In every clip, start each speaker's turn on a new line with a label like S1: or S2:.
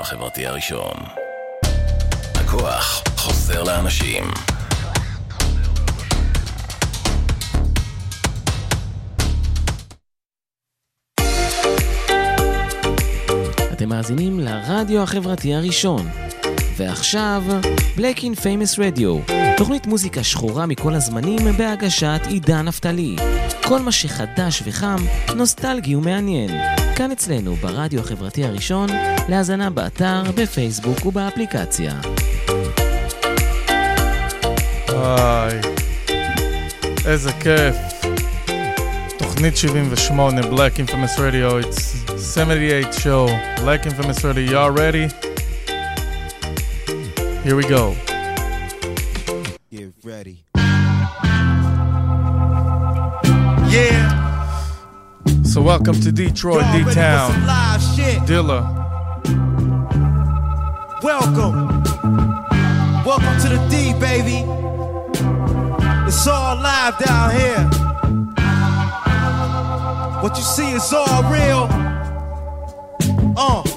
S1: החברתי הראשון. הכוח חוזר לאנשים.
S2: אתם מאזינים לרדיו החברתי הראשון. ועכשיו, Black in Famous Radio, תוכנית מוזיקה שחורה מכל הזמנים בהגשת עידן נפתלי. כל מה שחדש וחם, נוסטלגי ומעניין. כאן אצלנו, ברדיו החברתי הראשון, להאזנה באתר, בפייסבוק ובאפליקציה.
S3: היי, איזה כיף. תוכנית 78, Black Infamous Radio, it's 78 show, Black Infamous Radio, y'all ready? Here we go.
S4: Get ready.
S5: Yeah.
S3: So welcome to Detroit,
S5: Y'all ready for
S3: D-Town,
S5: live shit?
S3: Dilla.
S5: Welcome. Welcome to the D, baby. It's all live down here. What you see is all real. Uh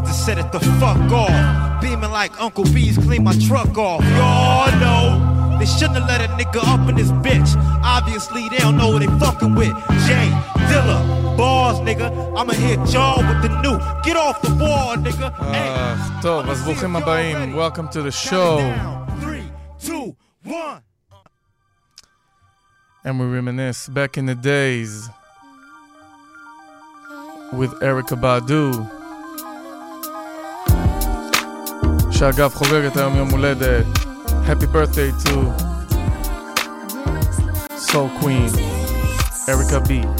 S5: about to set it the fuck off. Beaming like Uncle B's clean my truck off. Y'all know they shouldn't have let a nigga up in this bitch. Obviously they don't know what they fucking with. J Dilla, bars, nigga. I'ma hit y'all with the new. Get off the wall, nigga.
S3: Uh, טוב, אז ברוכים הבאים. Welcome to the show.
S5: Three, two, one.
S3: And we reminisce back in the days with Erykah Badu. שאגב חוגגת היום יום הולדת. Happy birthday to Soul Queen, Erykah B.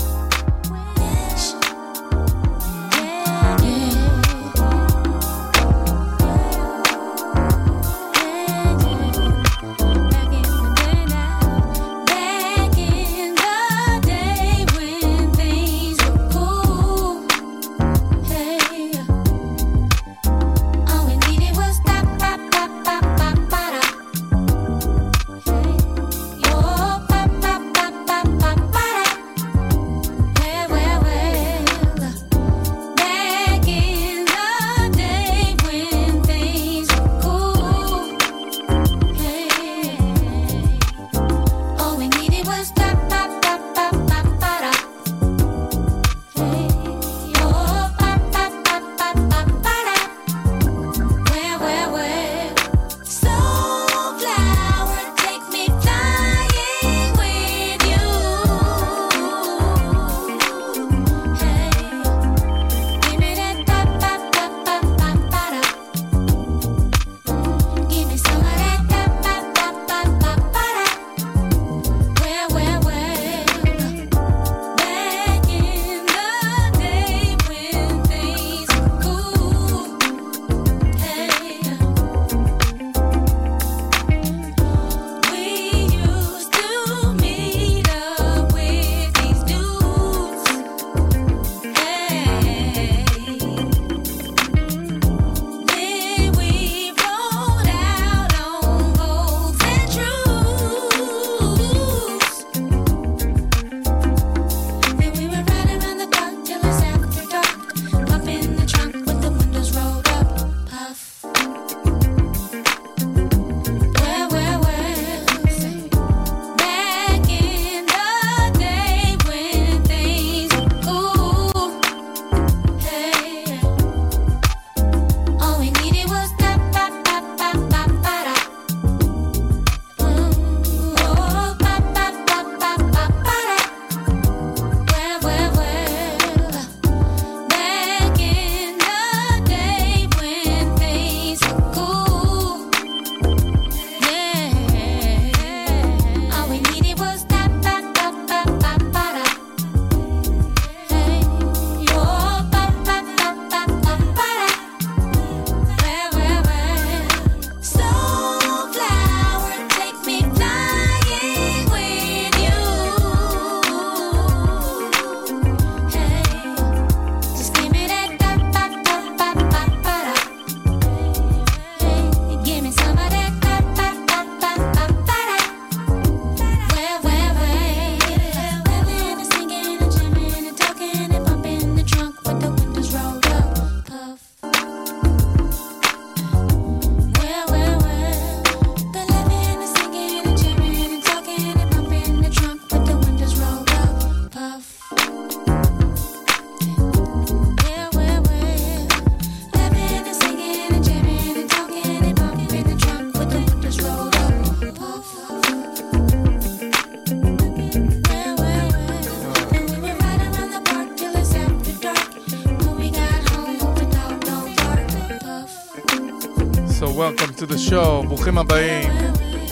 S3: to the show, ברוכים הבאים.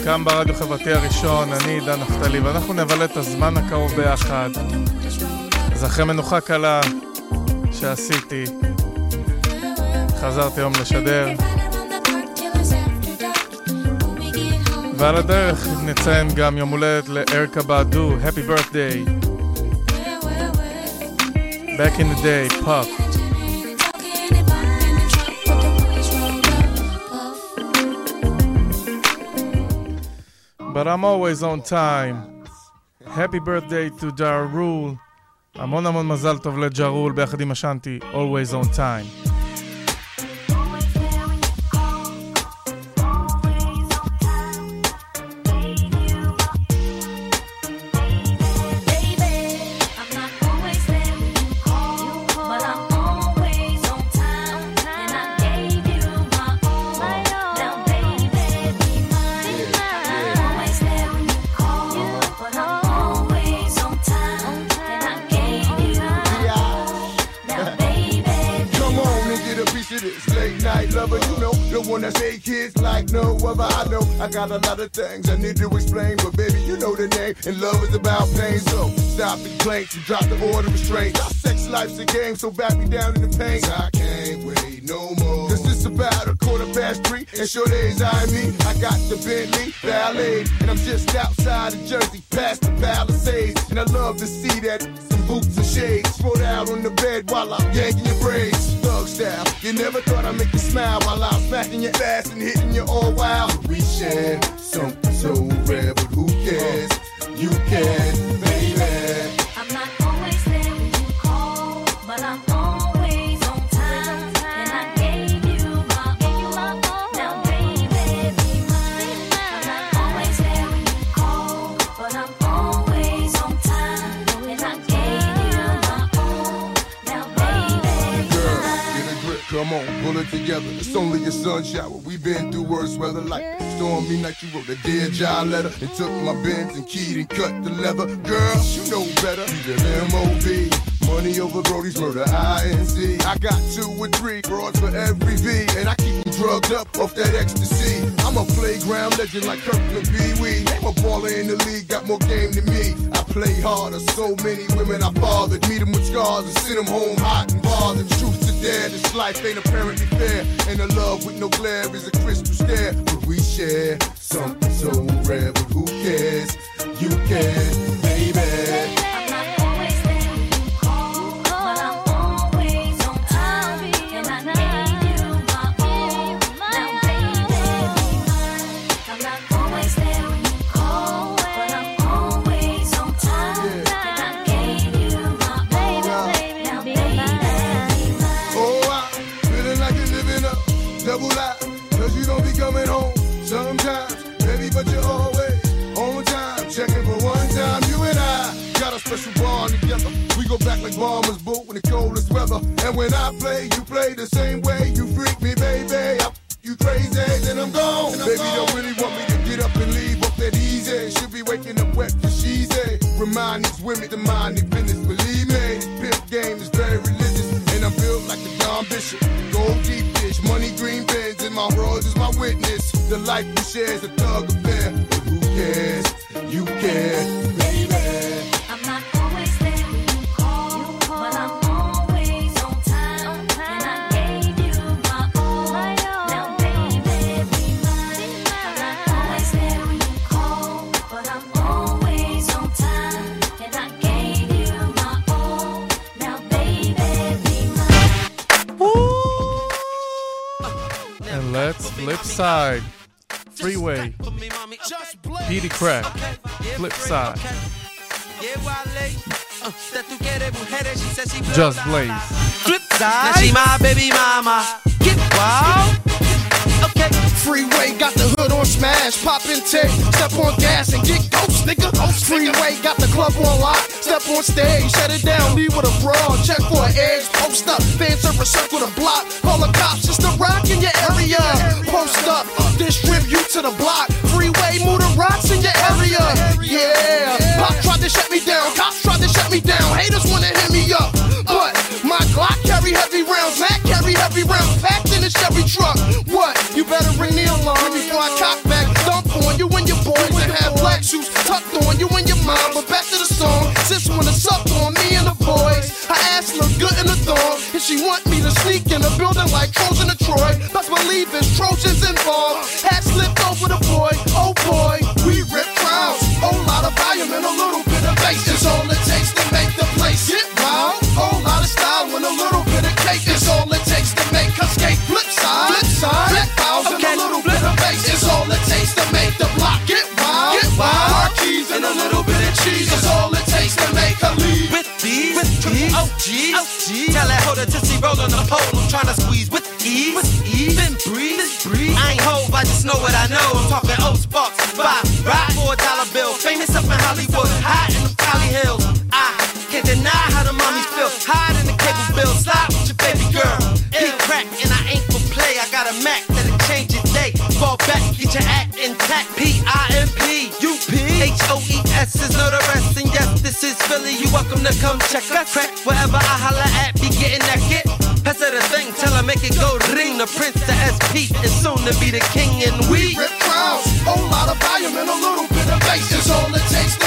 S3: כאן ברדיו חברתי הראשון, אני עידן נפתלי, ואנחנו נבלה את הזמן הקרוב ביחד. אז אחרי מנוחה קלה שעשיתי, חזרתי היום לשדר, ועל הדרך נציין גם יום הולדת לאריקה באדו, Happy birthday. Back in the day, Puff. But I'm always on time. Happy birthday to Jarul. המון המון מזל טוב לג'רול ביחד עם השנטי, always on time.
S6: I know I got a lot of things I need to explain, but baby, you know the name. And love is about pain. So stop the complaints and drop the order of restraint. Sex life's a game, so back me down in the pain. I can't wait no more. Cause it's about a quarter past three, and sure days I me. I got the Bentley Ballet, and I'm just outside of Jersey, past the Palisades. And I love to see that some boots and shades spread out on the bed while I'm yanking your braids. Thug style, you never thought I'd make you smile while I'm smacking your ass and hitting you all wild. We share something so rare, but who cares? You can, come on, pull it together. It's only a sun shower. We've been through worse weather like stormy night. You wrote a dear job letter and took my bins and keyed and cut the leather. Girl, you know better. You the M.O.B. Money over Brody's murder, INC. I got two or three broads for every V, and I keep them drugged up off that ecstasy. I'm a playground legend like Kirkland Pee Wee. Name a baller in the league, got more game than me. I play harder, so many women I bothered. Meet them with scars and send them home hot and bothered. Truth to dare, this life ain't apparently fair. And a love with no glare is a crystal stare. But we share something so rare, but who cares? You can,
S7: And when I
S6: play, you play the same way. You freak me, baby. I you crazy, then I'm gone. Baby, don't really want me to get up and leave up that easy. Should be waking up wet for she's a. Remind these women to mind their business. Believe me, this pimp game is very religious. And I'm built like a Don Bishop. Gold deep dish, money green bins, and my rose is my witness. The life we share is a thug affair. But who cares? You care,
S3: Let's flip side. Freeway. Peedi Crakk. Flip side. Just Blaze.
S8: Flip side. Now she my baby mama. Get wild. Okay.
S9: Freeway got the hood on smash, pop and take, step on gas and get ghost, nigga. Freeway got the club on lock, step on stage, shut it down, leave with a brawl, check for an edge, post up, fans serve a circle the block, call the cops, it's the rock in your area. Post up, distribute to the block, freeway, move the rocks in your area. Yeah, pop tried to shut me down, cops tried to shut me down, haters wanna hit me up, but my Glock carry heavy rounds, Mac carry heavy rounds, packed the Chevy truck. What? You better ring the alarm before I cock back. Dump on you and your boys that have black shoes tucked on you and your mom. But back to the song. Sis wanna suck on me and the boys, her ass look good in the thong. And she want me to sneak in a building like Trojan in Troy. Best believe it's Trojans involved. Hat slipped over the boy. Oh boy, we rip crowds. Oh, lot of volume and a little
S8: these, oh geez. Tell that hoe to just roll on the pole. I'm trying to squeeze with ease, with ease. Then breathe, breathe. I ain't hove, I just know what I know. I'm talking old sparks, five, ride for a dollar bill. Famous up in Hollywood, high in the Cali Hills. I can't deny how the mommies feel. Hide in the cable bill, slide with your baby girl. Big crack, and I ain't for play. I got a Mac that'll change your day. Fall back, get your act intact. P I M P U P H O E S is no the rest. And this is Philly. You welcome to come check us. Crack wherever I holla at, be getting that get. Pass her the thing, tell her make it go ring. The prince, the SP, is soon to be the king, and we.
S9: rip crowds. Whole lot of volume and a little bit of bass. It's all it takes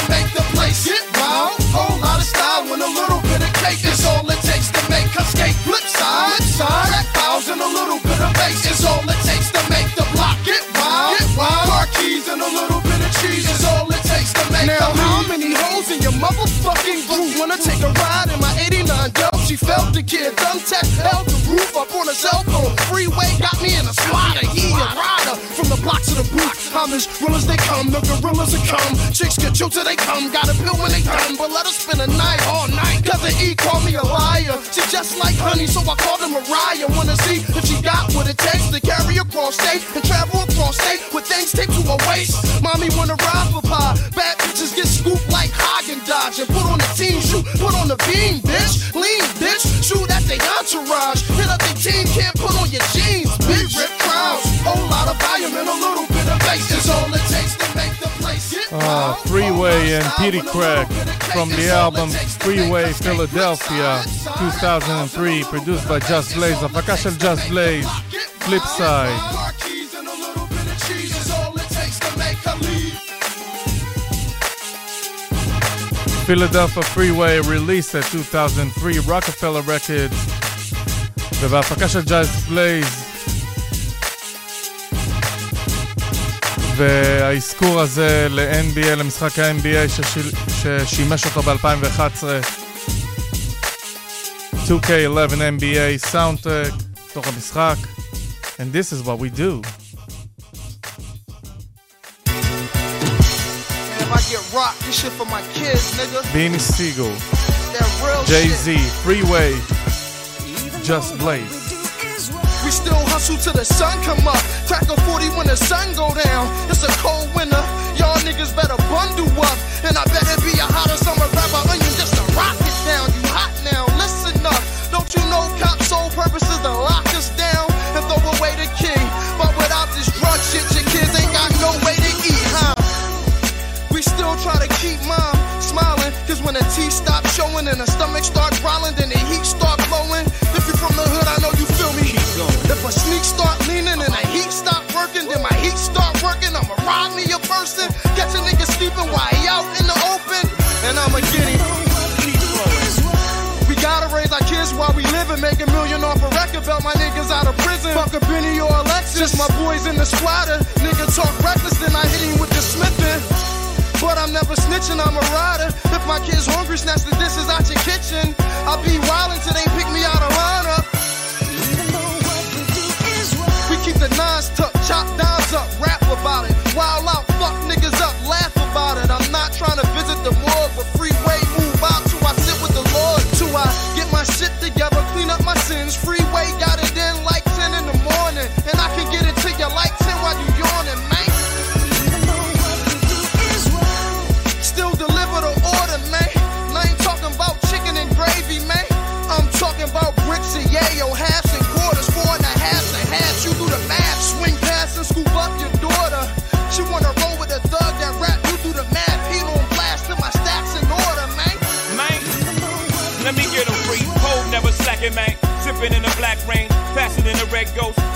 S9: wanna take a ride in my 89 Dell? She felt the kid, tech, held the roof up on a cell phone. Freeway got me in a slider. He a rider from the block to the booth. I'm as real as they come, the gorillas that come. Chicks get you till they come, got a pill when they done. But let us spend a night all night. Cause the E called me a liar. She just like honey, so I called her Mariah. Wanna see if she got what it takes carry across state and travel across state with things taped to her waist. Mommy wanna ride for pie. Bad bitches get scooped like Häagen-Dazs and put on the team shoe, put on the beam, bitch. Lean, bitch. Shoot at the entourage. Hit up the team, can't put on your jeans, bitch. Rip crowds, whole lot of volume and a little uh,
S3: Freeway and
S9: Peedi Crakk
S3: from the album Freeway Philadelphia 2003, produced by Just Blaze, הפקה של Just Blaze,
S9: Flipside.
S3: Philadelphia Freeway released at 2003, Roc-A-Fella Records, The של Just Blaze. והאזכור הזה ל-NBA, למשחק ה-NBA ששיל... ששימש אותו ב-2011, 2K11 NBA סאונדטרק, תוך המשחק, and this is what we do. ביני סיגל,
S9: ג'יי-זי,
S3: פרי-ויי, Just Blaze.
S9: Hustle till the sun come up. Crack a 40 when the sun go down. It's a cold winter. Y'all niggas better bundle up. And I better be a hotter summer rapper onion just to rock it down. You hot now, listen up. Don't you know cops' sole purpose is to lock us down and throw away the key? But without this drug shit, your kids ain't got no way to eat, huh? We still try to keep mom smiling. Cause when the teeth stop showing and the stomach start growling, then the heat start blowing. Person. Catch a nigga sleeping while he out in the open. And I'ma get him. We gotta raise our kids while we live and make a million off a record belt. My niggas out of prison. Fuck a Benny or a Lexus. My boys in the squatter. Nigga talk reckless, then I hit him with the smithing. But I'm never snitching, I'm a rider. If my kid's hungry, snatch the dishes out your kitchen. I'll be wildin' till they pick me out of lineup. We keep the nines tucked, chop downs up, rap about it. Wild out,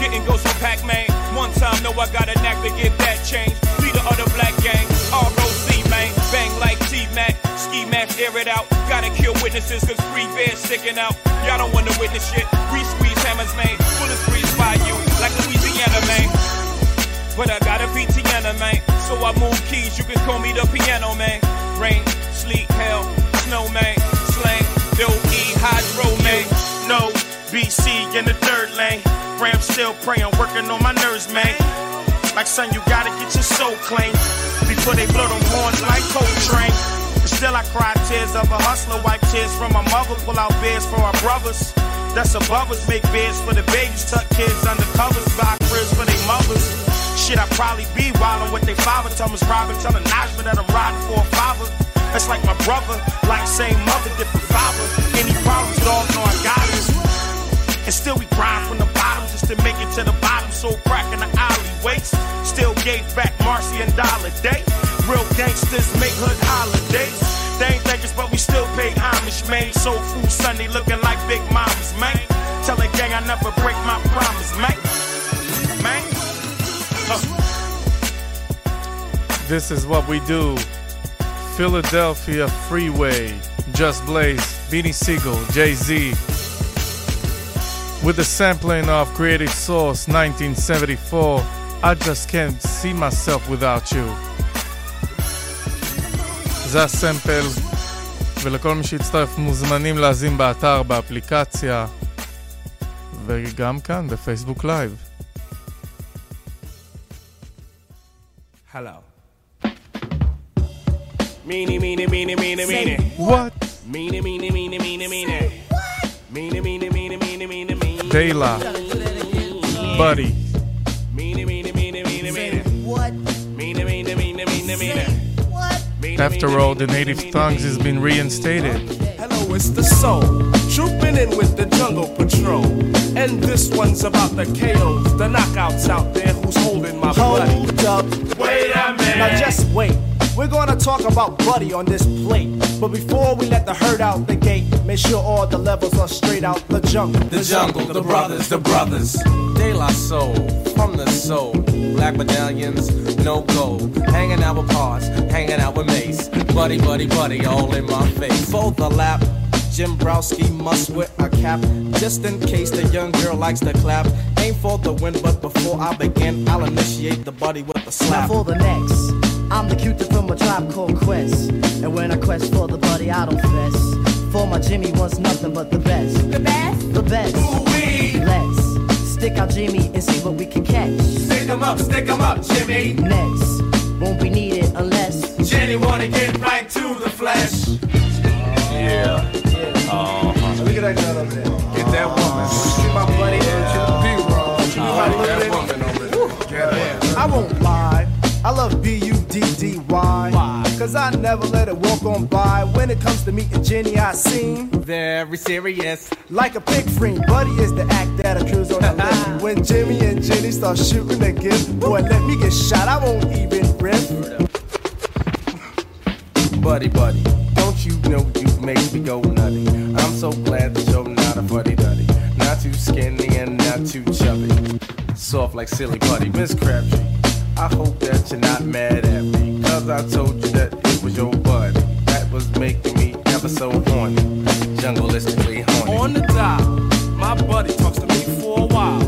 S10: Getting ghost from Pac-Man. One time, no, I got a knack to get that change. Leader of the black gang, ROC, man. Bang like T-Mac, ski mask, air it out. Gotta kill witnesses cause free bears sticking out. Y'all don't wanna witness shit. We squeeze hammers, man. Bullets freeze by you like Louisiana, man. But I got a Tiana, man. So I move keys, you can call me the piano, man. Rain, sleet, hell, snow, man. Slang, L-E, hydro, man.
S8: No, BC in the third lane. Ram still praying, working on my nerves, man. Like son, you gotta get your soul clean before they blow them horns like Coltrane. But still, I cry tears of a hustler, wipe tears from my mother, pull out beers for our brothers. That's above us, make beds for the babies, tuck kids under covers, buy cribs for their mothers. Shit, I probably be wildin' with they father. Thomas Robin telling Najma that I'm riding for a father. That's like my brother, like same mother, different father. Any problems, dog, know I got it. And still we grind from the to make it to the bottom. So crack in the alleyways. Still gave back Marcy and Dollar Day. Real gangsters make hood holidays. They ain't think but we still pay homage, man. Soul food Sunday looking like big mamas, man. Tell the gang I never break my promise, man. Man.
S3: This is what we do. Philadelphia Freeway, Just Blaze, Beanie Sigel, Jay Z With the sampling of Creative Source 1974, I just can't see myself without you. זה הסמפל, ולכל מי שהצטרף מוזמנים להאזין באתר, באפליקציה, וגם כאן בפייסבוק לייב.
S11: Hello. Meanie, meanie, meanie, meanie, meanie.
S3: What?
S11: Meanie, meanie, meanie, meanie, meanie. Meanie, meanie, meanie, meanie, meanie, meanie.
S3: Buddy, After all, the native
S11: meanie,
S3: tongues has been reinstated.
S11: Hello, it's the soul. Trooping in with the jungle patrol. And this one's about the KOs, the knockouts out there who's holding my buddy.
S12: Hold up.
S11: Wait a minute.
S12: Now just wait. We're gonna talk about Buddy on this plate. But before we let the herd out the gate, make sure all the levels are straight out the jungle.
S13: The jungle, the brothers, the brothers. De La Soul, from the soul. Black medallions, no gold. Hanging out with Pars, hanging out with Mace. Buddy, buddy, buddy, all in my face.
S12: For the lap, Jimbrowski must wear a cap. Just in case the young girl likes to clap. Aim for the win, but before I begin, I'll initiate the buddy with a
S14: Now
S12: slap.
S14: for the next, I'm the cutie from a tribe called Quest. And when I quest for the buddy, I don't fess. For my Jimmy wants nothing but the best. The best? The best. Let's stick out Jimmy and see what we can catch.
S13: Stick 'em up, stick 'em up, Jimmy.
S14: Next, won't be needed unless.
S13: Jenny wanna get right to the flesh. Yeah. Uh-huh.
S12: Look at that girl up there.
S13: Get that woman.
S12: Get my buddy
S13: That woman over there. Get.
S12: I won't lie. I love B-U-D-D-Y.
S11: Why?
S12: Cause I never let it walk on by. When it comes to meeting Jenny, I seem
S13: Very serious.
S12: like a pig free. Buddy is the act that accrues on the list. When Jimmy and Jenny start shooting a gift, boy, let me get shot. I won't even riff.
S13: Buddy, buddy, don't you know you make me go nutty? I'm so glad that you're not a buddy duddy. Not too skinny and not too chubby. Soft like silly buddy, Miss Crabtree. I hope that you're not mad at me. Cause I told you that it was your buddy. That was making me ever so horny. Jungleistically horny.
S11: On the dial, my buddy talks to me for a while.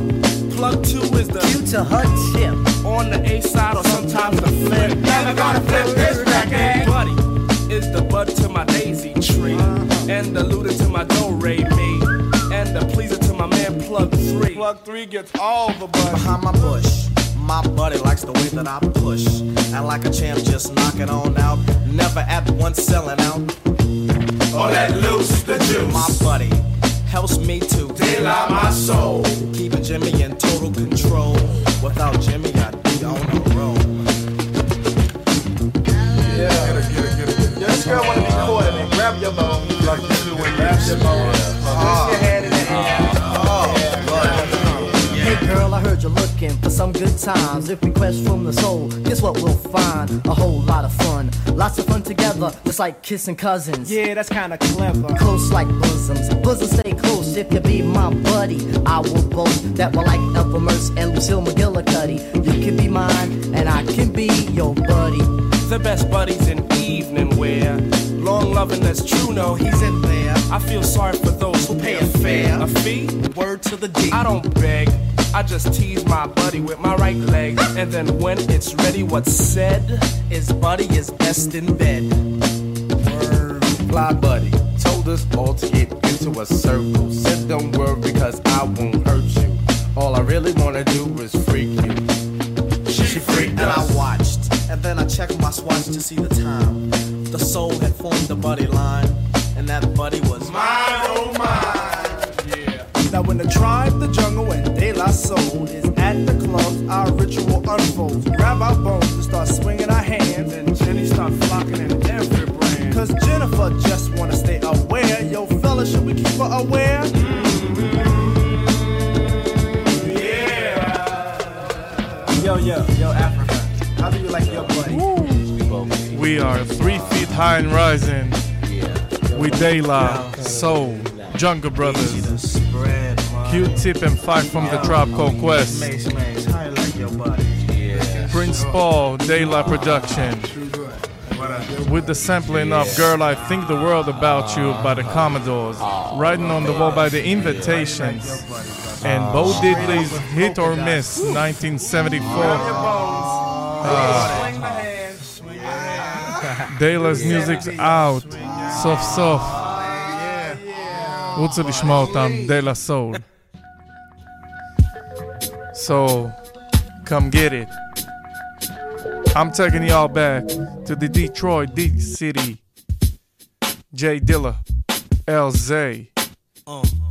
S11: Plug two is the
S14: Due to her tip.
S11: on the A side or sometimes the flip.
S13: Never gonna flip this record.
S11: Buddy is the bud to my daisy tree, uh-huh. and the looter to my do re me, and the pleaser to my man plug three.
S12: Plug three gets all the buddy.
S15: behind my bush. My buddy likes the way that I push. And like a champ, just knock it on out. Never at once selling out.
S13: Or let loose the juice.
S15: My buddy helps me to
S13: Deal out my soul.
S15: keeping Jimmy in total control. Without Jimmy, I'd be on the road.
S12: Yeah. get it, get it, get Yo, this girl wanna be caught in it. Grab your bone. Like you do when grab your bone. Place your
S14: looking for some good times. If we quest from the soul, guess what we'll find? A whole lot of fun. Lots of fun together, just like kissing cousins.
S12: Yeah, that's kinda clever.
S14: Close like bosoms. Bosoms stay close if you be my buddy. I will boast that we're like Ethel Mertz and Lucille McGillicuddy. You can be mine, and I can be your buddy.
S11: The best buddies in evening wear.
S12: Long loving that's true, no, he's in there. I feel sorry for those who pay a fare. A fee? Word to the D. I don't beg. I just tease my buddy with my right leg. And then when it's ready, what's said is buddy is best in bed.
S13: Fly buddy told us all to get into a circle. Said don't worry because I won't hurt you. All I really wanna do is freak you. She freaked
S15: And I watched, and then I checked my swatch to see the time. The soul had formed a buddy line, and that buddy was mine, oh mine. Yeah.
S12: Now when the tribe, the jungle, and De La Soul is at the clubs, our ritual unfolds. Grab our bones and start swinging our hands, and Jenny start flocking in every brand. Cause Jennifer just wanna stay aware. Yo, fella, should we keep her aware? Yeah.
S15: Yo, yo, yo, Africa. How do you like your buddy?
S3: We are three feet high and rising. We daylight, Soul, Jungle Brothers, Q-Tip and Five from the Tribe Called Quest,
S15: Mace, Mace, how you like your buddy?
S3: Prince Paul, De La Production, with the sampling of Girl I Think the World About You by the Commodores, Riding on the Wall by the Invitations, and Bo Diddley's Hit or Miss 1974. Uh, דיילר's music's out, סוף סוף. רוצו לשמוע אותם, דיילה סול. So, come get it. I'm taking y'all back to the Detroit D City. J Dilla, Elzhi.
S16: Elzhi. Uh-huh.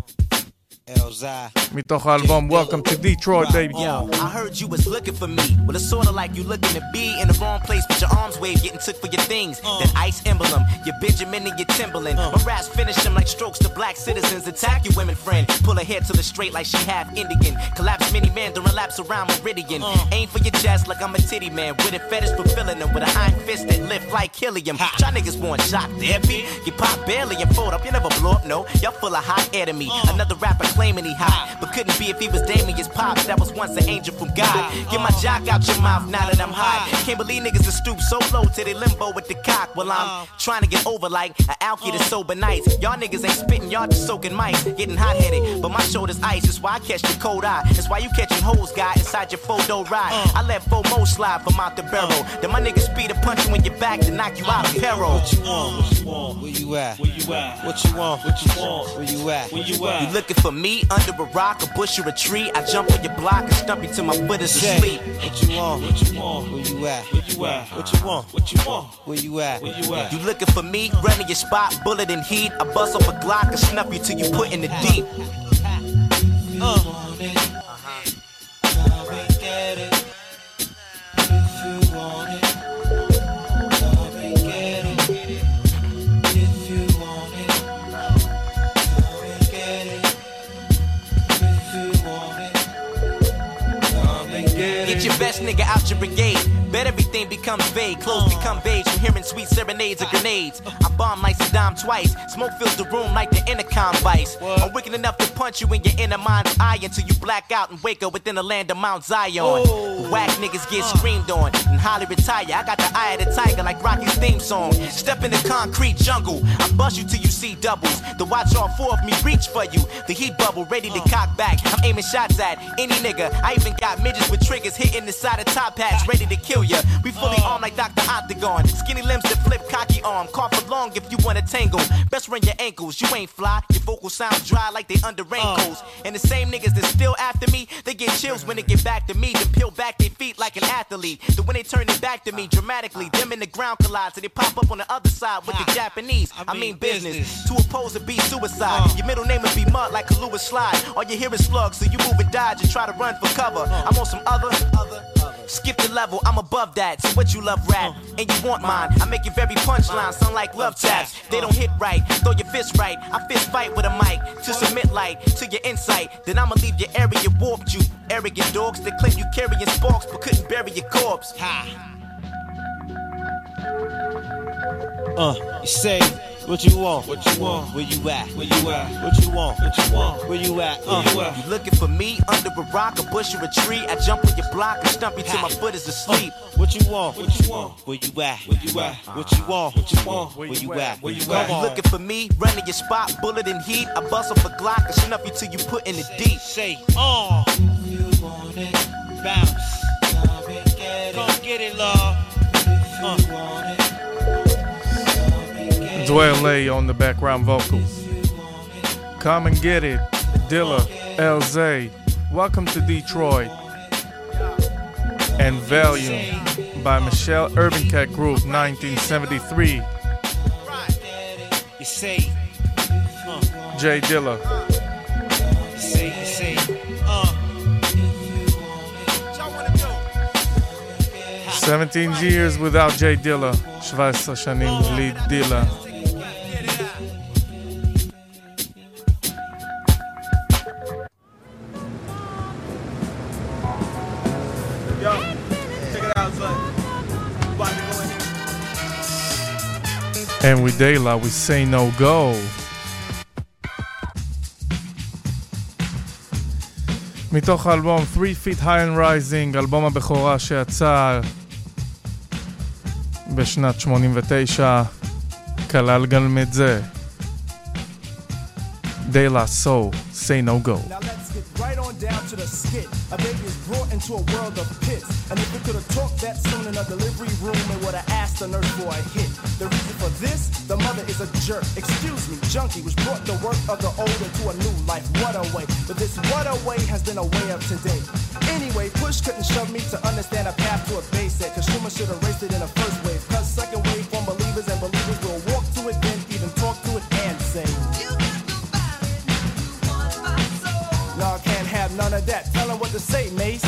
S3: מתוך האלבום Welcome to Detroit, baby.
S16: Yo, I heard you was looking for me. Well, it's sorta like you looking to be in the wrong place, but your arms wave getting took for your things. That ice emblem, your Benjamin and your Timberland. My raps finish them like strokes to black citizens. Attack your women friend. Pull her hair to the straight like she half Indian. Collapse mini man during laps around Meridian. Aim for your chest like I'm a titty man. With a fetish for filling them with an iron fist that lift like helium. Y'all niggas want shot therapy. You pop barely and fold up. You never blow up, no. Y'all full of hot air to me. Another rapper claiming he hot, but couldn't be if he was Damien's pops. That was once an angel from God. Get my jock out your mouth now that I'm high. Can't believe niggas are stoop so low to they limbo with the cock. Well, I'm trying to get over like an alky to sober nights. Y'all niggas ain't spitting, y'all just soaking mice. Getting hot headed, but my shoulder's ice. That's why I catch the cold eye. That's why you catching hoes, guy, inside your photo ride. I let FOMO slide from out the barrel. Then my niggas speed to punch you in your back to knock you out of peril. What you want? What you want? Where you at? Where you at? What you want? What you want? Where you at? Where you at? You looking for me under a rock, a bush, or a tree? I jump on your block and stump you till my foot is asleep. What you want? What you want? Where you at? Where you at? What you want? What you want? Where you at? Where you at? You looking for me? Running your spot, bullet and heat. I bust off a Glock and snuff you till you put in the deep. Uh. Get your best nigga out your brigade. Bet everything becomes vague. Clothes uh. become beige from hearing sweet serenades or grenades. Uh. I bomb like Saddam twice. Smoke fills the room like the intercom vice. I'm wicked enough to punch you in your inner mind's eye until you black out and wake up within the land of Mount Zion. Oh. Whack niggas get screamed on and highly retire. I got the eye of the tiger like Rocky's theme song. Step in the concrete jungle. I bust you till you see doubles. The watch all four of me reach for you. The heat bubble ready to cock back. I'm aiming shots at any nigga. I even got midgets with triggers hitting the side of top hats ready to kill ya. We fully armed like Dr. Octagon. Skinny limbs that flip cocky arm. Call for long if you wanna tangle. Best run your ankles. You ain't fly. Your vocals sound dry like they under raincoats. And the same niggas that still after me, they get chills when they get back to me. Then peel back their feet like an athlete. Then when they turn it back to me dramatically, them in the ground collide. So they pop up on the other side with the Japanese. I mean business. To oppose would be suicide. Uh. Your middle name would be mud like Kahlua Slide. All you hear is slugs, so you move and dodge and try to run for cover. Uh. I'm on some other. Skip the level, I'm above that. So what you love rap, and you want mine. I make your very punchline sound like love taps. They don't hit right, throw your fist right. I fist fight with a mic to submit light to your insight. Then I'ma leave your area warped. You arrogant dogs that claim you carrying sparks but couldn't bury your corpse. Uh, you say,
S17: What you want? What you want? Where you at? Where you at? What you want? What you want? Where you at? Uh,
S16: Uh, you looking for me under a rock, a bush, or a tree? I jump on your block and stump you till my foot is asleep.
S17: What you want? What you want? Where you at? Where you at? What you want? What you want? Where you at? Where you
S16: You
S17: at?
S16: looking for me? Running your spot, bullet and heat. I bust off a Glock and snuff you till you put in the deep.
S17: Say, oh. You want it? Bounce. Come get it, love. If you Uh.
S3: Dwayne on the background vocals. Come and get it, Dilla, Elzhi. Welcome to Detroit. And Valium by Michal Urbaniak Group, 1973. J Dilla. Seventeen years without J Dilla, 17 שנים בלי
S15: Dilla.
S3: And with Dayla, we say no go. מתוך האלבום 3 Feet High and Rising, אלבום הבכורה שיצא בשנת 89, כלל גם את זה. Dayla So, say no go.
S12: Now let's right on down to the skit. A baby is brought into a world of pits. And if we could have talked that soon in a delivery room, it would have asked the nurse for a hit. The reason for this, the mother is a jerk. Excuse me, junkie, which brought the work of the old into a new life. What a way. But this what a way has been a way of today. Anyway, push couldn't shove me to understand a path to a base Cause Schumer should have raced it in the first wave. Cause second wave from believers and believers will walk none of that. Tell 'em what to say, Mace.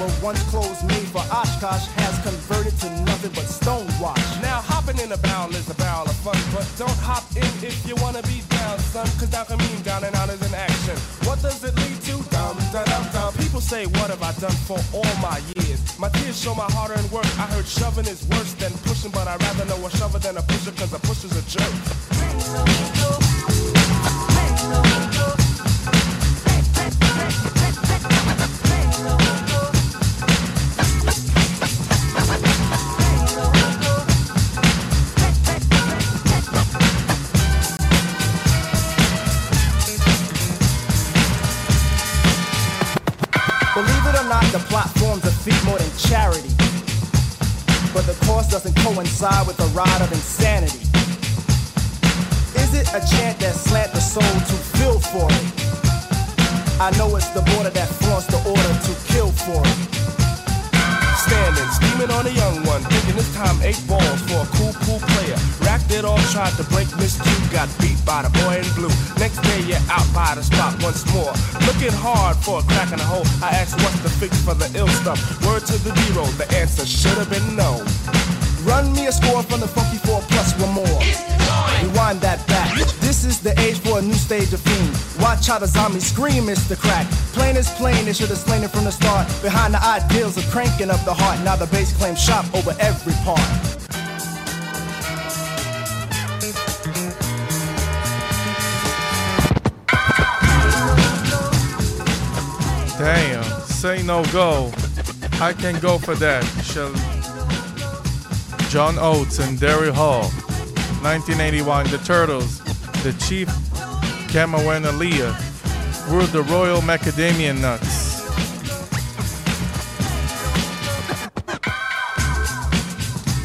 S12: Were once clothes made for Oshkosh has converted to nothing but stonewash.
S11: Now hopping in a barrel is a barrel of fun, but don't hop in if you wanna be down, son. Cause down can mean down and out is an action. What does it lead to? Dum dum dum dum. People say, what have I done for all my years? My tears show my hard earned work. I heard shoving is
S12: the.
S11: Word to the zero, the answer should have been no.
S12: Run me a score from the funky four plus one more. Rewind that back. This is the age for a new stage of fiend. Watch how the zombies scream, Mr. Crack. Plain is plain, they should have slain it from the start. Behind the ideals of cranking up the heart. Now the bass claims shop over every part.
S3: Damn, say no go. I can go for that. Shall John Oates and Daryl Hall, 1981, The Turtles, the Chief Kamanawanalea, were the Royal Macadamia Nuts.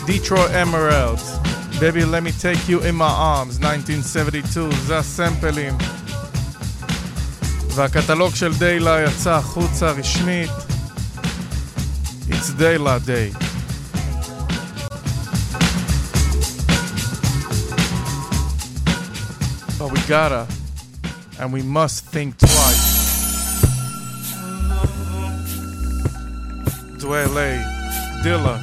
S3: Detroit Emeralds. Baby, let me take you in my arms, 1972, The הסמפלים. והקטלוג של דיילה יצא החוצה רשמית. It's Dayla Day. But we gotta, and we must think twice. Dwele, Dilla.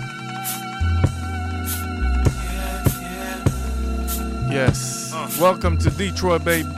S3: Yes. Welcome to Detroit, baby.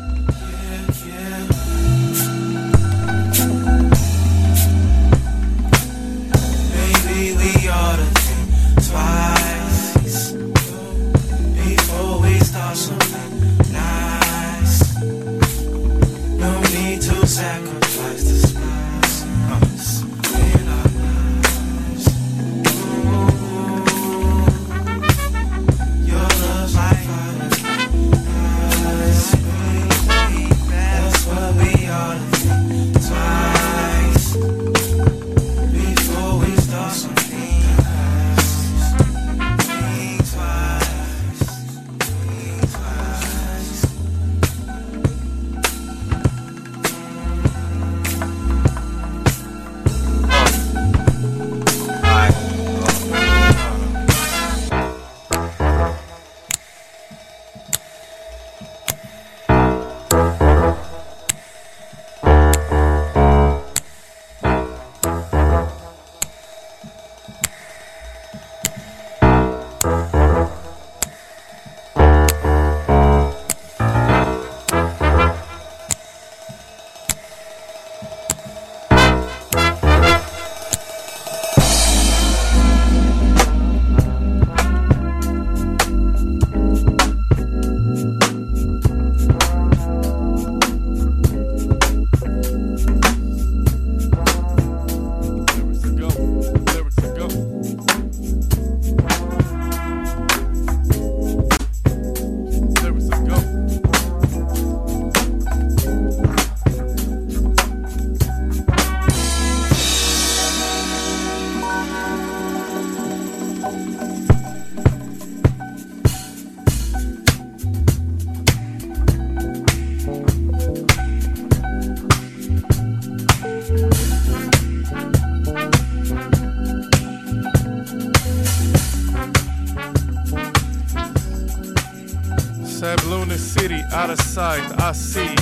S3: I see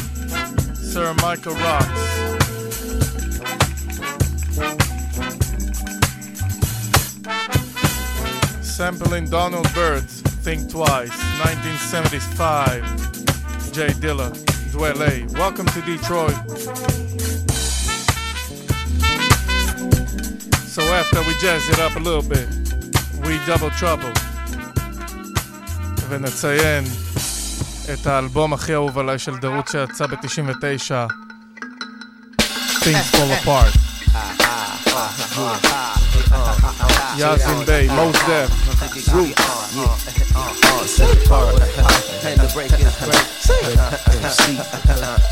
S3: Sir Michael Rocks. Sampling Donald Byrd's Think Twice, 1975. J Dilla, Dwele. Welcome to Detroit. So after we jazz it up a little bit, we double trouble. ונציין את האלבום הכי אהוב עליי של דרות שיצא ב-99, Things Fall Apart. יאזין ביי, מוס דף, uh,
S18: set the bar, and the break is break. MC,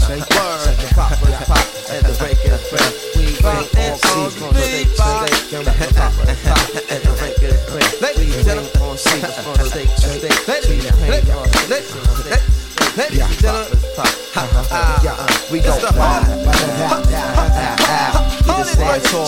S18: straight word, the pop, pop, and the break is break. We bump and on the big bar, and the break is break. Ladies and me on me, on the let me, Ladies and gentlemen, ladies and gentlemen, we don't mind.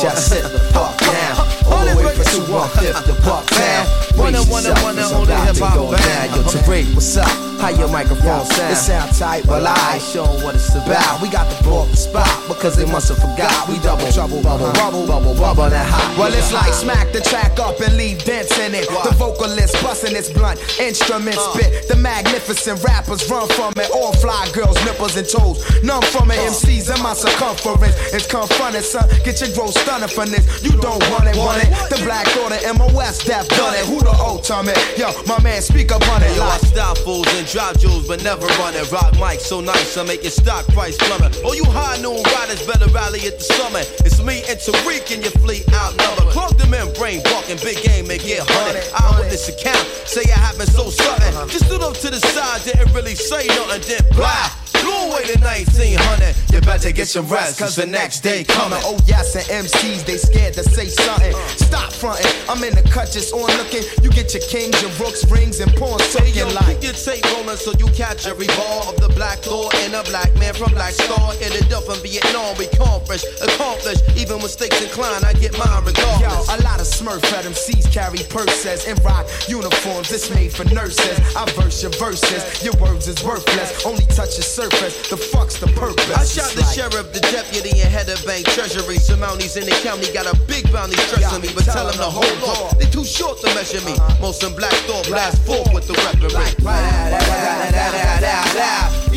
S18: Just sit the fuck down. All this way from 215 to Bucktown.
S19: Wanna, wanna, wanna, only hip-hop band.
S18: Yo, Tariq, what's up? How your microphone sound?
S19: It sound tight, but I showing what it's about.
S18: We got the blow up the spot because they must have forgot. We double trouble, bubble, uh-huh. bubble, bubble, bubble, that hot.
S19: Well, it's like uh-huh. smack the track up and leave dents in it. The vocalist busting its blunt instrument uh. spit. The magnificent rappers run from it. All fly girls, nipples and toes. None from it. Uh. MCs in my circumference. It's confronted, son. Get your growth stunning from this. You don't want it, want it. The black order, MOS, Def done it. Who the ultimate? Yo, my man, speak up on it.
S20: Yo, I style fools and drop jewels, but never run it. Rock mic so nice, I make your stock price plummet. All you high noon riders better rally at the summit. It's me and Tariq and your fleet outnumbered. Clog the membrane, walking big game and get hunted. Eyewitness account, say it happened so sudden. Uh-huh. Just stood up to the side, didn't really say nothing, then blah. Blew
S18: Don't wait a 1900, you better get some rest, cause the next day coming.
S19: Oh yes, and MCs they scared to say something. Stop fronting, I'm in the cut just on looking. You get your kings, your rooks, rings, and pawns
S18: Hey, yo,
S19: like.
S18: keep your tape rolling so you catch every ball of the black thought and a black man from Black Star. It up from Vietnam, we accomplished, accomplished. Even mistakes incline, I get mine
S19: Yo,
S18: regardless.
S19: a lot of smurf at MCs carry purses and rock uniforms. It's made for nurses. I verse your verses, your words is worthless. Only touch the surface. The fuck's the purpose?
S18: I shot the sheriff, the deputy, and head of bank treasury. Some mounties in the county got a big bounty stressing me, but tell them to hold on. They too short to measure me. Uh-huh. Most them black thought blast forth with the weaponry.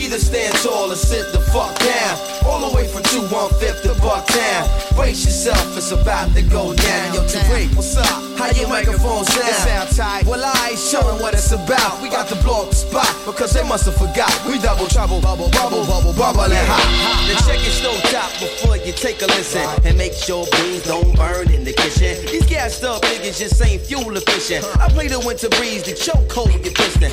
S18: Either stand tall or sit the fuck down. All the way from 215 to Bucktown. Brace yourself, it's about to go down. Yo, Tariq, what's up? How your microphone sound?
S19: It sound tight.
S18: Well, I ain't showing what it's about. We got to blow up the spot because they must have forgot. We double trouble, bubble, bubble, bubble, bubble, and hot. Then check your stove top before you take a listen and make sure beans don't burn in the kitchen. These gassed up niggas just ain't fuel efficient. I play the winter breeze, the choke hold your piston.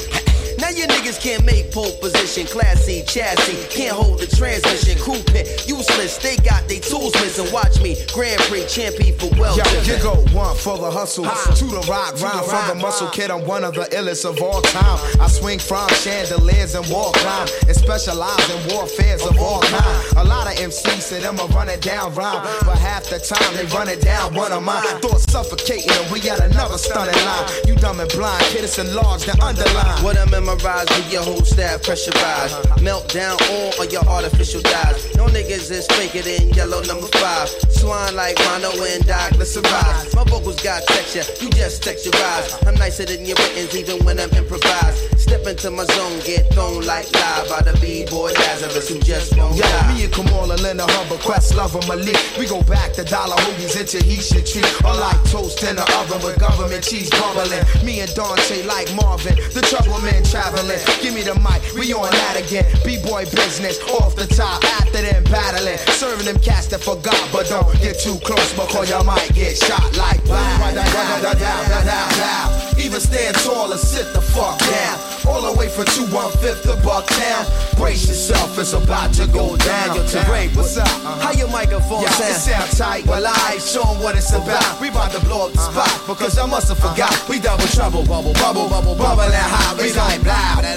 S18: Now you niggas can't make pole position, Classy chassis, can't hold the transmission, crew pit, useless. They got they tools missing. Watch me, Grand Prix champion for well
S19: Yo, you go one for the hustle, to the rock, round for the muscle kid. I'm one of the illest of all time. I swing from chandeliers and wall climb, and specialize in warfares of all kind. A lot of MCs say them a run it down rhyme, but half the time they run it down one of mine. Thoughts suffocating, and we got another stunning line. You dumb and blind, kid, it's enlarged and underlined.
S18: What I memorize with your whole staff pressurized. Melt down all of your artificial dyes. No niggas is faker than yellow number five. Swine like Mono and survive. My vocals got texture, you just texturize. I'm nicer than your writtens even when I'm improvised. Step into my zone, get thrown like live by the B-boy Lazarus who just won't
S19: Yo,
S18: die.
S19: me and Kamala, Linda Humber, Quest, Lover, Malik. We go back to dollar hoodies into Heisha tree. Or like toast in the oven with government cheese bubbling. Me and Dante like Marvin, the trouble man traveling. Give me the mic, we on that again. B-boy business, off the top, after them battling. Serving them cats that forgot, but don't get too close because y'all might get shot like wow. Even stand tall or sit the fuck down. All the way for from 215 to Bucktown. Brace yourself, it's about to go down.
S18: Yo, Tariq, what's up? How your microphone
S19: Yeah,
S18: sound?
S19: it sound tight.
S18: Well, I ain't showing what it's about. We about to blow up the uh-huh. spot because I must have forgot. Uh-huh. We double trouble, bubble, bubble, bubble, bubble, and hot. We like blow.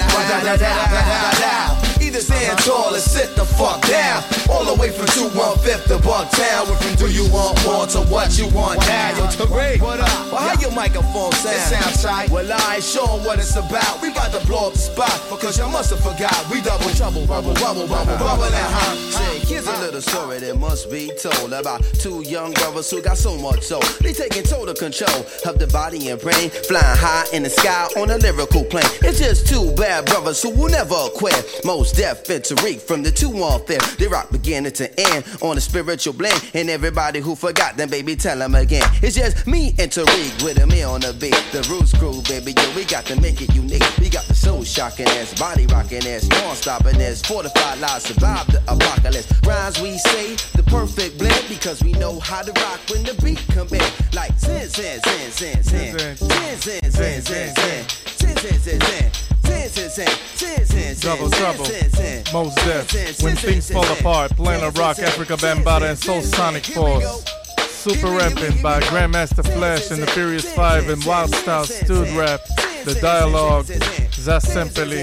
S18: Either stand tall or sit the fuck down. All the way from 215 to Bucktown. We're from do you want more to what you want now. Yo, Tariq, what up? Well, how your microphone sound?
S19: It sound tight.
S18: Well, I ain't showing what it's about. We about to blow up the spot because y'all must have forgot. We double trouble, bubble, bubble, bubble, bubble, and hot. Say, here's a little story that must be told about two young brothers who got so much soul. They taking total control of the body and brain, flying high in the sky on a lyrical plane. It's just two bad brothers who will never quit. Mos Def and Tariq from the two on fifth. They rock beginning to end on a spiritual blend. And everybody who forgot them, baby, tell them again. It's just me and Tariq with a me on the beat. The Roots crew, baby, yo, we got to make it unique. We got the soul shocking ass, body rocking ass, storm stopping ass, fortified lives, survive the apocalypse. Rhymes we say, the perfect blend, because we know how to rock when the beat come in. Like sin, sin, sin, sin, sin, sin, sin, sin, sin, sin, sin, sin, sin, sin, sin. Sin, sin, sin, sin, sin, sin,
S3: Double
S18: sin,
S3: trouble.
S18: Double trouble,
S3: Mos Def. When things fall apart, Planet Rock, Afrika
S18: Bambaataa,
S3: and Soul Sonic Force. Super Rapping by Grandmaster Flash and the Furious Five and Wild Style Stud Rap. The dialogue, Za Sempeli.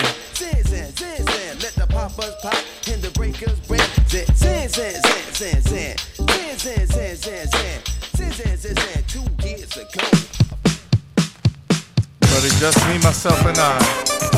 S3: But it's just me, myself, and I.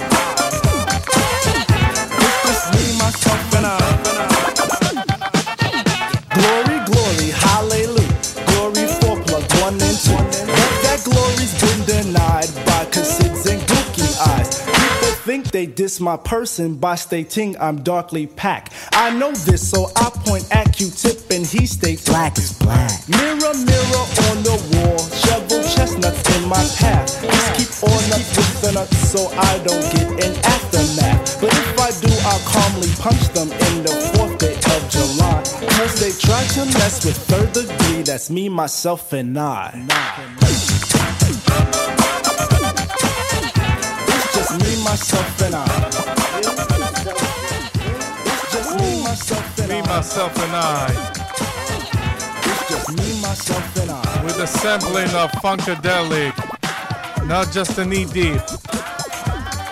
S12: they diss my person by stating I'm darkly packed. I know this, so I point at Q-tip and he states black is black. Mirror, mirror on the wall, shovel chestnuts in my path. Just keep on up with the nuts so I don't get an aftermath. But if I do, I'll calmly punch them in the fourth day of July. Cause they try to mess with third degree, that's me, myself, and I. me, myself, and I. It's just me, myself, and
S21: Me,
S11: I.
S21: myself, and I.
S11: It's just me, myself, and I.
S21: With a sampling of Funkadelic. Not just a knee deep.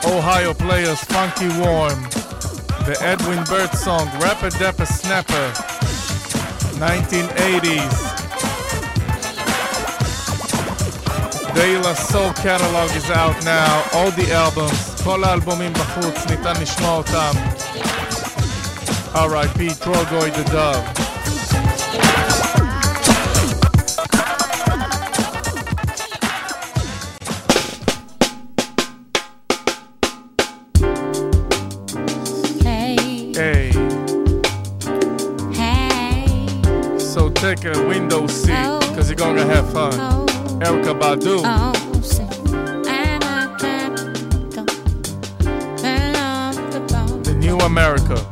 S21: Ohio players Funky Worm. The Edwin Birdsong Rapper Dapper Snapper. 1980s. De La Soul Catalog is out now, all the albums, כל האלבומים בחוץ, ניתן לשמוע אותם. R.I.P. Trugoy the Dove. take a window seat.
S3: Oh, say, I'm a captain, turn off the
S21: The New America.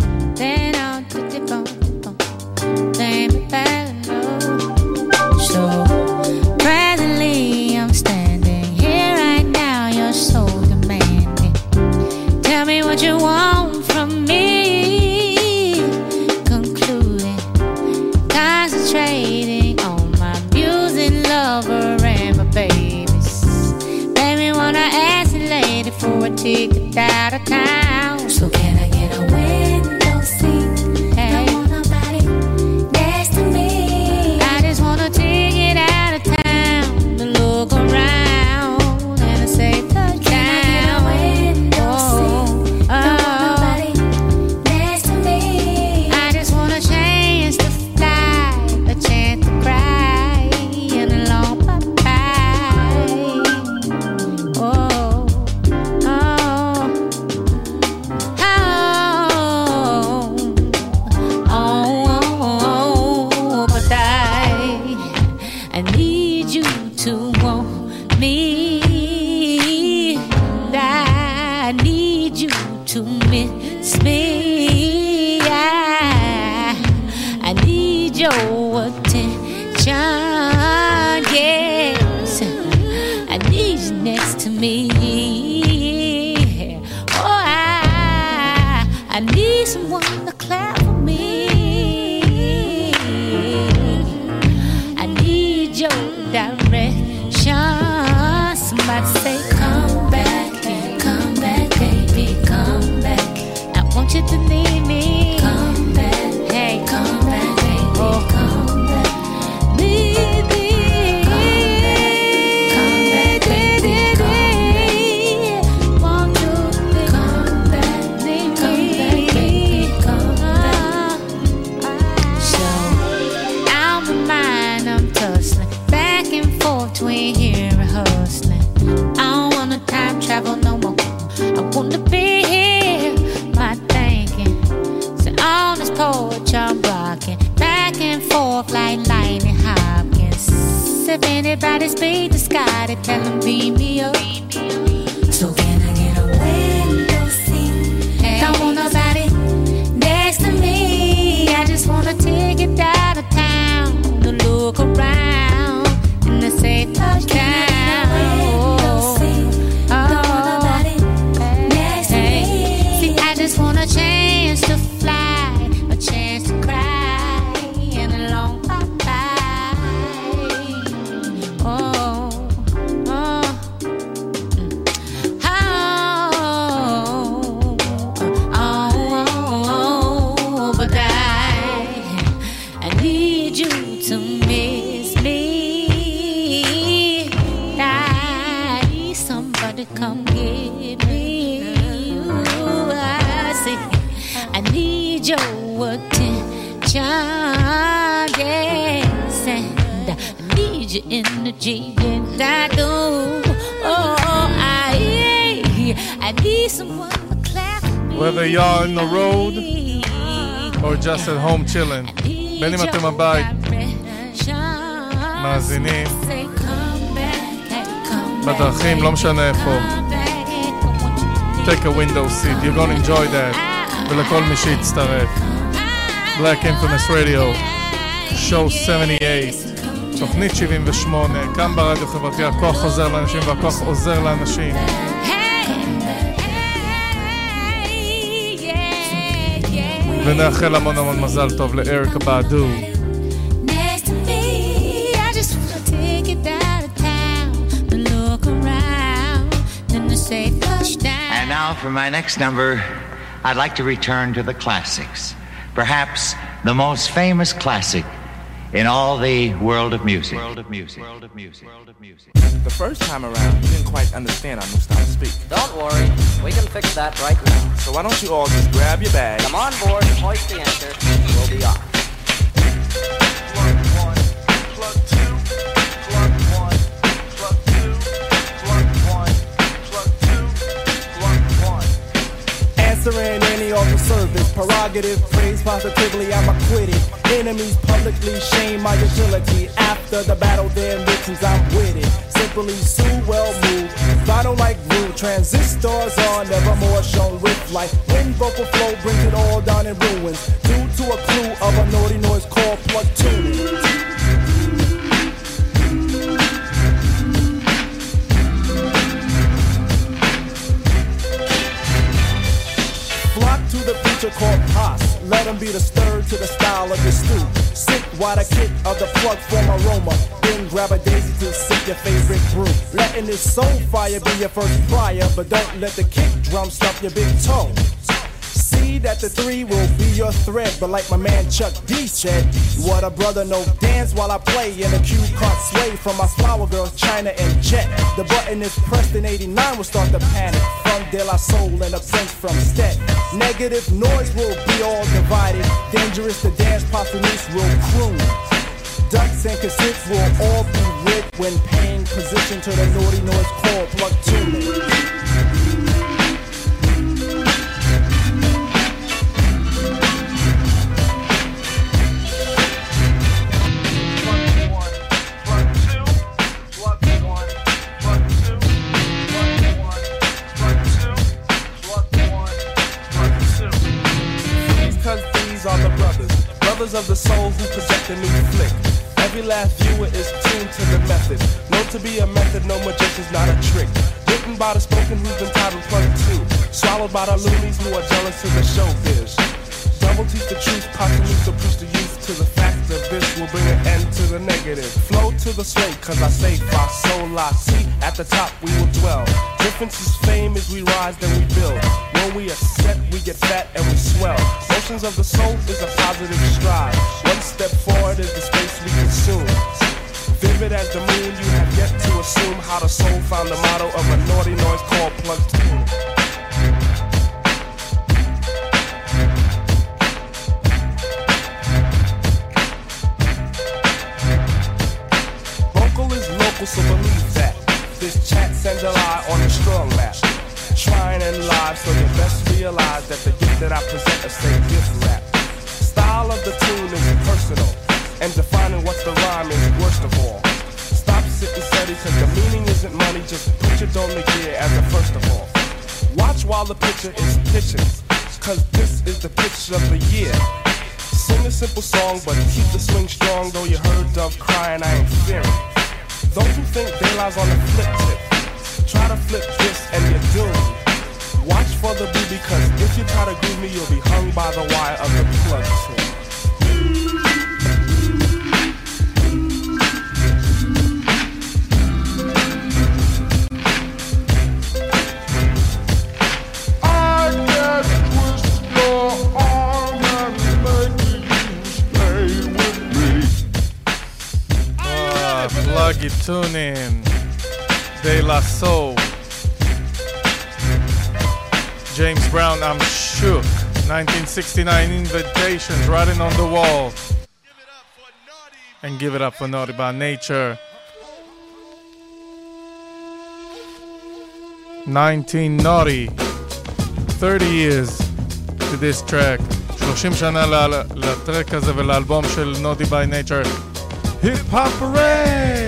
S3: מי שהצטרף. Black Infamous Radio, show 78, תוכנית 78, כאן ברדיו חברתי, הכוח חוזר לאנשים והכוח עוזר לאנשים. ונאחל המון המון מזל טוב לאריקה באדו.
S22: next to me. I just wanna take it out of town and look around and to say touchdown.
S23: And now for my next number, I'd like to return to the classics. Perhaps the most famous classic in all the world of music. World of music. World of music. World of music.
S13: The first time around, you didn't quite understand our new style to speak.
S24: Don't worry, we can fix that right now.
S13: So why don't you all just grab your bag?
S24: Come on board, hoist the anchor, and we'll be off.
S12: Answering any offer service, prerogative, praise positively, I'm acquitted. Enemies publicly shame my utility. After the battle, their victims, I'm with it. Simply sue, well moved. Don't like rude, transistors are never more shown with life. When vocal flow brings it all down in ruins. Due to a clue of a naughty noise called platooning. Preacher called Pos. Let him be the stir to the style of the stew. Sip while the kick of the plug form aroma. Then grab a daisy to sip your favorite brew. Letting this soul fire be your first fire, but don't let the kick drum stop your big toe. That the three will be your thread, but like my man Chuck D said, what a brother no dance while I play in a cue card sway from my flower girls China and Jet. The button is pressed in 89 will start the panic from De La Soul and a prince from Stet. Negative noise will be all divided, dangerous to dance Papanis will croon. Ducks and cassettes will all be ripped when paying position to the naughty noise called plug tuning.
S11: Brothers of the soul who project a new flick. Every last viewer is tuned to the method. Known to be a method, no magician's not a trick. Written by the spoken who's entitled been titled plug two. Swallowed by the loonies who are jealous of the showbiz. Double teach the truth, possibly to push the youth to the fact of this will bring an end to the negative. Flow to the sway, cause I say fa sol la si. At the top we will dwell. Difference is fame as we rise, then we build. When we are set, we get fat and we swell. Motions of the soul is a positive stride. One step forward is the space we consume. Vivid as the moon, you have yet to assume how the soul found the motto of a naughty noise called plug two. miracles, so believe that. This chat's and July on a strong map. Trying and live, so you best realize that the gift that I present is a gift rap. Style of the tune is personal, and defining what's the rhyme is worst of all. Stop sitting steady, cause the meaning isn't money, just put your donor gear as a first of all. Watch while the picture is pitching, cause this is the picture of the year. Sing a simple song, but keep the swing strong, though you heard Dove crying, I ain't fearing. Those who think De La's on the flip tip, try to flip this and you're doomed. Watch for the boo because if you try to groove me, you'll be hung by the wire of the plug tip.
S3: target tune in. De La Soul. James Brown I'm shook. 1969 invitations writing on the wall. And give it up for naughty by nature. 19 naughty. 30 years to this track. 30 שנה לטרק הזה ולאלבום של נודי ביי נייצ'ר היפ-הופ ראט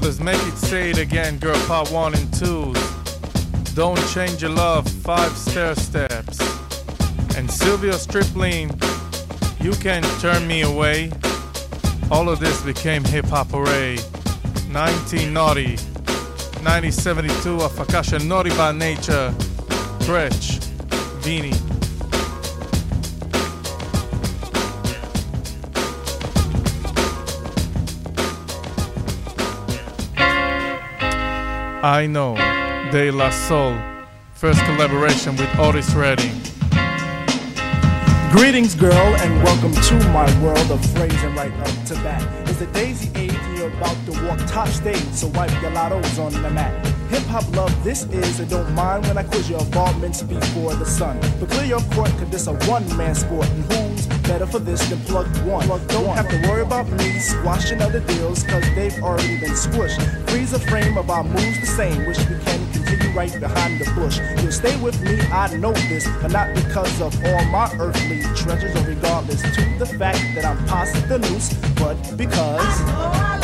S3: brothers, make it say it again, girl, part one and two. Don't change your love, five Stairsteps. And Sylvia Stripling, you can turn me away. All of this became hip hop array. 1990, 1972, Afakasha Naughty by Nature, Treach, Vinnie. I know, De La Soul, first collaboration with Otis Redding.
S12: Greetings, girl, and welcome to my world of phrasing right up to bat. It's the daisy age, and you're about to walk top stage, so wipe your lottos on the mat. Hip hop love, this is, and don't mind when I quiz your involvements before the sun. But clear your court, cause this a one man sport, and who's better for this than plug one? don't have to worry about me squashing other deals, cause they've already been squished. Freeze a frame of our moves the same, wish we can continue right behind the bush. You'll stay with me, I know this, but not because of all my earthly treasures, or regardless to the fact that I'm past the noose, but because. May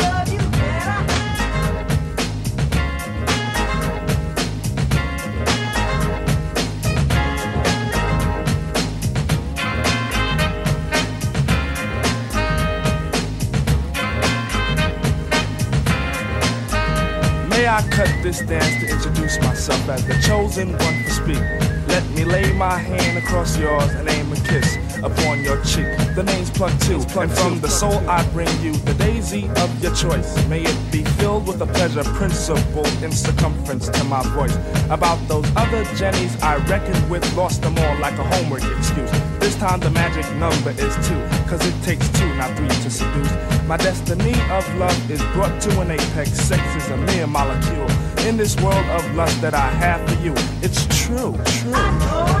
S12: I cut this dance to introduce myself as the chosen one to speak? Let me lay my hand across yours and aim a kiss upon your cheek. The name's Plug Two, and from the soul I bring you the daisy of your choice. May it be filled with a pleasure principle in circumference to my voice. About those other Jennies I reckoned with, lost them all like a homework excuse. This time the magic number is two, cause it takes two, not three to seduce. My destiny of love is brought to an apex. Sex is a mere molecule. In this world of lust that I have for you, it's true, true.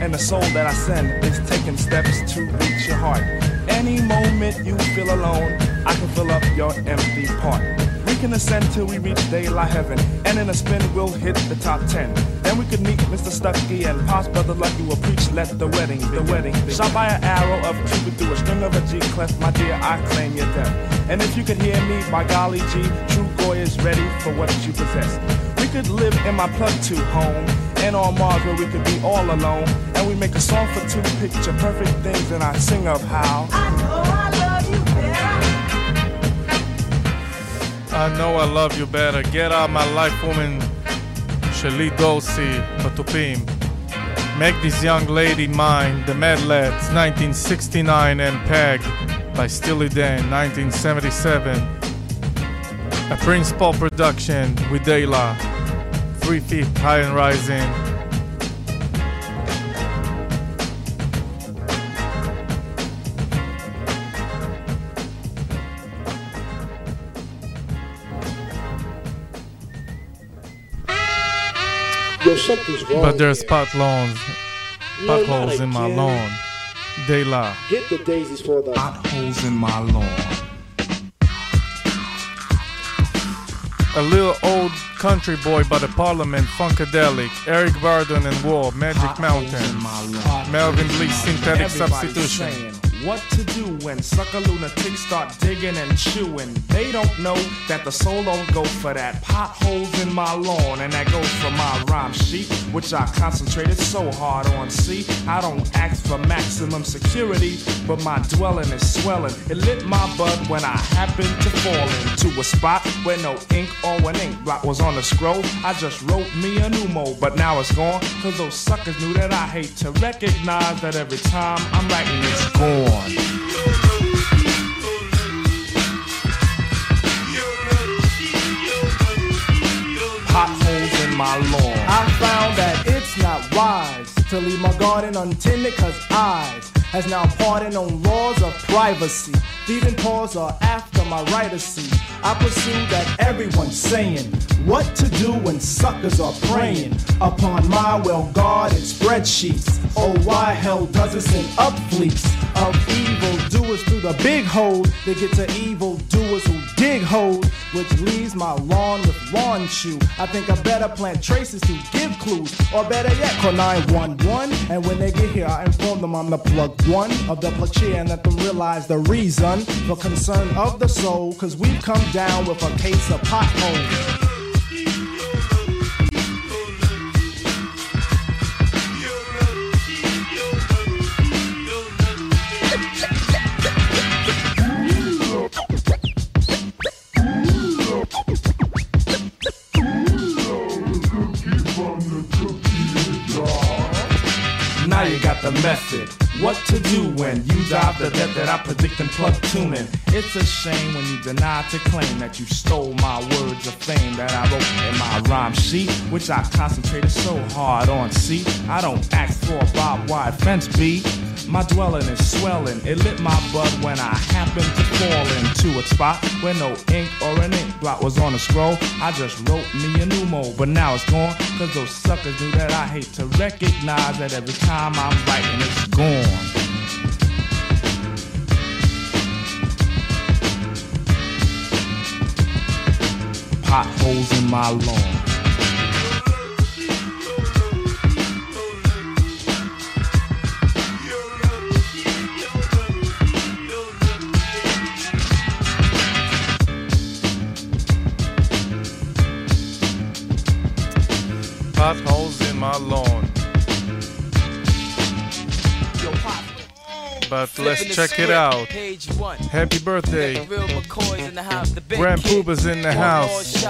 S12: And the soul that I send is taking steps to reach your heart. Any moment you feel alone, I can fill up your empty part. We can ascend till we reach daylight heaven, and in a spin we'll hit the top ten. Then we could meet Mr. Stucky and Pops Brother Lucky will preach, let the wedding, the wedding. Shot by an arrow of Cupid through a string of a G clef, my dear, I claim your death. And if you could hear me, by golly G, true boy is ready for what you possess. We could live in my plug two home, and on Mars where we could be all alone. And we make a song for two picture perfect things, and I sing of how.
S3: I know I love you better. I know I love you better. Get out my life, woman. שלי דורסי בתופים. Make this young lady mine, the Mad Medlets, 1969, and Peg by Steely Dan, 1977. A Prince Paul production with De La. Three Feet High and Rising.
S25: Wrong.
S3: But there's
S25: here.
S3: potholes, potholes in my
S25: again.
S3: lawn. De La.
S25: Get the daisies for the
S3: Potholes in my lawn. A little old country boy by the Parliament, Funkadelic, Eric Burdon and War, Magic Mountain, Melvin Lee Synthetic
S12: Everybody's
S3: Substitution.
S12: saying,
S11: what to do when sucker lunatics start digging and chewing. They don't know that the soul don't go for that. Potholes in my lawn, and that goes for my rhyme sheet, which I concentrated so hard on. See, I don't ask for maximum security, but my dwelling is swelling. It lit my bud when I happened to fall into a spot where no ink or an ink blot was on the scroll. I just wrote me a new mode, but now it's gone. Cause those suckers knew that I hate to recognize that every time I'm writing it's gone. Potholes in my lawn. I found that it's not wise to leave my garden untended cause eyes has now pardoned on laws of privacy. Thieving paws are after my of seat. I pursue that everyone's saying what to do when suckers are preying upon my well guarded spreadsheets. Oh, why hell does it send up fleets of evil doers through the big hole They get to evil doers who dig holes, which leaves my lawn with lawn chew. I think I better plant traces to give clues, or better yet, call 911. And when they get here, I inform them I'm the plug one of the plug and let them realize the reason for concern of the soul. Cause we've come down with a case of potholes. Now you got the method. What to do when you dive the debt that I predict and plug tuning. It's a shame when you deny to claim that you stole my words of fame that I wrote in my rhyme sheet, which I concentrated so hard on. See, I don't ask for a barbed wire fence, B. My dwelling is swelling. It lit my bud when I happened to fall into a spot where no ink or an ink blot was on the scroll. I just wrote me a new mode, but now it's gone. Cause those suckers do that. I hate to recognize that every time I'm writing, it's gone. Potholes in my lawn.
S26: But let's check it out. Happy birthday. Grand Puba's in the house.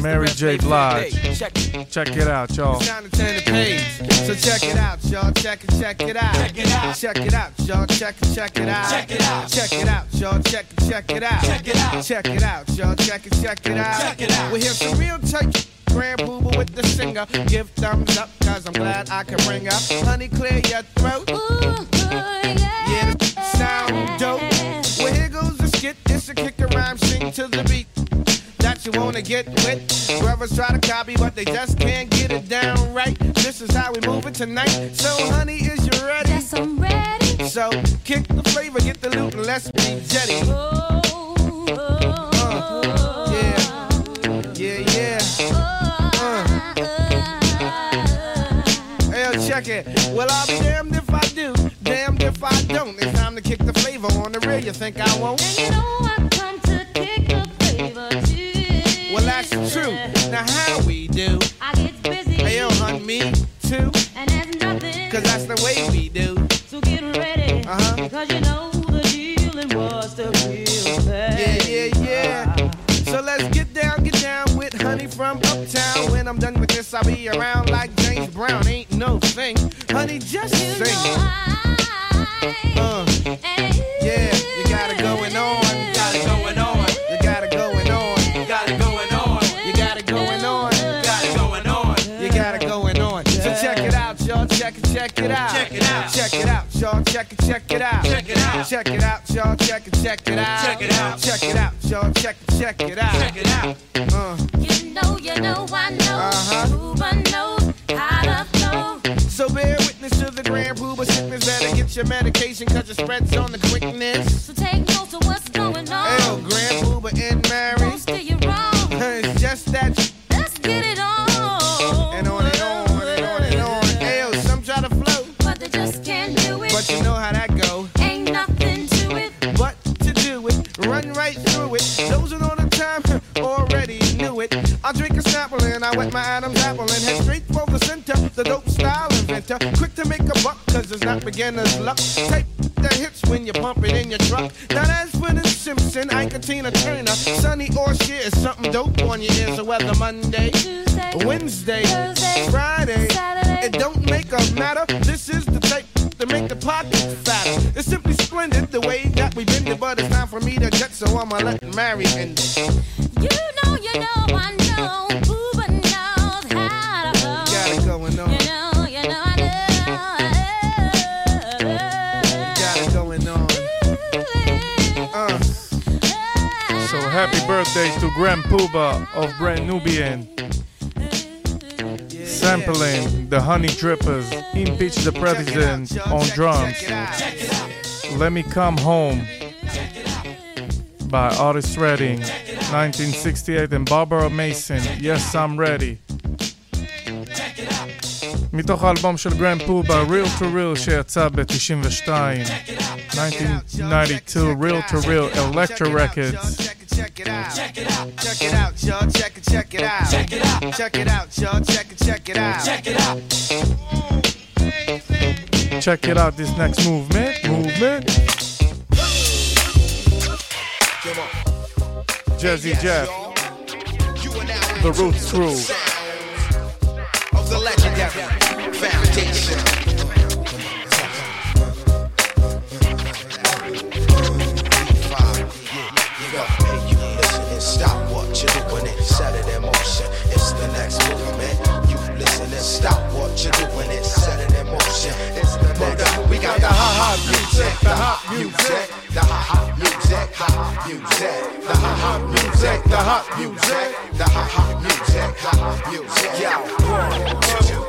S26: Mary J. Blige. Check it out, y'all.
S27: Time to turn the page. So check it out, y'all. Check it, check it out. Check it out. Check it out, y'all. Check it, check it out. Check it out. Check it out, y'all. Check it, check it out. Check it out. Check it out, y'all. Check it, check it out. Check it out. We hear some real tight Grand Puba with the singer. Give thumbs up, cause I'm glad I can bring up. Honey, clear your throat. Yeah, the sound dope. Well, here goes the skit. It's a kick a rhyme, sing to the beat that you wanna get with. Brothers try to copy, but they just can't get it down right. This is how we move it tonight. So, honey, is you ready? Yes, I'm ready. So, kick the flavor, get the loot, and let's be jetty. Uh, yeah, yeah, yeah. Hey, yo, check it. Well, I'll be damned if I do, damned if I don't. It's time to kick the flavor on the real. You think I won't? And you know I come to kick the flavor too. Well, that's true. Now, how we do? I get busy. Hey, yo, hun, me too. And there's nothing. Cause that's the way we do. So get ready. Uh huh. Cause you know the dealing was the real thing. Yeah, yeah, yeah. Honey from uptown. When I'm done with this, I'll be around like James Brown. Ain't no thing. Honey, just sing. Uh, yeah, you got it going on. Got it going on. You got it going on. Got it going on. You got it going on. Got it going on. You got it going on. So check it out, y'all. Check it, check it out. Check it out. Check it out, y'all. Check it, check it out. Check it out. Check it out, y'all. Check it, check it out. Check it out. Check it out, y'all. Check it, check it out. Check it out. Uh.
S28: Know, I know.
S27: Uh-huh.
S28: How to flow.
S27: So bear witness to the Grand Puba sickness. Better get your medication cause it spreads on the quickness.
S28: So take
S27: I drink a sample and I wet my Adam's apple and head straight for the center. The dope style inventor, quick to make a buck, cause it's not beginner's luck. Take the hits when you pump it in your truck. Now that's for the Simpson, Ike and Tina Turner. Sunny or shit is something dope on your ears. So whether Monday, Wednesday, Friday, it don't make a matter. This is the tape to make the pocket fatter. It's simply splendid the way that we bend it, but it's time for me to jet, so I'ma let Mary end it.
S28: You know, you know, I
S3: happy birthdays to Grand Puba of Brand Nubian. Sampling the Honey Drippers, Impeach the President on drums. Let Me Come Home by Otis Redding, 1968, and Barbara Mason, Yes I'm Ready. מתוך האלבום של גרם פובה, Reel to Reel שיצא ב-92, 1992, Reel to Reel, Elektra Records.
S27: Check it out. Check it out. Check it out, y'all. Check it, check it out. Check it out. Check it out, y'all. Check it, check it out. Check it out.
S3: Check it out, this next movement, movement. Jazzy Jeff, The Roots Crew.
S19: of the legendary foundation. Set it in motion. It's the next movement. You listen and stop what you're doing and set it in motion. It's the next. We got the ha ha music, the hot music, the ha ha music, hot music, the ha ha music, the hot music, the ha ha music, hot music. Yo,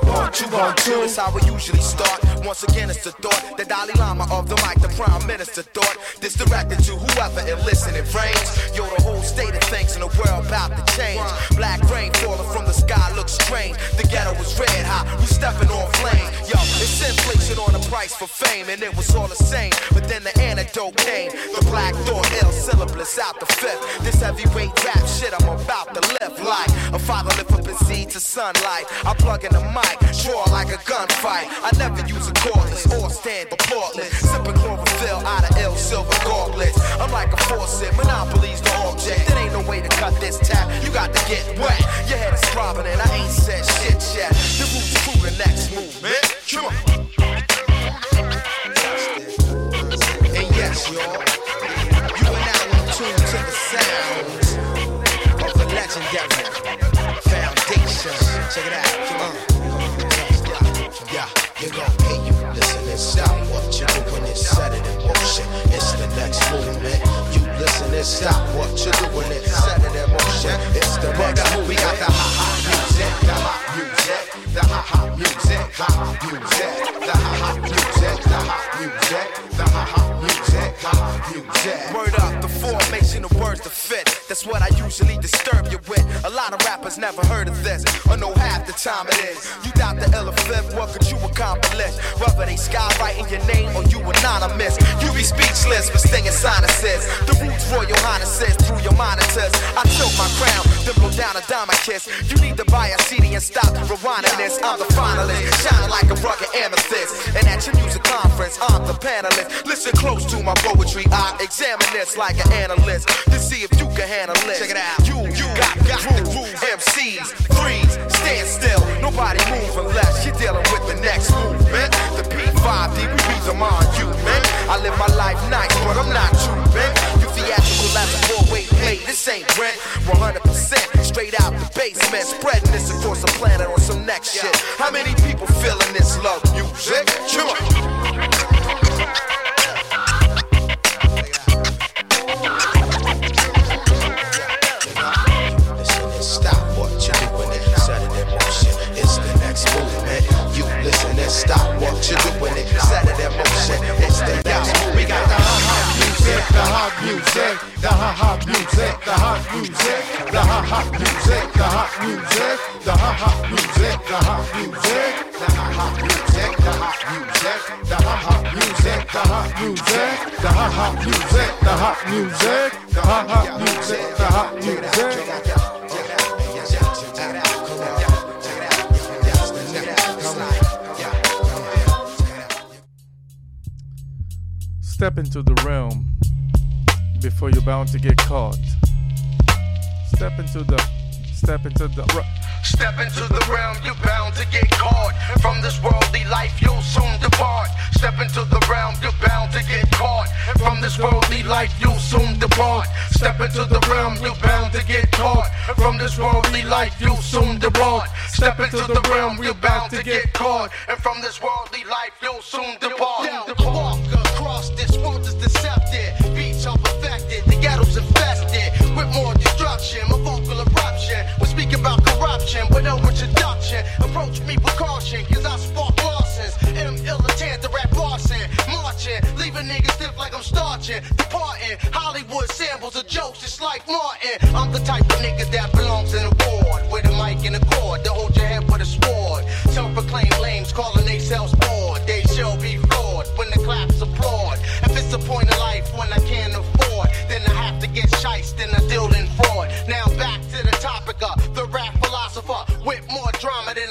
S19: one, two, one, two. That's how we usually start. Once again, it's the thought, the Dalai Lama of the mic, the Prime Minister thought. This directed to whoever it listen it rains. Yo, the whole state of things in the world about to change. Black rain falling from the sky looks strange. The ghetto was red hot, we stepping on flame. Yo, it's inflation on the price for fame, and it was all the same. But then the antidote came. The Black Thought, ill syllabus out the fifth. This heavyweight rap shit I'm about to lift like a father lift up his seed to sunlight. I plug in the mic, draw like a gunfight. I never use a cordless or stand portless. Sipping chlorophyll out of ill silver gauntlets. I'm like a faucet, monopolies the object. There ain't no way to cut this tap. You got to get wet. Your head is throbbing and I ain't said shit yet. The roots crew, the next movement. Come on. And yes, y'all, you are to the sounds of the legendary. Check it out. Yeah, you gon' pay you. Listen and stop what you're doing and set in motion. It's the next movement. You listen and stop what you're doing and set in motion. It's the next. We got the ha ha music, the hot music, the ha ha music, hot music, the ha ha music, the hot music, the ha ha
S29: Word up, the formation of words to fit. That's what I usually disturb you with. A lot of rappers never heard of this, or know half the time it is. You doubt the elephant, what could you accomplish? Whether they skywriting your name or you anonymous, you be speechless for stinging sinuses. The roots royal highnesses through your monitors. I tilt my crown, then blow down a diamond kiss. You need to buy a CD and stop rewinding this. I'm the finalist, shining like a rugged amethyst. And at your music conference, I'm the panelist. Listen close to my poetry, I examine this like an analyst to see if you can handle it. Check it out. You, you got, got the groove. MCs, freeze, stand still. Nobody move unless you're dealing with the next movement. The P5D, we beat them on you, man. I live my life nice, but I'm not you, man. You theatrical as a four-way play. This ain't rent. 100% straight out the basement. Spreading this across the planet on some next shit. How many people feeling this love music? Come on.
S19: Music, the
S6: hot music, the hot hot music, the hot music, the hot hot music, the hot music, the hot hot music, the hot music, the hot hot music, the hot music, the hot hot music, the hot music, the hot hot music, the hot music, the hot hot music, the hot music.
S30: Step into the realm before you're bound to get caught. Step into the, step into the.
S3: Step into the realm, you're bound to get caught. From this worldly life, you'll soon depart. Step into the realm, you're bound to get caught. From this worldly life, you'll soon depart. Step into the realm, you're bound to get caught. From this worldly life, you'll soon depart. Step into the realm, you're bound to get caught. And from this worldly life, you'll soon depart. Walk across this world is deceptive. Beats with more destruction. My vocal eruption. We speak about corruption, but no introduction. Approach me with caution, cause I spark losses. M militant, the rap arson. Marching, leaving niggas stiff like I'm starching. Departing, Hollywood samples of jokes just like Martin. I'm the type of nigga that belongs in a ward. With a mic and a cord to hold your head with a sword. Self proclaimed lames calling themselves bored. They shall be floored when the claps applaud. If it's a point of life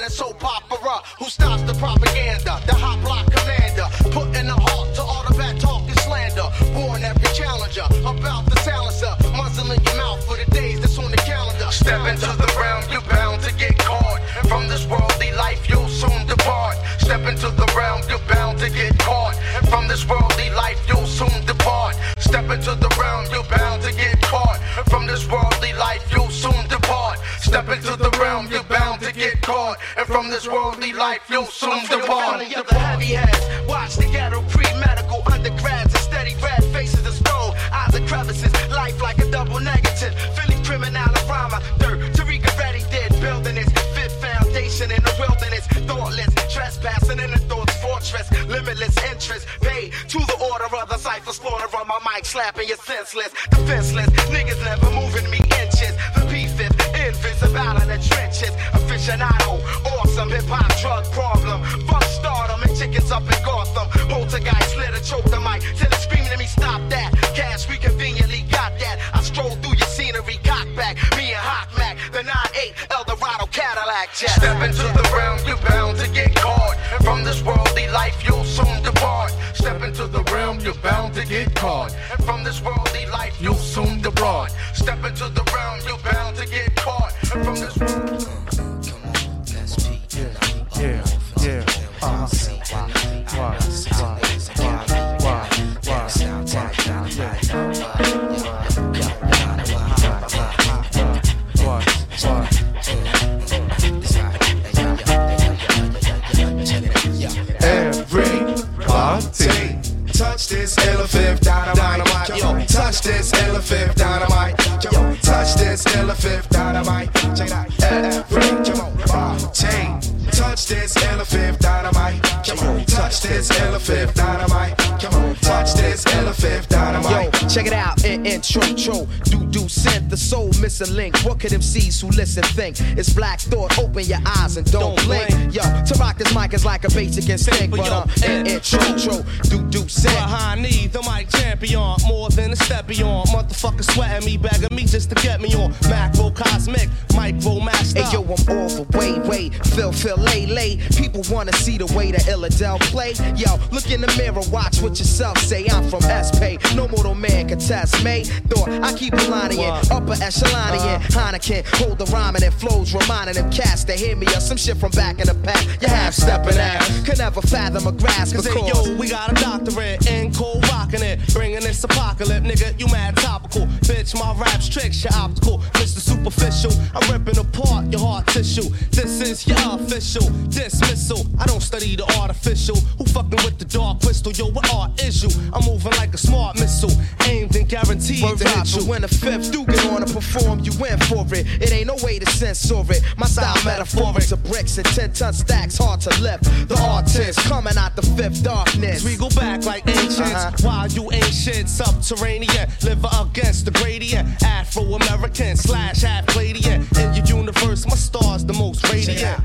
S3: than soap opera. Who stops the propaganda? The hot block commander. Putting a halt to all the bad talk and slander. Warn every challenger about the silencer. Muzzle in your mouth for the days that's on the calendar. Step into the realm, you're bound to get caught. From this worldly life, you'll soon depart. Step into the realm, you're bound to get caught. From this worldly life, you'll soon depart. Step into the realm, you're bound to get caught. From this worldly life, you'll soon depart. Step into the realm, you're bound to get caught. And from this worldly life, you'll soon depart.
S31: The heavy heads, watch the ghetto pre-medical undergrads and steady red faces of stone, eyes of crevices, life like a double negative. Philly criminal rhymer, dirt. Tariq already did building his fit foundation in the wilderness, thoughtless, trespassing in the thoughts fortress, limitless interest, paid to the order of the cipher slaughter on my mic, slapping you senseless, defenseless. Niggas never moving me inches. The P5th, invisible in the trenches, aficionado, awesome hip hop drug problem. Fuck stardom and chickens up in Gotham. Poltergeist lit a choke the mic till it's screaming at me, stop that. Cash, we conveniently got that. I stroll through your scenery, cock back. Me and Hot Mac, the 9-8 Eldorado Cadillac jet.
S3: Step into the realm, you're bound to get caught. From this worldly life, you'll soon depart. Step into the realm, you're bound to get caught. From this worldly life, you'll soon depart. Step into the realm, you're bound to get caught. From this touch this elephant dynamite. Yo, touch this elephant dynamite. Yo, touch this elephant dynamite. Check it out. Everybody touch this elephant dynamite. Come on, touch this elephant dynamite. Come on, touch this elephant dynamite.
S19: Yo, check it out, in intro, tro, do do sent the soul missing link. What could MCs who listen think? It's Black Thought, open your eyes and don't, blink. Yo, to rock this mic is like a basic instinct, but uh, in intro, tro, do do sent.
S17: Behind me, the mic champion, more than a step beyond. Motherfucker sweating me, begging me just to get me on. Macro cosmic, micro master.
S19: Hey yo, I'm all the way, way, Phil, Phil, lay, lay. People wanna see the way that Illadel play. Yo, look in the mirror, watch what yourself say. I'm from S-Pay, no mortal man can test me. Thought I keep in, upper echelon in. Uh-huh. Heineken, hold the rhyming and flows, reminding them cats to hear me or some shit from back in the past. You half stepping ass, could never fathom a grasp
S17: Cause hey, yo, we got a doctorate in cold rocking it, bringing this apocalypse, nigga. You mad topical, bitch. My raps tricks, your optical, Mr. Superficial. I'm ripping apart your heart tissue. This is your official dismissal. I don't study the artificial. Who fucking with the dark crystal? Yo, what art is you? I'm moving like a smart missile, aimed and guaranteed
S32: Word
S17: to hit you.
S32: when the fifth do get on to perform, you went for it. It ain't no way to censor it. My style metaphoric to bricks and 10 ton stacks, hard to lift. The artist coming out the fifth darkness.
S17: We go back like ancients,
S32: Uh-huh.
S17: while you ancient subterranean, live against the gradient. Afro American slash half Palladian. In your universe, my star's the most radiant.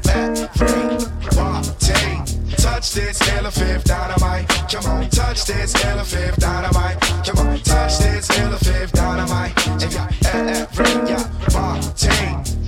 S6: Touch this elephant dynamite. Come on, touch this elephant dynamite. Come on, touch this fifth dynamite. And yeah, everybody,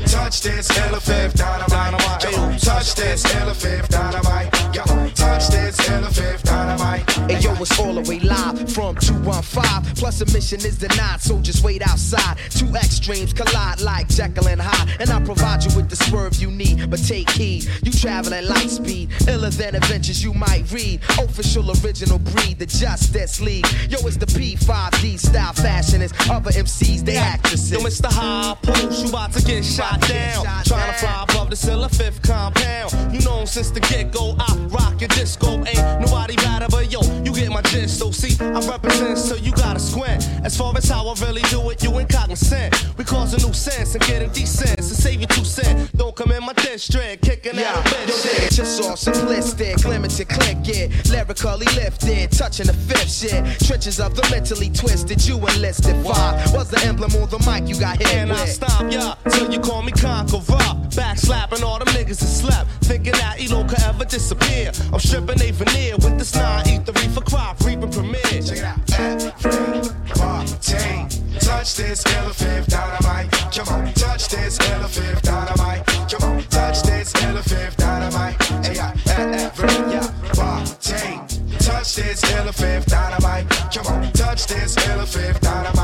S6: touch this elephant dynamite. Come on, touch this elephant dynamite. Yeah, touch this elephant dynamite.
S32: Hey yo, it's all the way live from 215. Plus, admission is denied, so just wait outside. Two extremes collide like Jekyll and Hyde. And I provide you with the swerve you need, but take heed. You travel at light speed, iller than adventures you might read. Official original breed, the Justice League. Yo, it's the P5D style fashionist. Other MCs, they actresses.
S17: Yo, Mr. High Post, you about to get shot down. Trying to fly above the Silla fifth compound. You know since the get go, I rock your disco. Ain't nobody better but yo, you get my gist. So see, I represent, so you gotta squint. As far as how I really do it, you ain't cognizant. We cause a new sense and getting decent. So save your two cents. Don't come in my district, kicking out a bitch.
S32: Yo, just all simplistic, limited click it, lyrically lifted, touching the fifth shit. Trenches of the mentally twisted, you enlisted. Five was the emblem on the mic you got hit
S17: And I stop ya till you call me conqueror. Back slapping all them niggas that slept, thinking that Elo could ever disappear. I'm stripping a veneer with this nine ether for crop reaping premiere. Check it out.
S6: Everybody, touch this elephant dynamite. Come on, touch this elephant dynamite. Come on, touch this elephant dynamite. Hey, yeah, everybody, touch this elephant dynamite. Come on, touch this elephant dynamite.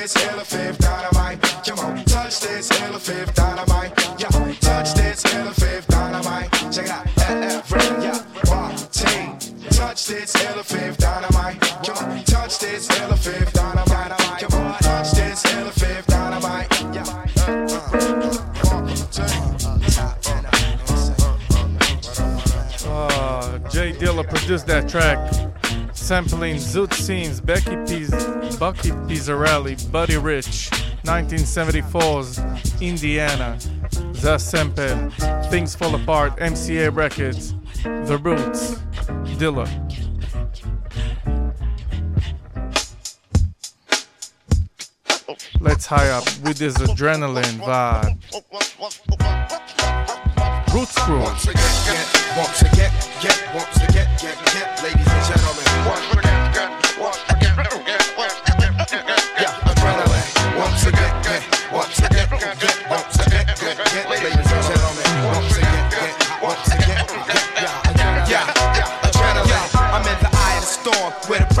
S6: This elephant dynamite. Come on, touch this elephant dynamite. Yeah, touch this elephant dynamite. Check it out, everybody, touch this elephant dynamite. Come on, touch this elephant dynamite. Come on, touch this elephant dynamite.
S3: Uh, J Dilla produced that track, sampling Zoot Sims, Becky Piz- Bucky Pizzarelli, Buddy Rich, 1974's Indiana, The Sample, Things Fall Apart, MCA Records, The Roots, Dilla. Let's high up with this adrenaline vibe. Roots Crew.
S6: Once again, get, once again, get, once again, get, get, ladies and gentlemen. Once again, get, once again, get, once again, yeah, adrenaline. Once again, get, once again, get, once again, get, get, ladies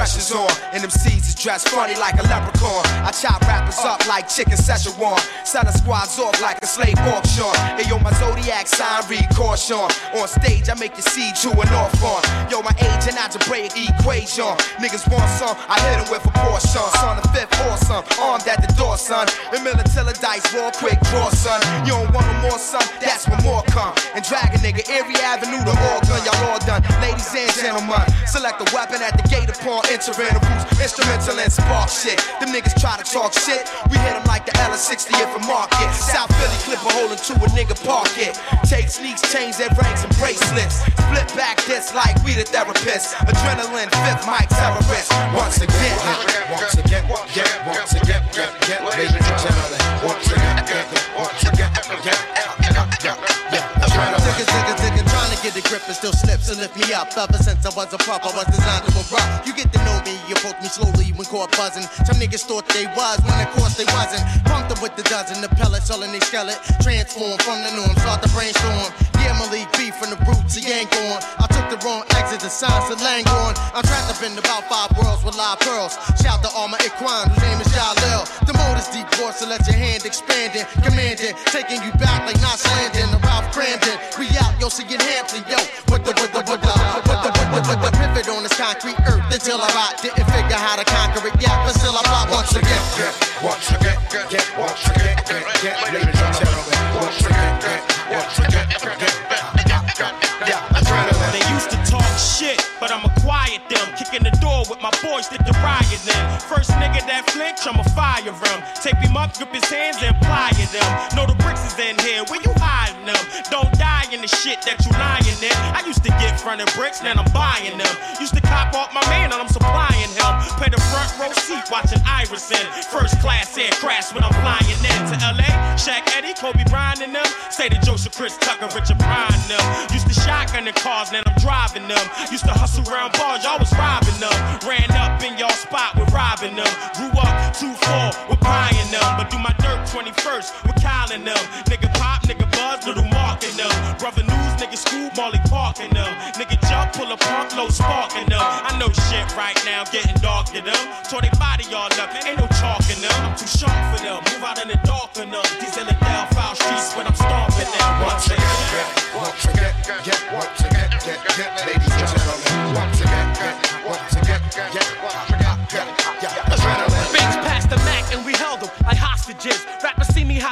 S19: pressure's on. And them seeds is dressed funny like a leprechaun. I chop rappers up like chicken Szechuan. Selling squads off like a slave auction. Hey yo, my zodiac sign read caution. On stage, I make you see to an off on. Yo, my age and algebraic equation. Niggas want some, I hit 'em with a portion. Son the fifth awesome, armed at the door, son. And Militilla dice, roll quick, draw, son. You don't want no more, son, that's when more come. And drag a nigga, every avenue to all gun, y'all all done. Ladies and gentlemen, select a weapon at the gate upon Instrumental and spark shit. Them niggas try to talk shit. We hit them like the L60 if a market. South Philly clip a hole into a nigga park it. Take sneaks, chains, and rings and bracelets. Split back this like we the therapists. Adrenaline, fifth mic terrorist. Once again,
S6: Once again, get, once again, get, get, ladies. Once again, get, once again, get, yeah, yeah, adrenaline.
S15: Get grip and still slips and lift me up. Ever since I was a pup, I was designed to erupt. You get to know me, you approach me slowly when caught buzzing. Some niggas thought they was, when of course they wasn't. Pumped them with the dozen, the pellets all in their skeleton. Transform from the norm, start to brainstorm. Yeah, Malik B from the roots, ain't going. I took the wrong exit, the signs of Langhorne. I'm trapped up in about five worlds with live pearls. Shout to all my Iquan, whose name is Jalil. The mode is deep voice, so let your hand expanding. Commanding, taking you back like Knots Landing or Ralph Kramden. We out, yo, see it Hampton, yo. With the, with the, with the, with the, with the, with the pivot on this concrete earth until I rot. Didn't figure how to conquer it, yeah, but still I plot once again.
S6: Once again, once again. Once again, get, once again, adrenaline.
S16: They used
S8: my boys that derive riot then. First nigga that flinch, I'ma fire him. Tape him up, grip his hands and plier them. Know the bricks is in here, where you hiding them? Don't die in the shit that you lying in. I used to get front of bricks, now I'm buying them. Used to cop off my man and I'm supplying him. Pay the front row seat watching Iverson. First class air crash when I'm flying in to LA. Shaq Eddie, Kobe Bryant and them. Say to Joseph Chris Tucker, Richard Pryor them. Used to shotgun the cars, now I'm driving them. Used to hustle around bars, y'all was robbing them. Ran up in y'all spot with robbing them. Grew up 2-4 with buying them. But do my dirt 21st with Kyle and them. Nigga pop, nigga buzz, little Mark and them. Brother News, nigga School, Molly Park and them. Nigga jump, pull a pump, low spark in them. I know shit right now, getting dark to them. Tore they body all up, ain't no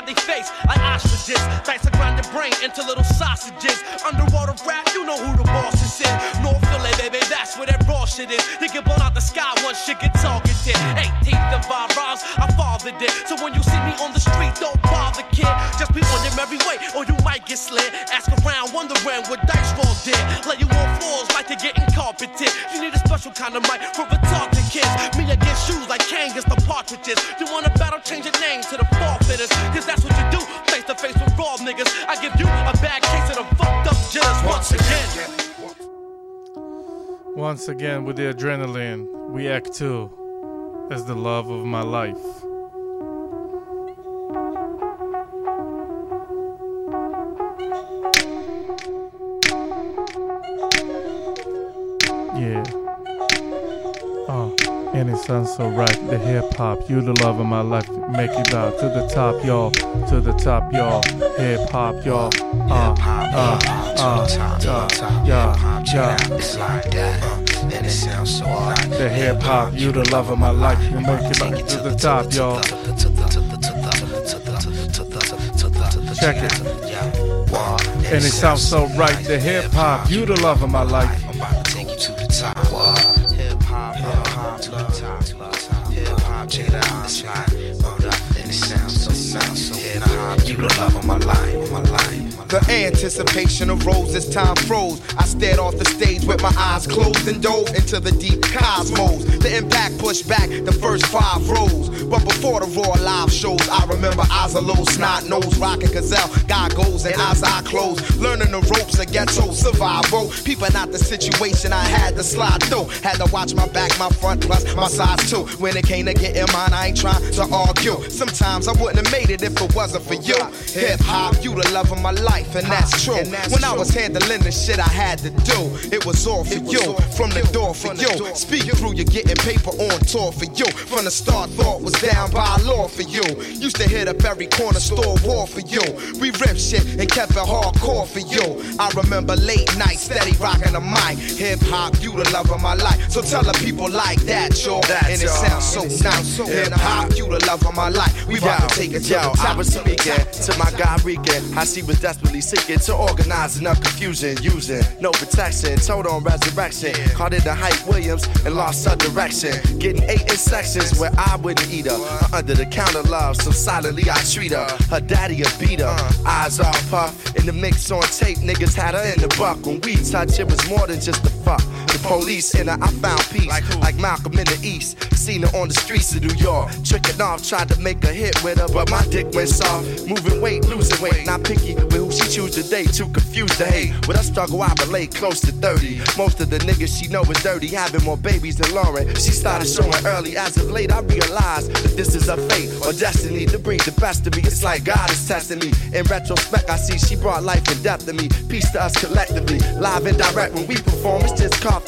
S17: they face like ostriches. Dice to grind the brain into little sausages. Underwater rap, you know who the boss is in. North Philly, baby, that's where that raw shit is. They get blown out the sky once shit get targeted. 18th of our rhymes, I fathered it. So when you see me on the street, don't bother, kid. Just be on your merry way, or you might get slid. Ask around, wondering what Dice Raw did. Lay you on floors like you're getting carpeted. You need a special kind of mic for retarded kids. Me against shoes like Kane against the partridges. You wanna battle, change your name to the forfeiters. Raw niggas. I give you a bad case of the fucked up jitters once again.
S3: Once again, with the adrenaline, we act two as the love of my life. Yeah. And it sounds so right. The hip hop, you the love of my life. Make it out to the top, y'all. To the top, y'all. Hip hop, y'all. Uh, uh, uh, yeah, yeah, yeah.
S33: It's like that, uh, and it sounds so right.
S3: The hip hop, you the love of my life. You make it to the top, y'all. Check it. And it sounds so right. The hip hop, you the love of my life.
S33: Check it out. It's like, hold up, and it sounds so, sounds so. Hip hop, you the love of my life, my life.
S19: The anticipation arose as time froze. I stared off the stage with my eyes closed and dove into the deep cosmos. The impact pushed back the first five rows. But before the raw live shows, I remember eyes a low, snot nose, rocking gazelle, goggles and eyes eye closed. Learning the ropes of ghetto survival. Peeping out the situation, I had to slide through. Had to watch my back, my front, plus my size too. When it came to getting mine, I ain't trying to argue. Sometimes I wouldn't have made it if it wasn't for you. Hip hop, you the love of my life, and that's true. When I was handling the shit I had to do, it was all for you. From the door for you. Speak through, you're getting paper on tour for you. From the start, thought was down by law for you. Used to hit up every corner store war for you. We ripped shit and kept it hardcore for you. I remember late nights, steady rocking the mic. Hip hop, you the love of my life. So tell the people like that, yo. And it sounds so nice. So Hip hop, you the love of my life. We about to take it to
S34: Yo,
S19: the top.
S34: I was speaking to my guy Rican. How she was desperately seeking to organize enough confusion, using no protection. Told on resurrection. Caught it the Hype Williams and lost her direction. Getting eight in sections where I wouldn't eat her. Her under the counter love, so solidly I treat her. Her daddy a beat her. Eyes all puff. In the mix on tape, niggas had her in the buck. When we touch, it was more than just a fuck. The police and I found peace. Like, Malcolm in the East. Seen her on the streets of New York. Tricking off, tried to make a hit with her, but my dick went soft. Moving weight, losing weight. Not picky with who she choose to date. Too confused to hate. With her struggle, I relate close to 30. Most of the niggas she know is dirty, having more babies than Lauryn. She started showing early. As of late, I realized that this is her fate or destiny to bring the best of me. It's like God is testing me. In retrospect, I see she brought life and death to me. Peace to us collectively. Live and direct when we perform, it's just coffee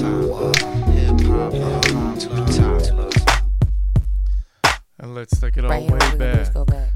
S34: Uh, uh, and
S35: let's take it all
S3: right
S35: way back.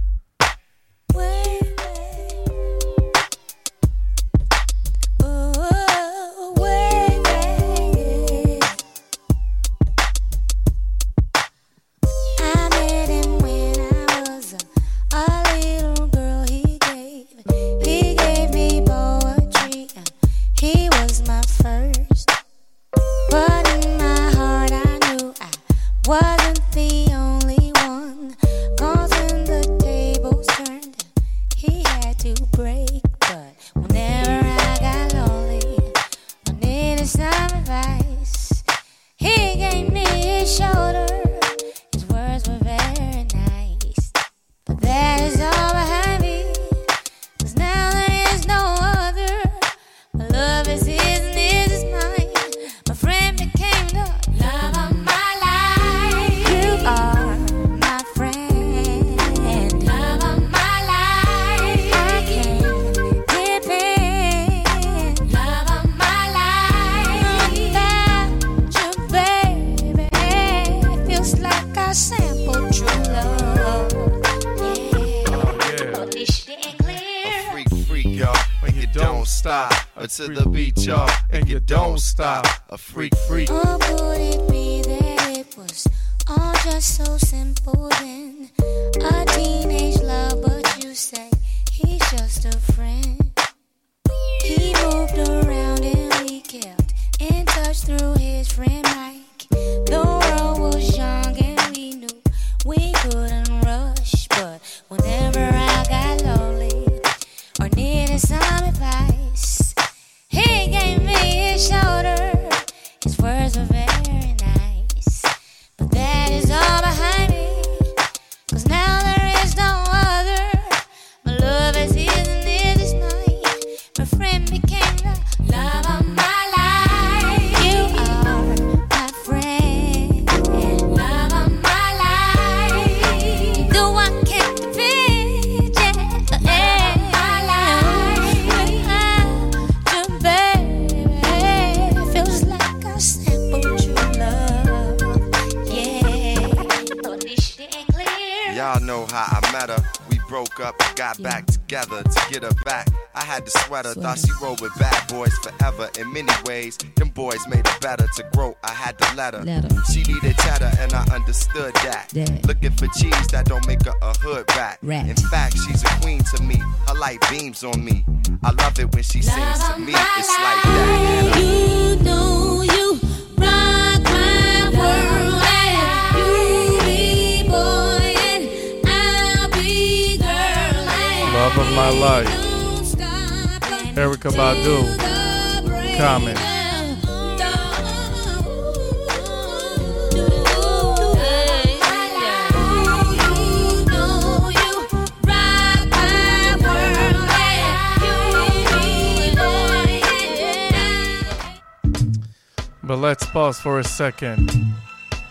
S35: Second.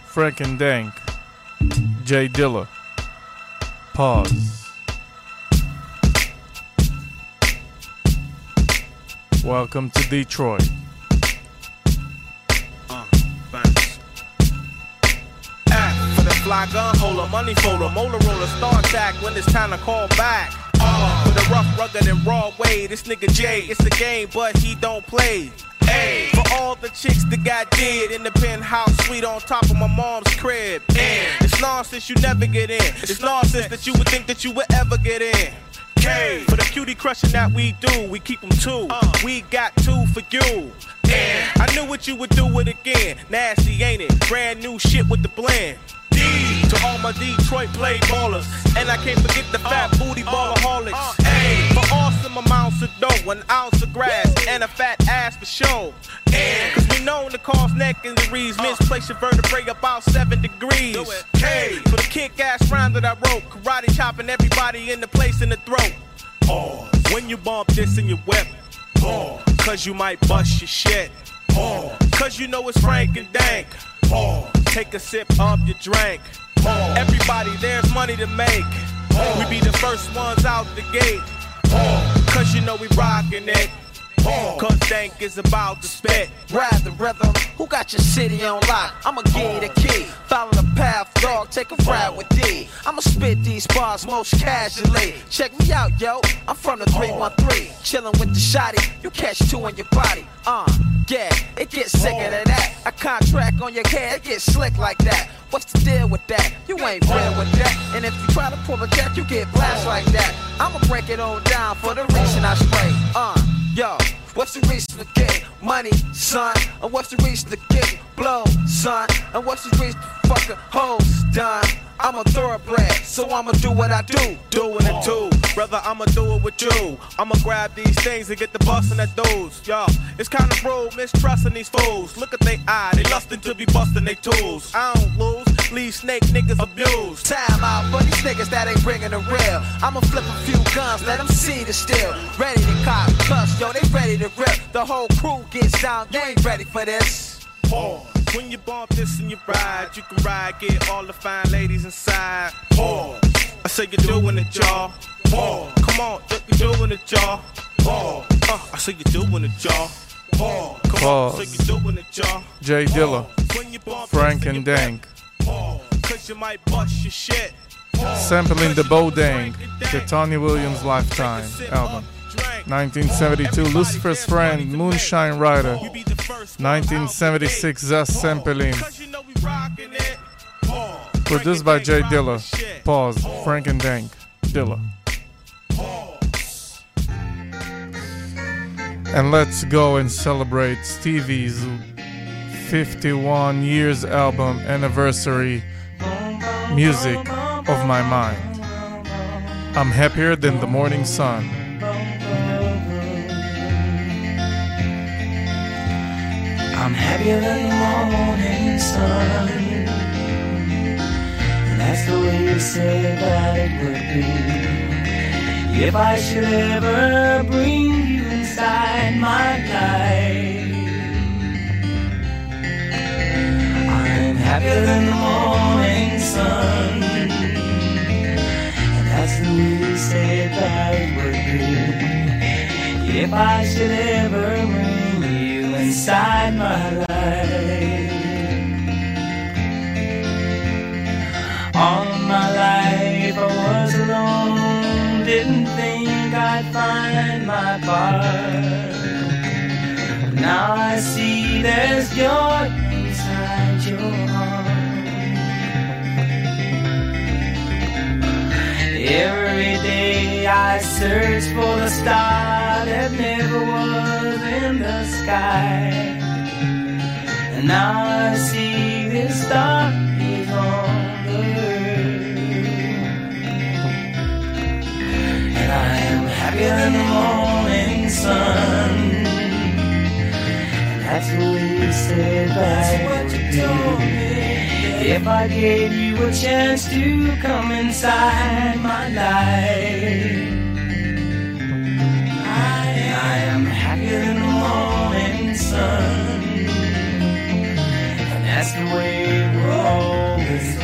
S35: Frank and Dank. J Dilla. Pause. Welcome to Detroit.
S8: Uh, the fly gun holder, money folder, molar roller, star attack when it's time to call back. R for the rough, rugged, and raw way. This nigga Jay, it's the game, but he don't play. For all the chicks that got dead in the penthouse suite on top of my mom's crib. N it's nonsense you never get in. It's nonsense that you would think that you would ever get in. K for the cutie crushing that we do, we keep them two. Uh. We got two for you. I knew what you would do it again. Nasty, ain't it? Brand new shit with the blend. D Detroit play ballers. And I can't forget the fat booty ballaholics. A for awesome amounts of dough, an ounce of grass, and a fat ass for show. And cause we known to cause neck injuries, uh. misplace your vertebrae about seven degrees. K for the kick ass rhyme that I wrote, karate chopping everybody in the place in the throat. Pause. When you bump this in your whip, pause. Cause you might bust your shit. Pause. Cause you know it's Frank and Dank. Pause. Take a sip of your drink. Everybody, there's money to make. We be the first ones out the gate. Cause you know we rockin' it. Cause Dank is about to spit.
S36: Rather, rhythm, who got your city on lock? I'ma give you the key. Follow the path, dog, take a ride with D. I'ma spit these bars most casually. Check me out, yo. I'm from the 313. Chillin' with the shotty. You catch two in your body. Uh, yeah, it gets sicker than that. A contract on your head, it gets slick like that. What's the deal with that? You ain't real with that. And if you try to pull a jet, you get blasted like that. I'ma break it on down for the reason I spray. Uh, yo. What's the reason to get money, son? And what's the reason to get blow, son? And what's the reason to fucking hoes done? I'm a thoroughbred, so I'ma do what I do.
S8: Doing it too, brother. I'ma do it with you. I'ma grab these things and get the bustin' at those. Y'all, it's kinda rude, mistrusting these fools. Look at they eye, they lustin' to be bustin' they tools. I don't lose, leave snake niggas abused.
S36: Time out for these niggas that ain't bringin' the real. I'ma flip a few guns, let them see the steel. Ready to cop, plus, yo, they ready to rip. The whole crew gets down, you ain't ready for this.
S8: Pause. When you bump this and you ride, you can ride, get all the fine ladies inside. Pause. I say you're doing it, y'all. Pause. Come on, look, you're doing it, y'all. Pause. Uh, I say you're doing it, y'all. Pause. Come on,
S3: Pause.
S8: say you're doing it, y'all.
S3: J Dilla,
S8: When you bump
S3: Frank and Dank,
S8: Pause. Cause you might bust your shit.
S3: sampling the Bodang, the Tony Williams Lifetime album. 1972, Lucifer's Friend, Moonshine Rider. 1976, Zest Sampling. Produced by J Dilla. Pause. Frank and Dank. Dilla. And let's go and celebrate Stevie's 51 years album anniversary music of my mind. I'm happier than the morning sun.
S37: I'm happier than the morning sun. And that's the way you said that it would be. If I should ever bring you inside my life, I'm happier than the morning sun. And that's the way you said that it would be. If I should ever bring inside my life. All my life I was alone, didn't think I'd find my part. Now I see there's joy inside your heart. Every day I search for the star that never was in the sky. And now I see this star is on the earth. And I am happier than the morning sun. And that's what you said that's what you told me. If I gave you a chance to come inside my life, I, am happier than the morning sun. And that's the way it will always be.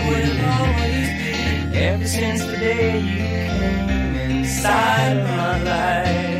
S37: Ever since the day you came inside of my life.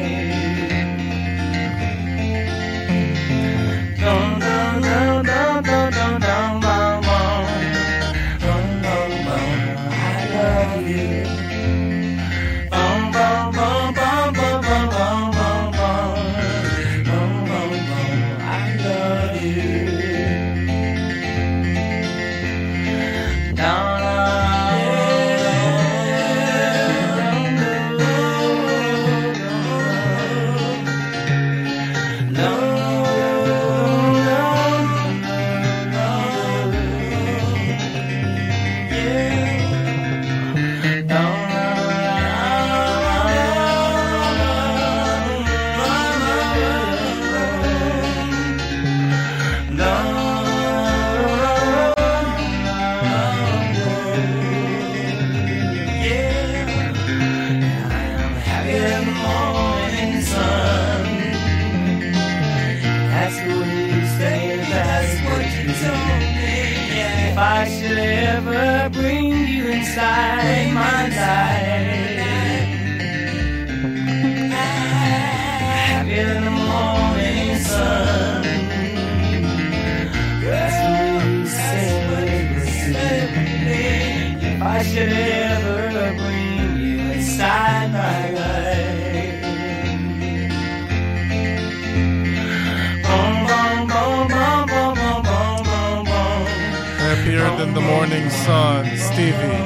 S37: סנסון, סטיבי.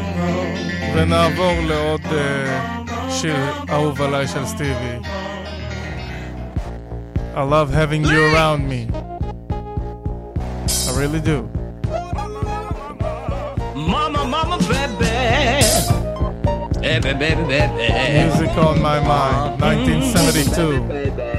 S37: ונעבור לעוד uh, שיר אהוב עליי של סטיבי. I love having you around me. I really do.
S3: Mama, mama, baby. Baby, baby, baby.
S37: Music on my mind, 1972.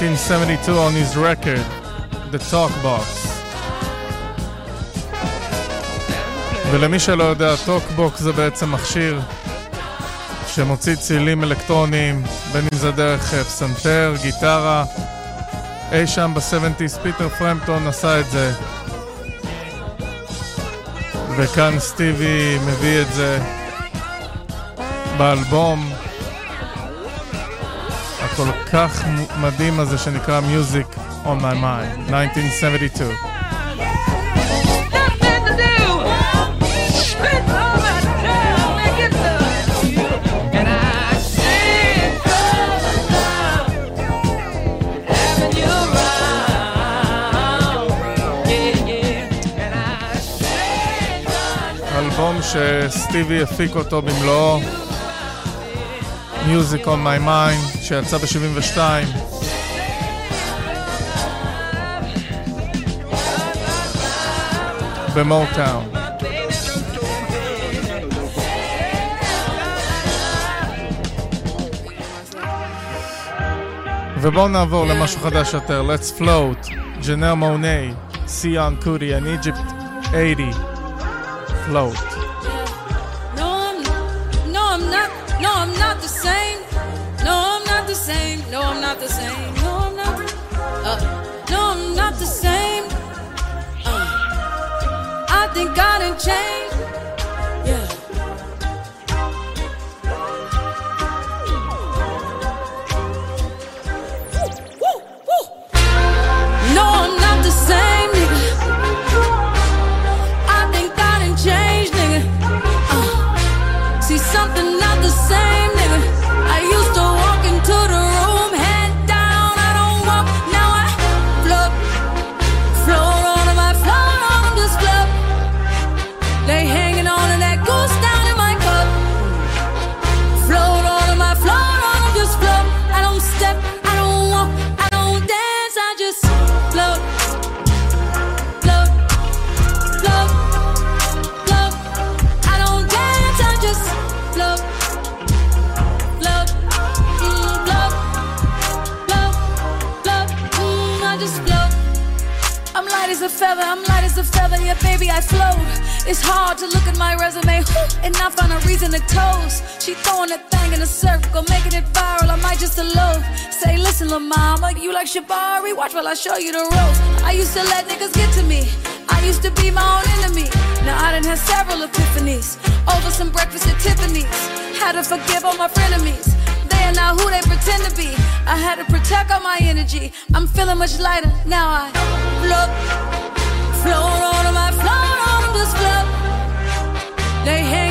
S3: 1972 on his record, The Talk Box. ולמי שלא יודע, טוקבוקס זה בעצם מכשיר שמוציא צילים אלקטרוניים, בין אם זה דרך אה, פסנתר, גיטרה. אי שם ב-70's פיטר פרמפטון עשה את זה. וכאן סטיבי מביא את זה באלבום הכל כך מדהים הזה שנקרא Music on My Mind, 1972. אלבום שסטיבי הפיק אותו במלואו, Music on My Mind, שיצא ב-72. במוטאון. ובואו נעבור למשהו חדש יותר, Let's Float, ג'נר מוני, סיאן קודי, and Egypt 80, Float.
S22: Light as a feather, I'm light as a feather, yeah, baby, I float. It's hard to look at my resume and not find a reason to toast. She throwing that thing in a circle, making it viral. I might just elope. Say, listen, lil' mama, you like Shabari? Watch while I show you the ropes. I used to let niggas get to me. I used to be my own enemy. Now I done had several epiphanies over some breakfast at Tiffany's. Had to forgive all my frenemies. Are not who they pretend to be. I had to protect all my energy. I'm feeling much lighter now. I float, float on. I float on just float. They hanging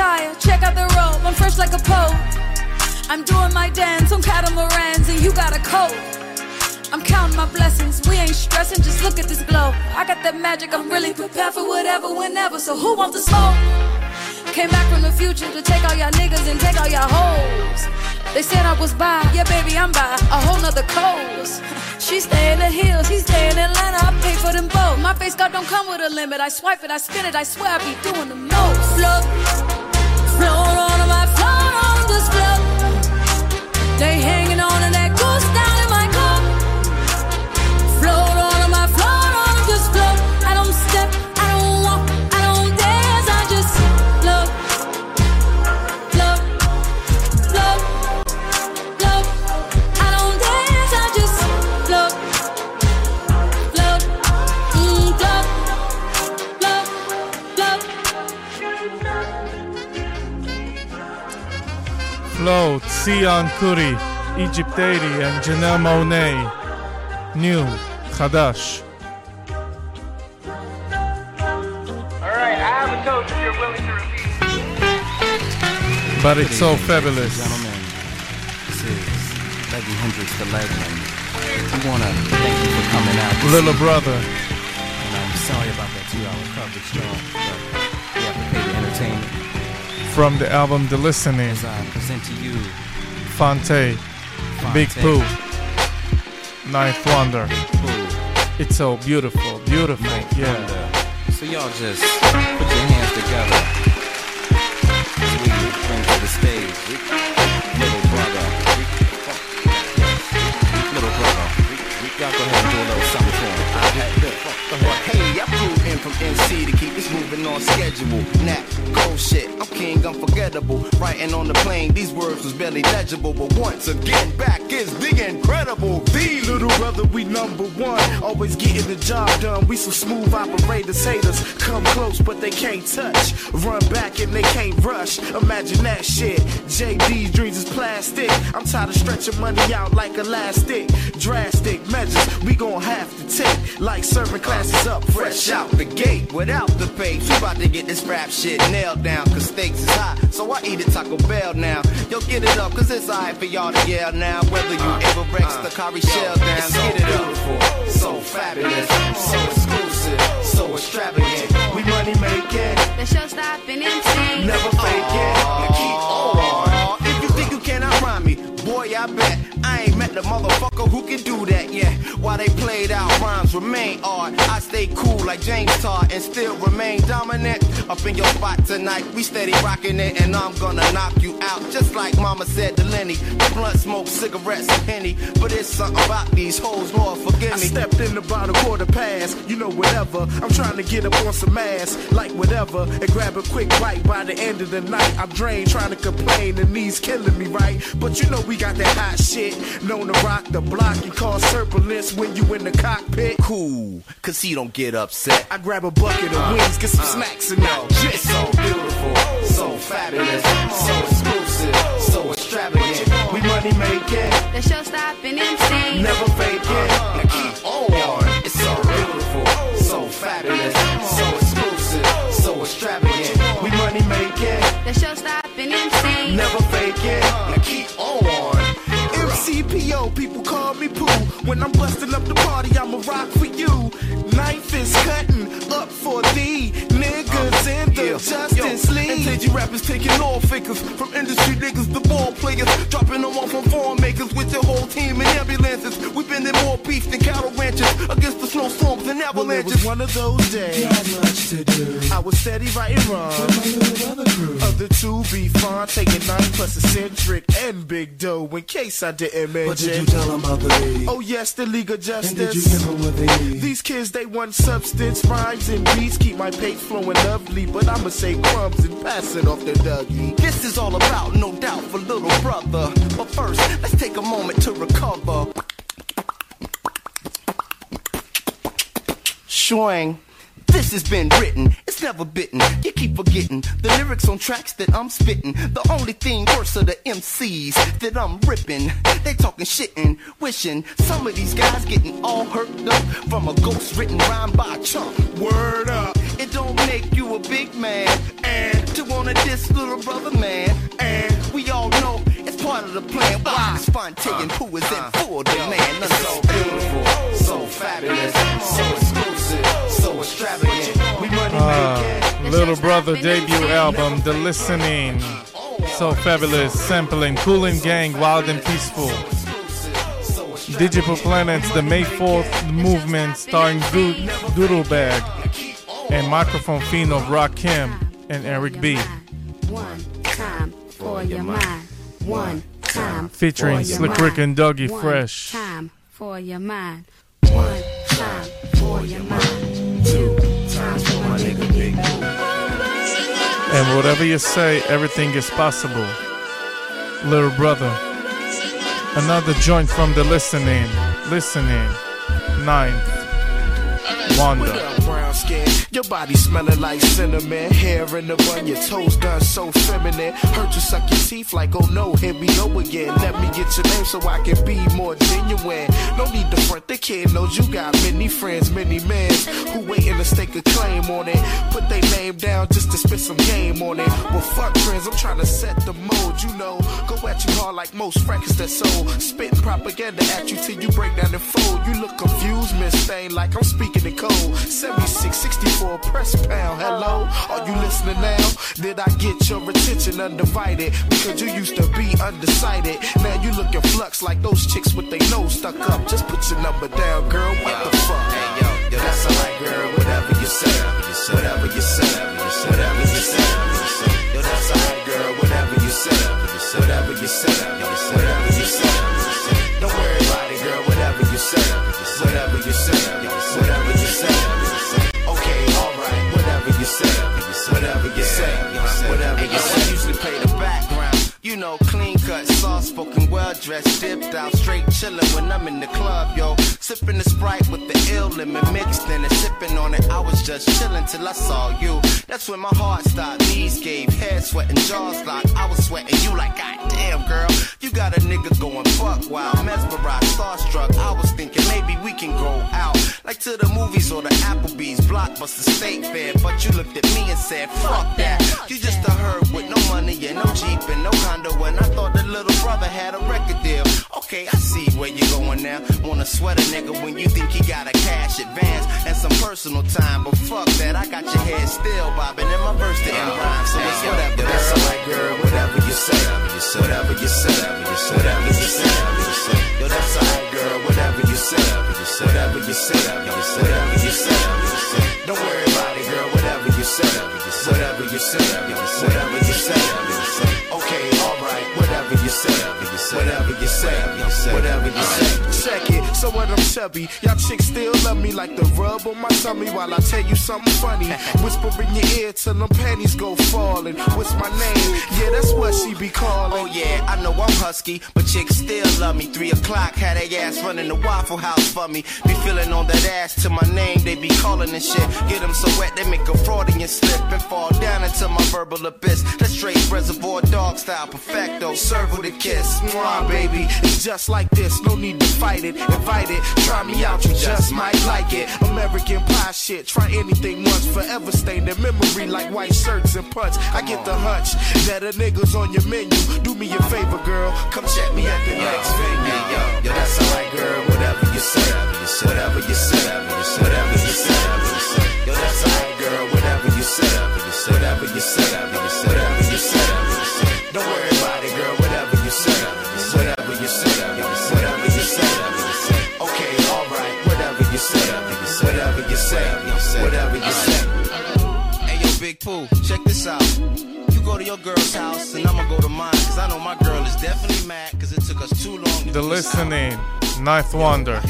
S22: I'll wear the tire, check out the robe. I'm fresh like a pope. I'm doing my dance on catamarans, and you got a coat. I'm counting my blessings, we ain't stressing, just look at this glow. I got that magic, I'm really prepared for whatever, whenever. So who wants to smoke? Came back from the future to take all y'all niggas and take all y'all hoes. They said I was by, yeah, baby, I'm by a whole nother coast. She stay in the hills, he stay in Atlanta, I pay for them both. My face card don't come with a limit. I swipe it, I spin it, I swear I be doing the most. Float, float on I float on just float. They I
S38: have Kuri, toast if you're willing to repeat.
S3: But it's so fabulous.
S13: Gentlemen, this is
S39: Leggy Hendrix the Legend. We wanna thank you for coming out.
S3: Little brother.
S39: And I'm sorry about that two-hour coverage, y'all,
S3: From the album The Listening.
S39: As I present to you
S3: Phonte. Big Pooh. Ninth Wonder. It's so beautiful, beautiful. yeah.
S39: So y'all just put your hands together we bring to the stage little brother. Little brother. Y'all go ahead and do a little something for him.
S18: Hey, I flew in from NC to keep this moving on schedule. Nat, cold shit, I'm king, unforgettable. Writing on the plane, these words was barely legible. But once again, back is the incredible.
S40: The little brother, we number one. Always getting the job done. We some smooth operators, haters. Come close, but they can't touch. Run back and they can't rush. Imagine that shit. JD's dreams is plastic. I'm tired of stretching money out like elastic. Drastic measures we gon' have to take. Like serving classes up
S18: Fresh out the gate without the pay. We about to get this rap shit nailed down, cause stakes is high. So I eat at Taco Bell now. Yo, get it up, cause it's alright for y'all to yell now. Whether you ever Rex the Kari Shell down,
S41: it's so
S18: get it up. So fabulous, so exclusive, so extravagant. We money making,
S42: The show stopping MC.
S18: never faking. Now keep on. If you think you cannot rhyme me, boy, I bet I ain't met the motherfucker can do that yeah. While they played out rhymes remain art, I stay cool like James Todd and still remain dominant. Up in your spot tonight, we steady rocking it, and I'm gonna knock you out just like Mama said to Lenny. Blunt smoke, cigarettes, and henny, but it's something about these hoes, Lord forgive
S40: I stepped in about a quarter past, you know, whatever. I'm trying to get up on some ass, like whatever, and grab a quick bite by the end of the night. I'm drained, trying to complain, and knees killing me, right? But you know, we got that hot shit, known to rock the block and cause turbulence when you in the cockpit.
S18: Cool, cause he don't get upset.
S40: I grab a bucket of wings, get some uh, snacks, uh, and now uh,
S18: It's so beautiful, so fabulous, so exclusive, so extravagant. We money making,
S42: The show stopping MC.
S18: never faking. Now keep on. It's so beautiful, so fabulous, so exclusive, so extravagant. We money making,
S42: The show stopping MC.
S18: never faking. Now keep on.
S40: MCPO, people call me Pooh. When I'm busting up the party, I'ma rock for you. Knife is cutting up for thee. In the Justice League.
S18: And TG rappers taking all figures from industry niggas to ball players, dropping them off on farm makers with your whole team in ambulances. We've been in more beef than cattle ranches against the snowstorms and
S40: Well, it
S18: avalanches.
S40: was one of those days. I was steady writing rhymes. Other two be fine, taking nine plus eccentric and big dough. In case I didn't mention.
S43: What did you tell 'em about the league?
S40: Oh yes, the League of Justice.
S43: And did you give 'em what they need?
S40: These kids they want substance, rhymes and beats keep my page flowing lovely. But I'ma say crumbs and pass it off to Dougie.
S18: This is all about, no doubt, for little brother. But first, let's take a moment to recover. Swing. This has been written, it's never bitten. You keep forgetting the lyrics on tracks that I'm spitting. The only thing worse are the MCs that I'm ripping. They talking shit and wishing. Some of these guys getting all hurt up from a ghost written rhyme by a chump. Word up. It don't make you a big man. And to wanna diss little brother man. And we all know it's part of the plan. Why this Phonte and Pooh is in full demand. So beautiful, so fabulous, so
S3: Ah, Little Brother debut album, The Listening. So fabulous, sampling, Cooling Gang, Wild and Peaceful. Digital Planets, the May 4th movement starring Do- Doodle Bag and microphone fiend of Rakim and Eric B.
S42: One time for your mind. One time
S3: Featuring Slick. Rick and Dougie
S42: One
S3: Fresh.
S42: time for your mind. One time for your mind. Times for my nigga Big
S3: And whatever you say, everything is possible. Little brother. Another joint from the listening. Listening. Ninth. Wonder.
S18: Brown skin. Your body smelling like cinnamon. Hair in the bun, your toes done so feminine. Heard you suck your teeth like, oh no, here we go again. Let me get your name so I can be more genuine. No need to front, the kid knows you got many friends, many men who waiting to stake a claim on it. Put their name down just to spit some game on it. Well, fuck friends, I'm trying to set the mode, you know. Go at you hard like most records that sold. Spitting propaganda at you till you break down and fold. You look confused, Miss Stain, like I'm speaking in code. 76, 64, press pound. Hello, oh. are you listening now? Did I get your attention undivided? Because you used to be undecided. Now you looking flux like those chicks with their nose stuck up. Just put your number down, girl. What the fuck? Hey, yo, yo, that's alright, girl. Whatever you say, whatever you say, whatever you say. Yo, that's alright, girl. Whatever you say, whatever you say, whatever you say. You know, clean cut, soft spoken, well dressed, dipped out, straight chillin' when I'm in the club, yo. Sipping the sprite with the ill limit mixed in and sipping on it. I was just chillin' till I saw you. That's when my heart stopped, knees gave, head sweating, jaws locked. I was sweating you like, God damn, girl. You got a nigga going fuck wild, mesmerized, starstruck. I was thinking maybe we can go out. Like to the movies or the Applebee's, Blockbuster State Fair. But you looked at me and said, fuck that. You just a herb with no money and no Jeep and no condo. And I thought the little brother had a record deal. Okay, I see where you're going now. Wanna sweat a nigga when you think he got a cash advance and some personal time. But fuck that, I got your head still bobbing and my verse didn't rhyme. So it's whatever. That's alright, girl. Whatever you say, whatever you say, whatever you say. Yo, that's alright, girl. Whatever you say, whatever you say, whatever you say. Don't worry about it, girl. Whatever you say, whatever you say, whatever you say, whatever you say. Okay, alright. Whatever you say, whatever you say, whatever you say. Check it. So what? I'm chubby. Y'all chicks still love me like the rub on my tummy while I tell you something funny. Whisper in your ear till them panties go falling. What's my name? Yeah, that's what she be calling. Oh yeah, I know I'm husky, but chicks still love me. Three o'clock, had they ass running the Waffle House for me. Be feeling on that ass to my name, they be calling and shit. Get them so wet they make a Freudian slip and fall down into my verbal abyss. That's straight reservoir dog style, perfecto. Serve with a kiss, mwah, baby. It's just like this, no need to fight it. Invite it, try me out, you just might like it. American pie shit, try anything once, forever stain in memory like white shirts and punch. I get the hunch that a nigga's on your menu. Do me a favor, girl, come check me at the next venue. Yo, yo, that's alright, girl. Whatever you say, whatever you say, whatever you say. Yo, that's alright, girl. Whatever you say, whatever you say, whatever you say. Don't worry Pooh, check this out. You go to your girl's house, and I'ma go to mine, cause I know my girl is definitely mad, cause it took us too long to
S3: The
S18: do this out.
S3: Listening, Ninth Wonder.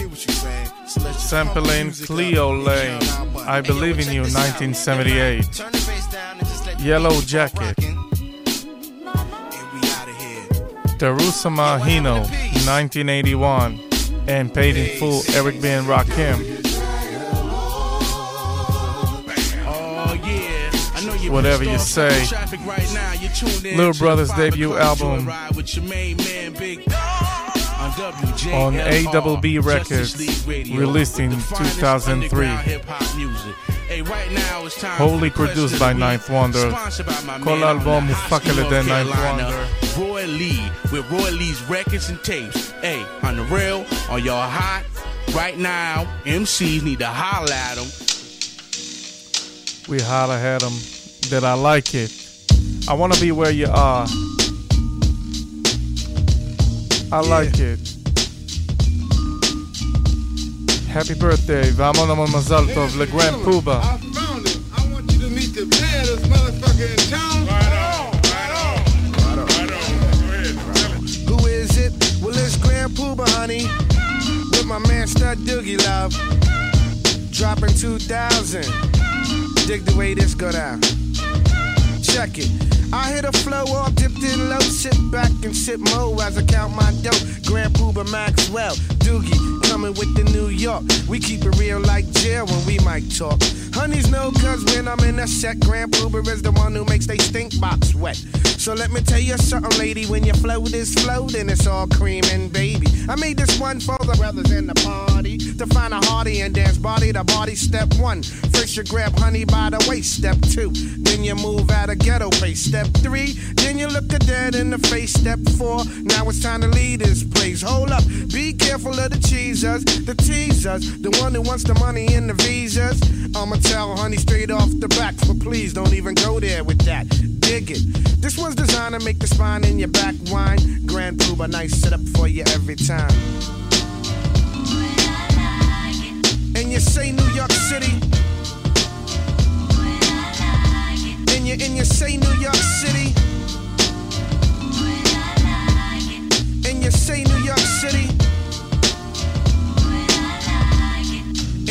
S3: Sampling Cleo Laine, I Believe in You, 1978. Yellow Jacket. Terumasa Hino, 1981. And Paid in Full, Eric B. and Rakim. whatever you say. Little Brother's debut album on ABB Records, released in 2003. Wholly produced by Ninth Wonder. Col album Mufakele Ninth Wonder.
S44: Roy Lee with Roy Lee's records and tapes. Hey, on the rail, on y'all hot? Right now, MCs need to holler at them.
S3: We holler at them that I like it. I wanna be where you are. I like it. Happy birthday, והמון המון מזל טוב לגרנד פובה.
S6: to meet the baddest motherfucker in town.
S27: Who is it? Well, it's Grand Pooba, honey. With my man Stud Doogie Love. Dropping 2000. Dig the way this go down. Okay. Check it. I hit a flow off, dipped in low, sit back and sip mo as I count my dough. Grand Puba Maxwell, Doogie, coming with the New York. We keep it real like jail when we might talk. Honeys know cause when I'm in a set, Grand Puba is the one who makes they stink box wet. So let me tell you something, lady, when your float is floating, it's all cream and baby. I made this one for the brothers in the party to find a hearty and dance body to body. Step one, first you grab honey by the waist. Step two, then you move out of ghetto pace. Step three, then you look her dead in the face. Step four, now it's time to lead this place. Hold up, be careful of the cheesers, the teasers, the one who wants the money and the visas. I'ma tell honey straight off the back, but please don't even go there with that. Dig it. This one's designed to make the spine in your back whine. Grand Pooh, a nice setup for you every time. And you say New York City. You and you say New York City. And you say New York City.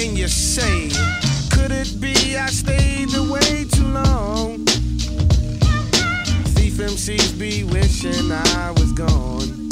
S27: And you say, could it be I stayed away too long? Thief MCs be wishing I was gone.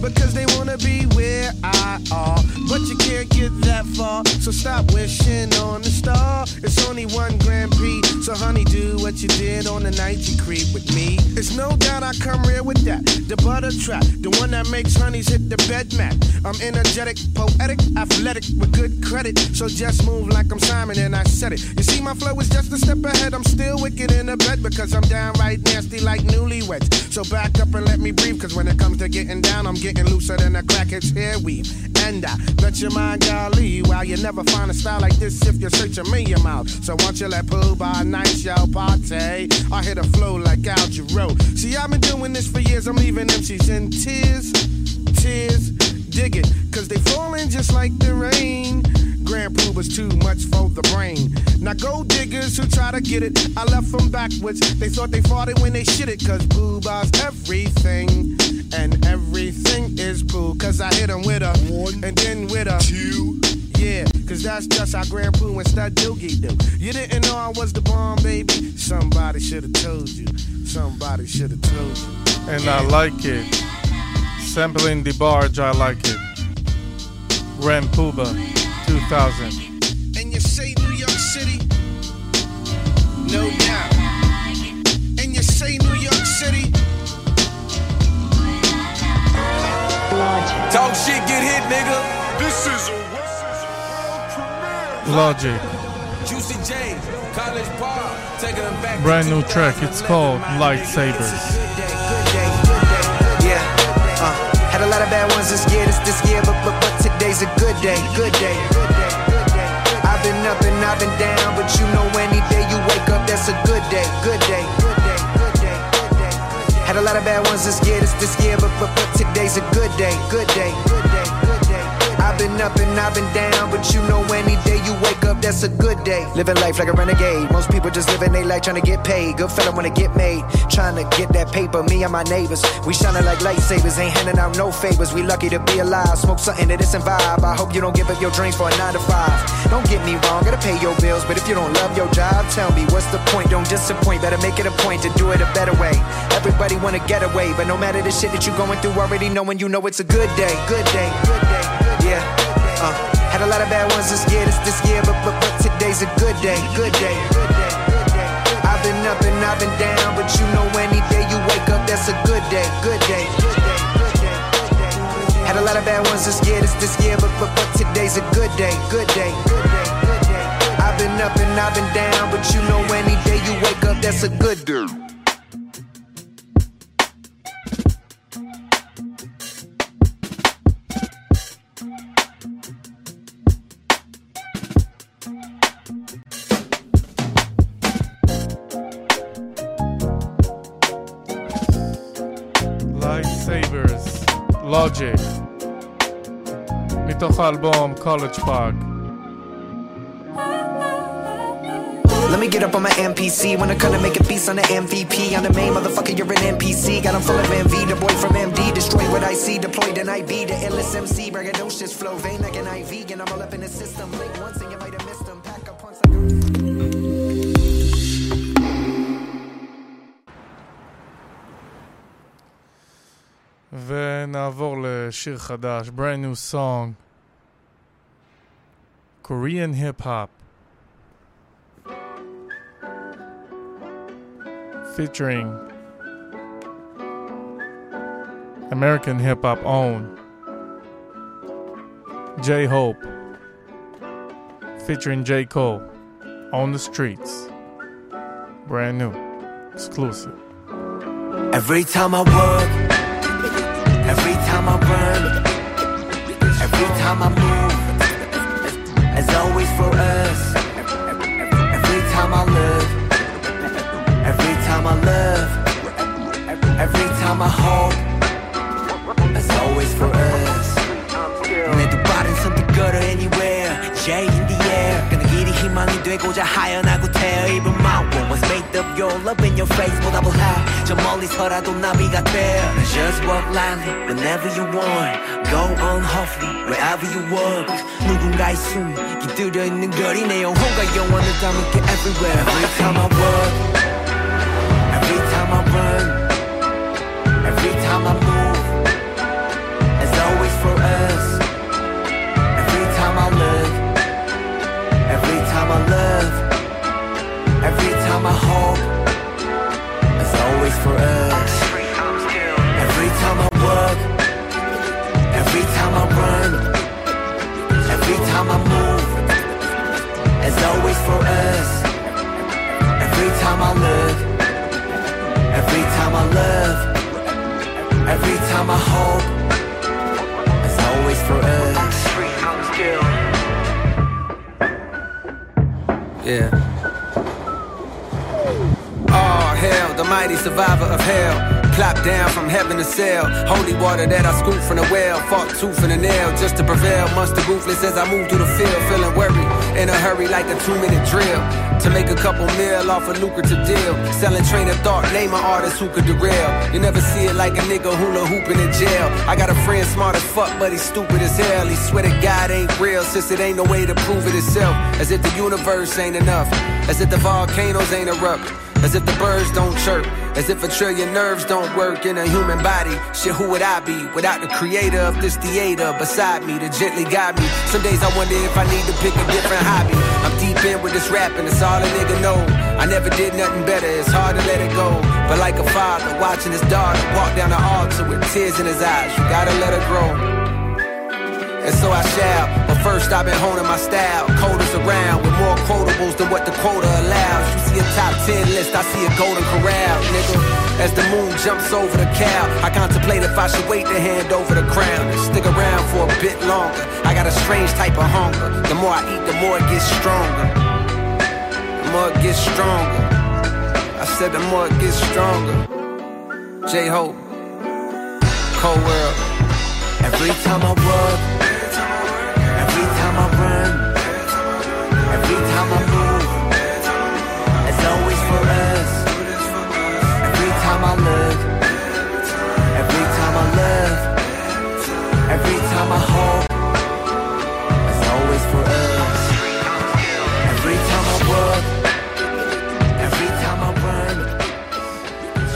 S27: Because they wanna be where I are. But you can't get that far. So stop wishing on the star. It's only one Grand Prix. So honey, do what you did on the night you creep with me. It's no doubt I come real with that. The butter trap, the one that makes honeys hit the bed mat. I'm energetic, poetic, athletic with good credit. So just move like I'm Simon and I said it. You see, my flow is just a step ahead. I'm still wicked in the bed because I'm downright nasty like newlyweds. So back up and let me breathe. Cause when it comes to getting down, I'm getting looser than a crackhead's hair weave. And I bet your mind, golly, while you never find a style like this if you're searching me your mouth. So once you let Pooh by night, y'all party. I hit a flow like Al Jarreau. See, I've been doing this for years. I'm leaving MCs in tears, tears. Dig it, cause they falling just like the rain. Grand Pooh was too much for the brain. Now gold diggers who try to get it, I left them backwards. They thought they fought it when they shit it, cause Pooh Bah's everything. And everything is Pooh, cause I hit them with a one and then with a two. Yeah, cause that's just how Grand Pooh and Stud Doogie do. You didn't know I was the bomb, baby. Somebody should have told you. Somebody should have told you.
S3: And I like it. Sampling the barge, I like it. Grand Puba, 2000.
S27: And you say New York City? No doubt. And you say New York City?
S45: Talk shit, get hit, nigga. This is a
S3: Logic.
S45: Juicy J, College Park, taking them back.
S3: Brand new track. It's called Lightsabers.
S46: Yeah, uh, had a lot of bad ones this year, this this year, but but but today's a good day, good day. I've been up and I've been down, but you know any day you wake up, that's a good day, good day. Had a lot of bad ones this year, this this year, but but but today's a good day, good day. I've been up and I've been down, but you know any day you wake up, that's a good day. Living life like a renegade. Most people just living their life trying to get paid. Good fella wanna get made, trying to get that paper. Me and my neighbors, we shining like lightsabers, ain't handing out no favors. We lucky to be alive. Smoke something that isn't vibe. I hope you don't give up your dreams for a nine to five. Don't get me wrong, gotta pay your bills, but if you don't love your job, tell me what's the point? Don't disappoint. Better make it a point to do it a better way. Everybody wanna get away, but no matter the shit that you going through, already knowing you know it's a good day, good day, good day, yeah. Uh, had a lot of bad ones this year, this this year, but but but today's a good day, good day. I've been up and I've been down, but you know any day you wake up, that's a good day, good day. Had a lot of bad ones this year, this this year, but but but today's a good day, good day, good day, good day. I've been up and I've been down, but you know any day you wake up, that's a good day.
S3: Logic. מתוך האלבום College Park.
S46: Let me get up on my MPC when I come to make a piece on the MVP. I'm the main motherfucker, you're an NPC. Got him full of envy, the boy from MD. Destroy what I see, deployed an IB. The endless MC, braggadocious flow, vein like an IV. And I'm all up in the system. Blink once and you might have
S3: ונעבור לשיר חדש, brand new song, Korean hip hop, featuring American hip hop own J Hope, featuring J Cole, on the streets, brand new, exclusive.
S46: Every time I work, every time I run, every time I move, as always for us. Every time I live, every time I love, every time I hope, as always for us. 내두 발은 선택걸어 anywhere, J in the air. 그는 길이 희망이 되고자 하연하고 태어 입은 my world was made of your love in your face 보다 high 저 멀리서라도 나비가 돼 Just walk lightly whenever you want Go on hopefully wherever you walk 누군가의 숨이 깃들여 있는 거리 내 영혼과 영원을 담을게 everywhere Every time I walk for us. Every time I work Every time I run Every time I move It's always for us. Every time I look Every time I love Every time I hope It's always for us.
S44: Yeah. Hell, the mighty survivor of hell. Clapped down from heaven to sail. Holy water that I scooped from the well. Fought tooth and a nail just to prevail. Monster ruthless as I move through the field. Feeling worried. In a hurry like a two minute drill. To make a couple mil off a lucrative deal. Selling train of thought. Name an artist who could derail. You never see it like a nigga hula hooping in jail. I got a friend smart as fuck, but he's stupid as hell. He swear to God ain't real, since it ain't no way to prove it itself. As if the universe ain't enough. As if the volcanoes ain't erupt. As if the birds don't chirp. As if a trillion nerves don't work in a human body. Shit, who would I be without the creator of this theater beside me to gently guide me? Some days I wonder if I need to pick a different hobby. I'm deep in with this rapping, it's all a nigga know. I never did nothing better, it's hard to let it go. But like a father watching his daughter walk down the altar with tears in his eyes, you gotta let her grow. And so I shall. But first I've been honing my style. Coders around with more quotables than what the quota allows. You see a top 10 list, I see a golden corral, nigga. As the moon jumps over the cow, I contemplate if I should wait to hand over the crown and stick around for a bit longer. I got a strange type of hunger. The more I eat, the more it gets stronger. The more it gets stronger. I said the more it gets stronger. J Hope, Cold World.
S46: Every time I work, every time I move, it's always for us. Every time I look, every time I love, every time I hope, it's always for us. Every time I work, every time I run,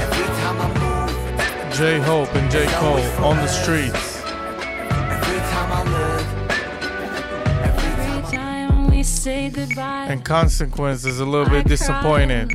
S46: every time I move.
S3: J Hope and J Cole on the streets.
S47: Say goodbye.
S3: And Consequence is a little bit disappointed.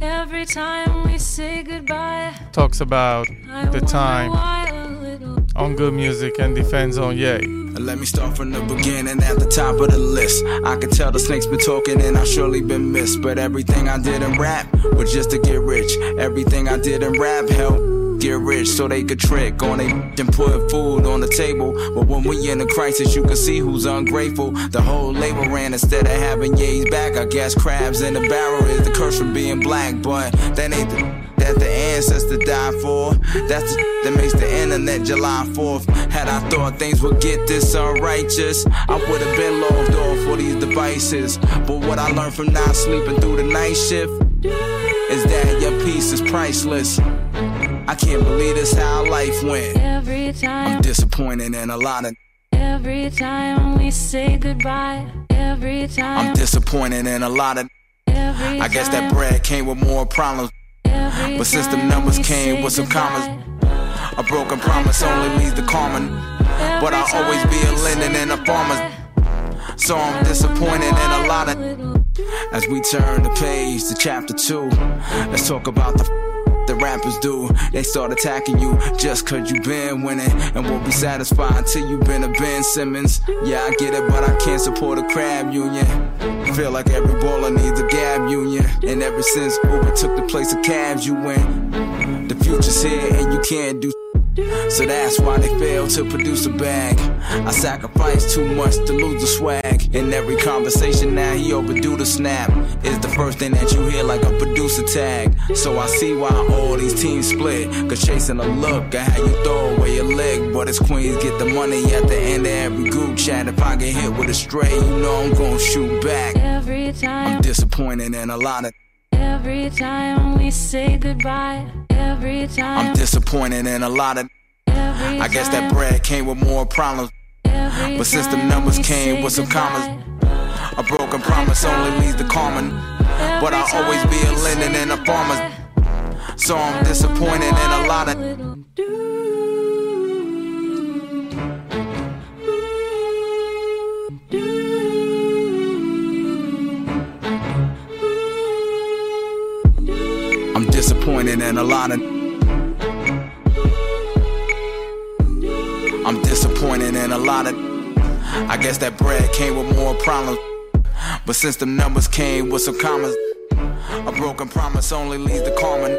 S47: Every time we say goodbye.
S3: Talks about the time
S47: why a little.
S3: on good music and defends on Yay.
S45: Let me start from the beginning at the top of the list. I can tell the snakes been talking and I've surely been missed. But everything I did in rap was just to get rich. Everything I did in rap helped get rich so they could trick on they and put food on the table. But when we in a crisis, you can see who's ungrateful. The whole label ran instead of having Ye's back. I guess crabs in the barrel is the curse from being black, but that ain't the that the ancestors died for. That's the that makes the internet July 4th. Had I thought things would get this unrighteous, I would have been logged off for these devices. But what I learned from not sleeping through the night shift is that your peace is priceless. I can't believe this how life went.
S47: Every
S45: I'm
S47: time,
S45: disappointed in a lot of.
S47: every time we say goodbye. Every time I'm
S45: disappointed in a lot of.
S47: every
S45: I guess that bread came with more problems.
S47: every
S45: But since the numbers came with some commas, A broken promise only leads to karma. But I'll always be a linen and a farmer. So I'm disappointed in a lot of. As we turn the page to chapter two, let's talk about the the rappers do. They start attacking you just cause you been winning. And won't be satisfied until you been a Ben Simmons. Yeah, I get it, but I can't support a crab union. Feel like every baller needs a Gab Union. And ever since Uber took the place of cabs, you win. The future's here and you can't do so that's why they fail to produce a bag. I sacrificed too much to lose the swag. In every conversation now, he overdue the snap. Is the first thing that you hear like a producer tag. So I see why all these teams split. Cause chasing a look at how you throw away your leg. But it's queens get the money at the end of every group chat. If I get hit with a stray, you know I'm gonna shoot back.
S48: Every time,
S45: I'm disappointed in a lot of.
S48: every time we say goodbye, every time,
S45: I'm disappointed in a lot of.
S48: every
S45: I guess that bread came with more problems.
S48: every
S45: But since the numbers came with some commas, a broken promise only leads to karma. But I'll always be a linen and a farmer. So I'm disappointed in a lot of. Disappointed in a lot of. I'm disappointed in a lot of. I guess that bread came with more problems. But since the numbers came with some commas, a broken promise only leads to karma.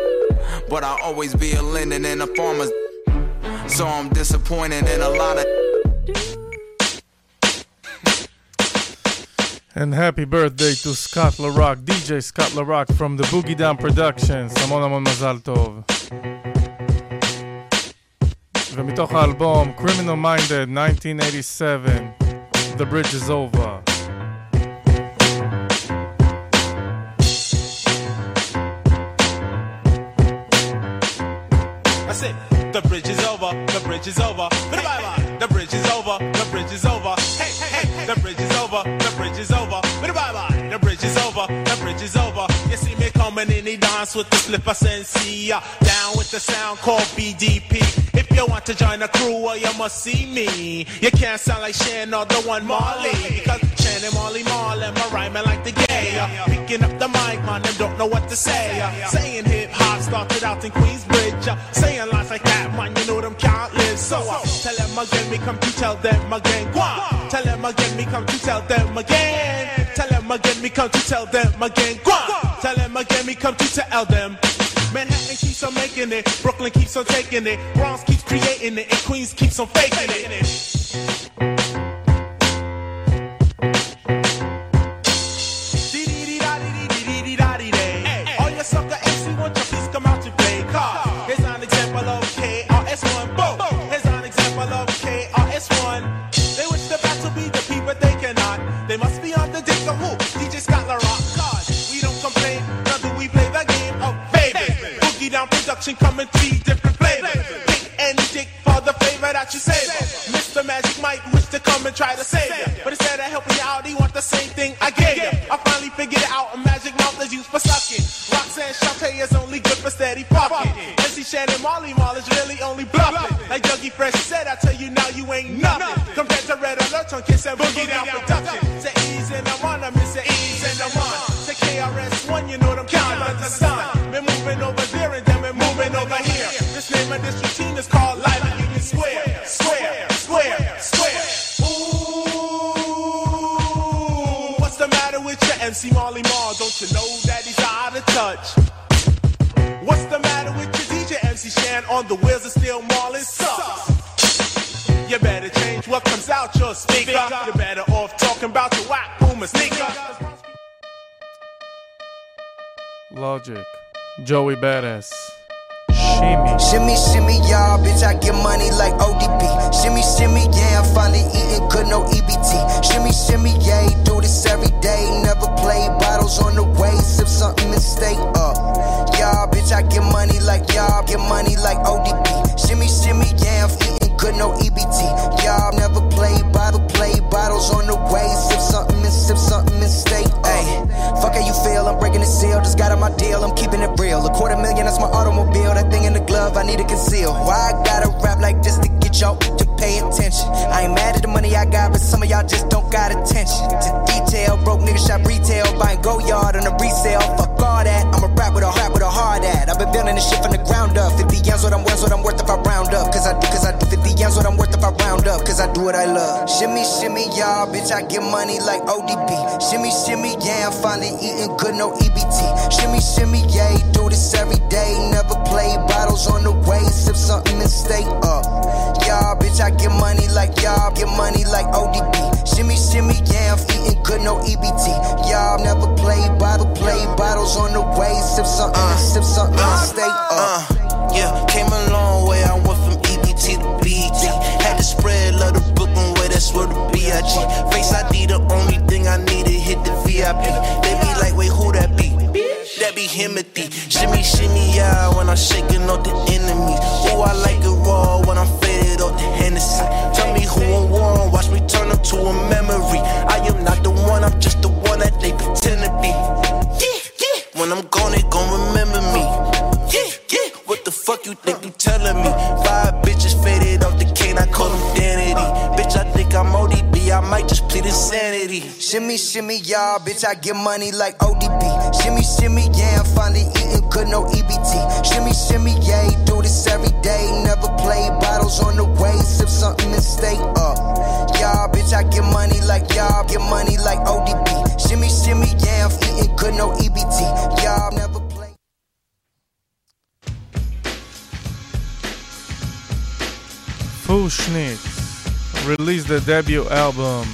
S45: But I'll always be a linen and a farmer. So I'm disappointed in a lot of.
S3: And happy birthday to Scott La Rock, DJ Scott La Rock from the Boogie Down Productions, המון המון מזל טוב. ומתוך האלבום Criminal Minded 1987, The Bridge is Over.
S49: I said, the bridge is over, the bridge is over. See me coming in the dance with the slipper sensei. Down with the sound called BDP. If you want to join the crew, well, you must see me. You can't sound like Shan or the one Marley. Because Shan and Marley Marley, my rhyming like the gay. Picking up the mic, man, and don't know what to say. Saying hip hop started out in Queensbridge. Saying lines like that, man, you know them live. So uh, tell them again, me come to tell them again. Go. Tell them again, me come to tell them again. Tell them again, me come to tell them again. On. Tell them again, me come to tell them. Manhattan keeps on making it, Brooklyn keeps on taking it, Bronx keeps creating it, and Queens keeps on faking it. Production coming three different flavors. Pick any dick for the flavor that you savor. Mr. Magic might wish to come and try to save you. But instead of helping you out, he want the same thing I gave you. I finally figured it out. A magic mouth is used for sucking. Roxanne Shante is only good for steady popping. MC Shannon Marley Marl is really only bluffing. Like Dougie Fresh said, I tell you now you ain't nothing. Compared to Red Alert on Kiss and Boogie Down Production. Say ease and I'm on, I miss say ease and I'm. Say KRS-One, you know them count under the sun. Been moving over This routine is called. Ooh, what's the matter with your MC Marley Marl? Don't you know that he's out of touch? What's the matter with your DJ MC Shan on the wheels of steel Marlin sucks? You better change what comes out your speaker. You're better off talking about your whack boomer sneaker.
S3: Logic, Joey Badass, Shimmy.
S50: Shimmy, shimmy, y'all, bitch, I get money like ODB. Shimmy, shimmy, yeah, I'm finally eating good, no EBT. Shimmy, shimmy, yeah, do this every day. Never play bottles on the way, sip something and stay up. Y'all, bitch, I get money like y'all, get money like ODB. Shimmy, shimmy, yeah, I'm eating good, no EBT. Y'all never play the play bottles on the way. Sip something and sip something and stay. Ayy, fuck how you feel, I'm breaking the seal. Just got on my deal, I'm keeping it real. A quarter million, that's my automobile. That thing in the glove, I need to conceal. Why I gotta rap like this to get y'all to pay attention? I ain't mad at the money I got, but some of y'all just don't got attention. To detail, broke niggas shop retail, buying go yard on a resale. Fuck all that. I'm a rap with a rap with a hard at. I've been building this shit from the ground up. 50 yams what I'm worth, what I'm worth if I round up. Cause I do, cause I do 50 yams what I'm worth if I round up. Cause I do what I love. Shimmy, shimmy, y'all, bitch, I get money like ODB. Shimmy, shimmy, yeah, I'm finally eating good, no EBT. Shimmy, shimmy, yeah, do this every day. Never play bottles on the way, sip something and stay up. Y'all, bitch, I get money like y'all, get money like ODB. Shimmy, shimmy, yeah, I'm eating good, no EBT. Y'all never play bottle, play bottles on the way, sip something, and sip something and stay up.
S51: Uh, yeah, came a long way. I went from EBT to BET. Had to spread love the Brooklyn way. That's where the B.I.G. Face ID, the only thing I need to hit the VIP. They be like, wait, who that be? That be Himothy. Shimmy, shimmy, yeah, when I'm shaking off the enemies. Ooh, I like it raw
S50: Shimmy, shimmy, y'all, bitch, I get money like ODB. Shimmy, shimmy, yeah, I'm finally eating good, no EBT. Shimmy, shimmy, yeah, do this every day. Never play bottles on the way, sip something and stay up. Y'all, bitch, I get money like y'all, get money like ODB. Shimmy, shimmy, yeah, I'm eating good, no EBT. Y'all never play.
S3: Fushnik released the debut album.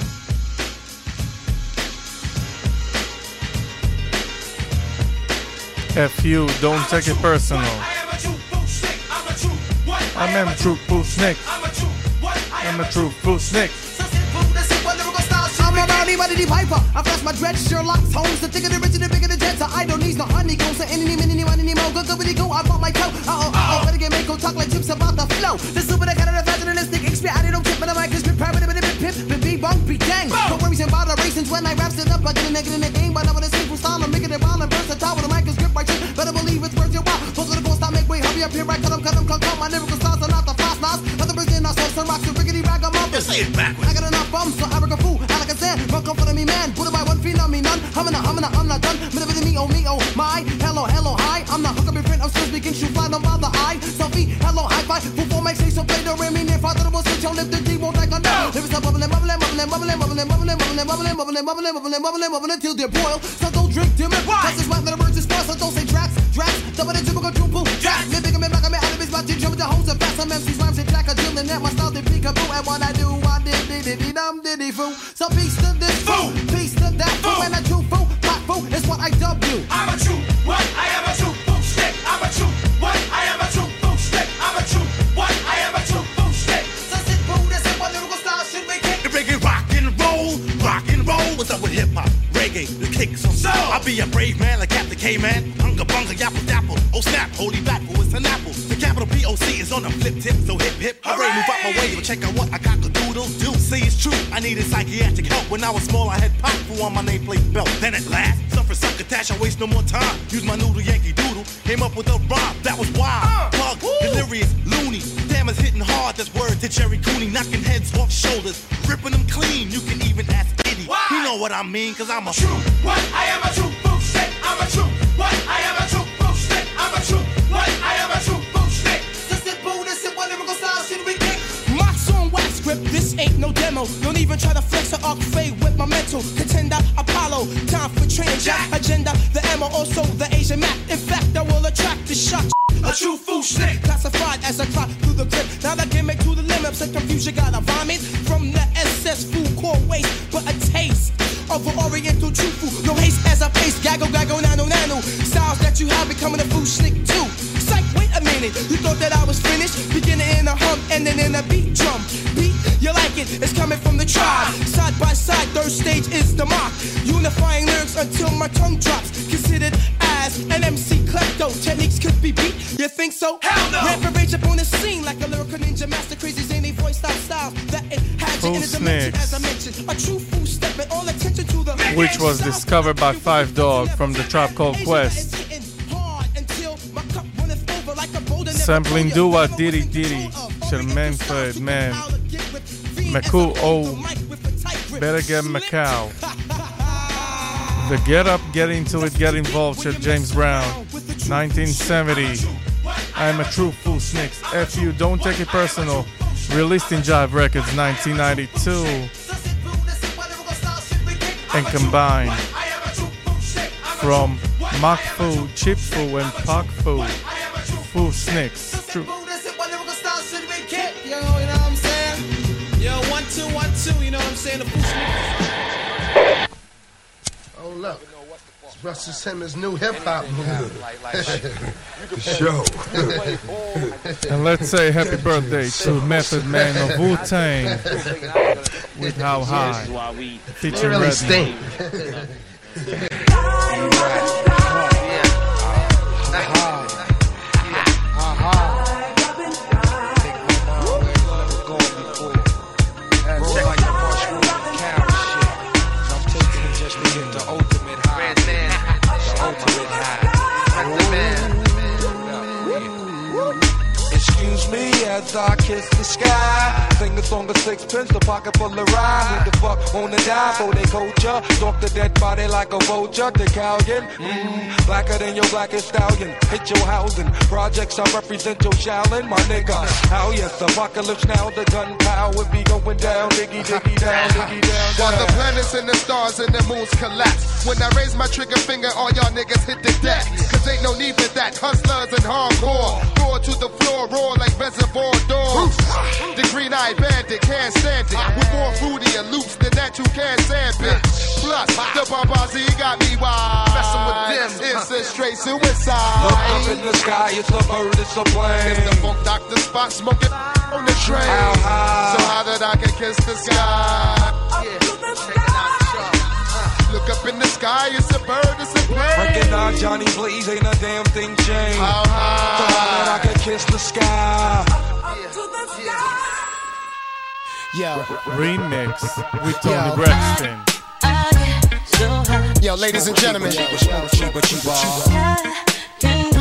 S3: F you, don't I'm take it personal. I am a true fool snake. I'm a true fool
S44: snake a rowdy, muddy piper. I flash my dread, Sherlock Holmes. The thicker the richer, the bigger the jet. So I don't need no honeycombs. So any, many, any, any more. Go, go, go. I bought my toe. Uh oh, uh oh. Better get make go talk like chips about the flow. The super, the kind of the fashion, and the stick. XP, I don't tip, but I'm like, cause be private, but bit pip, but be bunk, be dang. No worries about the raisins when I raps it up. I get a nigga in the game, but I'm with a simple style. I'm making it wild and versatile with a mic and script right shit. Better believe it's worth your while. Folks are the ghost, I make way. Hurry up here, I cut them, cut them, cut them. My lyrical styles are not the knots. Other bridges, not so, some rocks, and rickety ragamuffin.
S51: Say it backwards.
S44: I got enough bums, so I work a fool. I like a sand, run come for me, man. Put it by one feet on me, none. I'm in a, I'm in a, I'm not done. But with me, oh me, oh my. Hello, hello, hi. I'm not hook up in print, I'm still speaking. Shoot fly, don't bother, I. Selfie, hello, high five. Four makes say so play the ring. Me near father, the boss, switch on, lift the D, won't like a no. If it's a bubbling, bubbling, bubbling, bubbling, bubbling, bubbling, bubbling, bubbling, bubbling, bubbling, bubbling, bubbling, bubbling until they boil. So don't drink, dim it. Cause it's wet, the birds is spoiled, so don't say tracks, tracks. Double the typical triple, tracks. Me bigger, me back, me out of his mouth, jump the hoes and fast. Some MCs rhymes and track a dealing that my style, they peekaboo. And what I do, I did, did, did, did, dum, diddy, foo. So peace to this fool, peace to that fool, and a true fool, black fool is what I dub you.
S52: I'm a true what? I am a true
S51: The kicks soul. I'll be a brave man like Captain Caveman. Unga bunga, yapple dapple. Oh, oh snap, holy battle, oh, it's an apple. The capital P-O-C is on a flip tip, so hip hip. Hooray, move out my way, but check out what I got the doodles do. See, it's true, I needed psychiatric help. When I was small, I had pop foo on my nameplate belt. Then at last, suffer succotash, I waste no more time. Use my noodle Yankee doodle, came up with a rhyme that was wild. Uh, Plug, delirious, loony. Damn, it's hitting hard, that's word to Gerry Cooney. Knocking heads off shoulders, ripping them clean. You can even ask Eddie. You know what I mean, cause I'm a
S52: True what? I am a true fool stick. I'm a true what? I am a true fool stick. I'm a true what? I am a true fool stick.
S44: So sit fool, this what lyrical style should we kick.
S53: My song wax script, this ain't no demo. Don't even try to flex or arc fade with my mental. Contender, Apollo, time for change. Agenda, the M also the Asian map. In fact, I will attract the shot.
S52: A true fool stick.
S53: Classified as a clock through the grip. Now that gimmick to the limits and confusion got a vomit from the SS food core waste, but a taste of an oriental true food. No haste as I pace, gaggle, gaggle, nano, nano. Styles that you have becoming a food slick too. Psych, wait a minute, you thought that I was finished? Beginning in a hump, ending in a beat drum. Beat, you like it, it's coming from the tribe. Side by side, third stage is the mark. Unifying lyrics until my tongue drops. Considered as an MC klepto. Techniques could be beat, you think so?
S52: Hell no!
S53: Rapper rage up on the scene like a lyrical ninja master. Crazy zany voice style style that it has you in a dimension as I mentioned. A true fool step and all attention to the
S3: which was discovered by Phife Dawg from the Tribe Called Quest. sampling what Diddy Diddy, של man. מן, oh, better get Macau. The Get Up, Get Into It, Get Involved של James Brown, 1970. I'm a true fool, snakes. F you, don't take it personal. Released in Jive Records, 1992. And combined from Moc Fu, Chip Fu, and Poc Fu. Fu Snakes. True.
S54: Yo, you know what I'm saying? Yo, one, two, one, two, you know what I'm saying? The boost
S9: Oh, look. It's Russell Simmons' new hip hop movie. For sure.
S3: And let's say happy birthday to Method Man of Wu Tang with How High. Featuring
S9: really
S3: Redman.
S9: stink.
S44: as I kiss the sky. Sing a song of sixpence, a pocket full of rye. Who the fuck wanna die for they culture? Stalk the dead body like a vulture. The Decalion, mm, blacker than your blackest stallion. Hit your housing. Projects I represent your Shaolin, my nigga. How yes, apocalypse now. The gunpowder be going down. Diggy, diggy down, diggy down.
S9: While the planets and the stars and the moons collapse. When I raise my trigger finger, all y'all niggas hit the deck. Cause ain't no need for that. Hustlers and hardcore. Roar to the floor, roar like reservoir dogs. The green eyed bandit can't stand it. With more fruity and loops than that, you can't stand it. Plus, the Barbazi got me wild. Messing with them, it's a straight suicide.
S44: Look up in the sky, it's a bird, it's a plane.
S9: It's the Funk Doctor Spock smoking on the train.
S44: How high?
S9: So high that I can kiss the sky. Look up in the sky, it's a bird, it's a plane.
S44: Recognize Johnny Blaze, ain't a damn thing changed.
S9: How high?
S44: So high that I can kiss the sky.
S55: Yo.
S3: Remix with Tony
S55: Yo.
S3: Braxton.
S55: Yo, ladies and gentlemen. We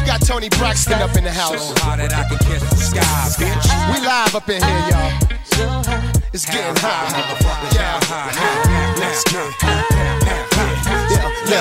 S55: got Toni Braxton up in the house.
S44: High that I can kiss the sky, bitch.
S55: We live up in here, y'all. It's getting hot. Yeah.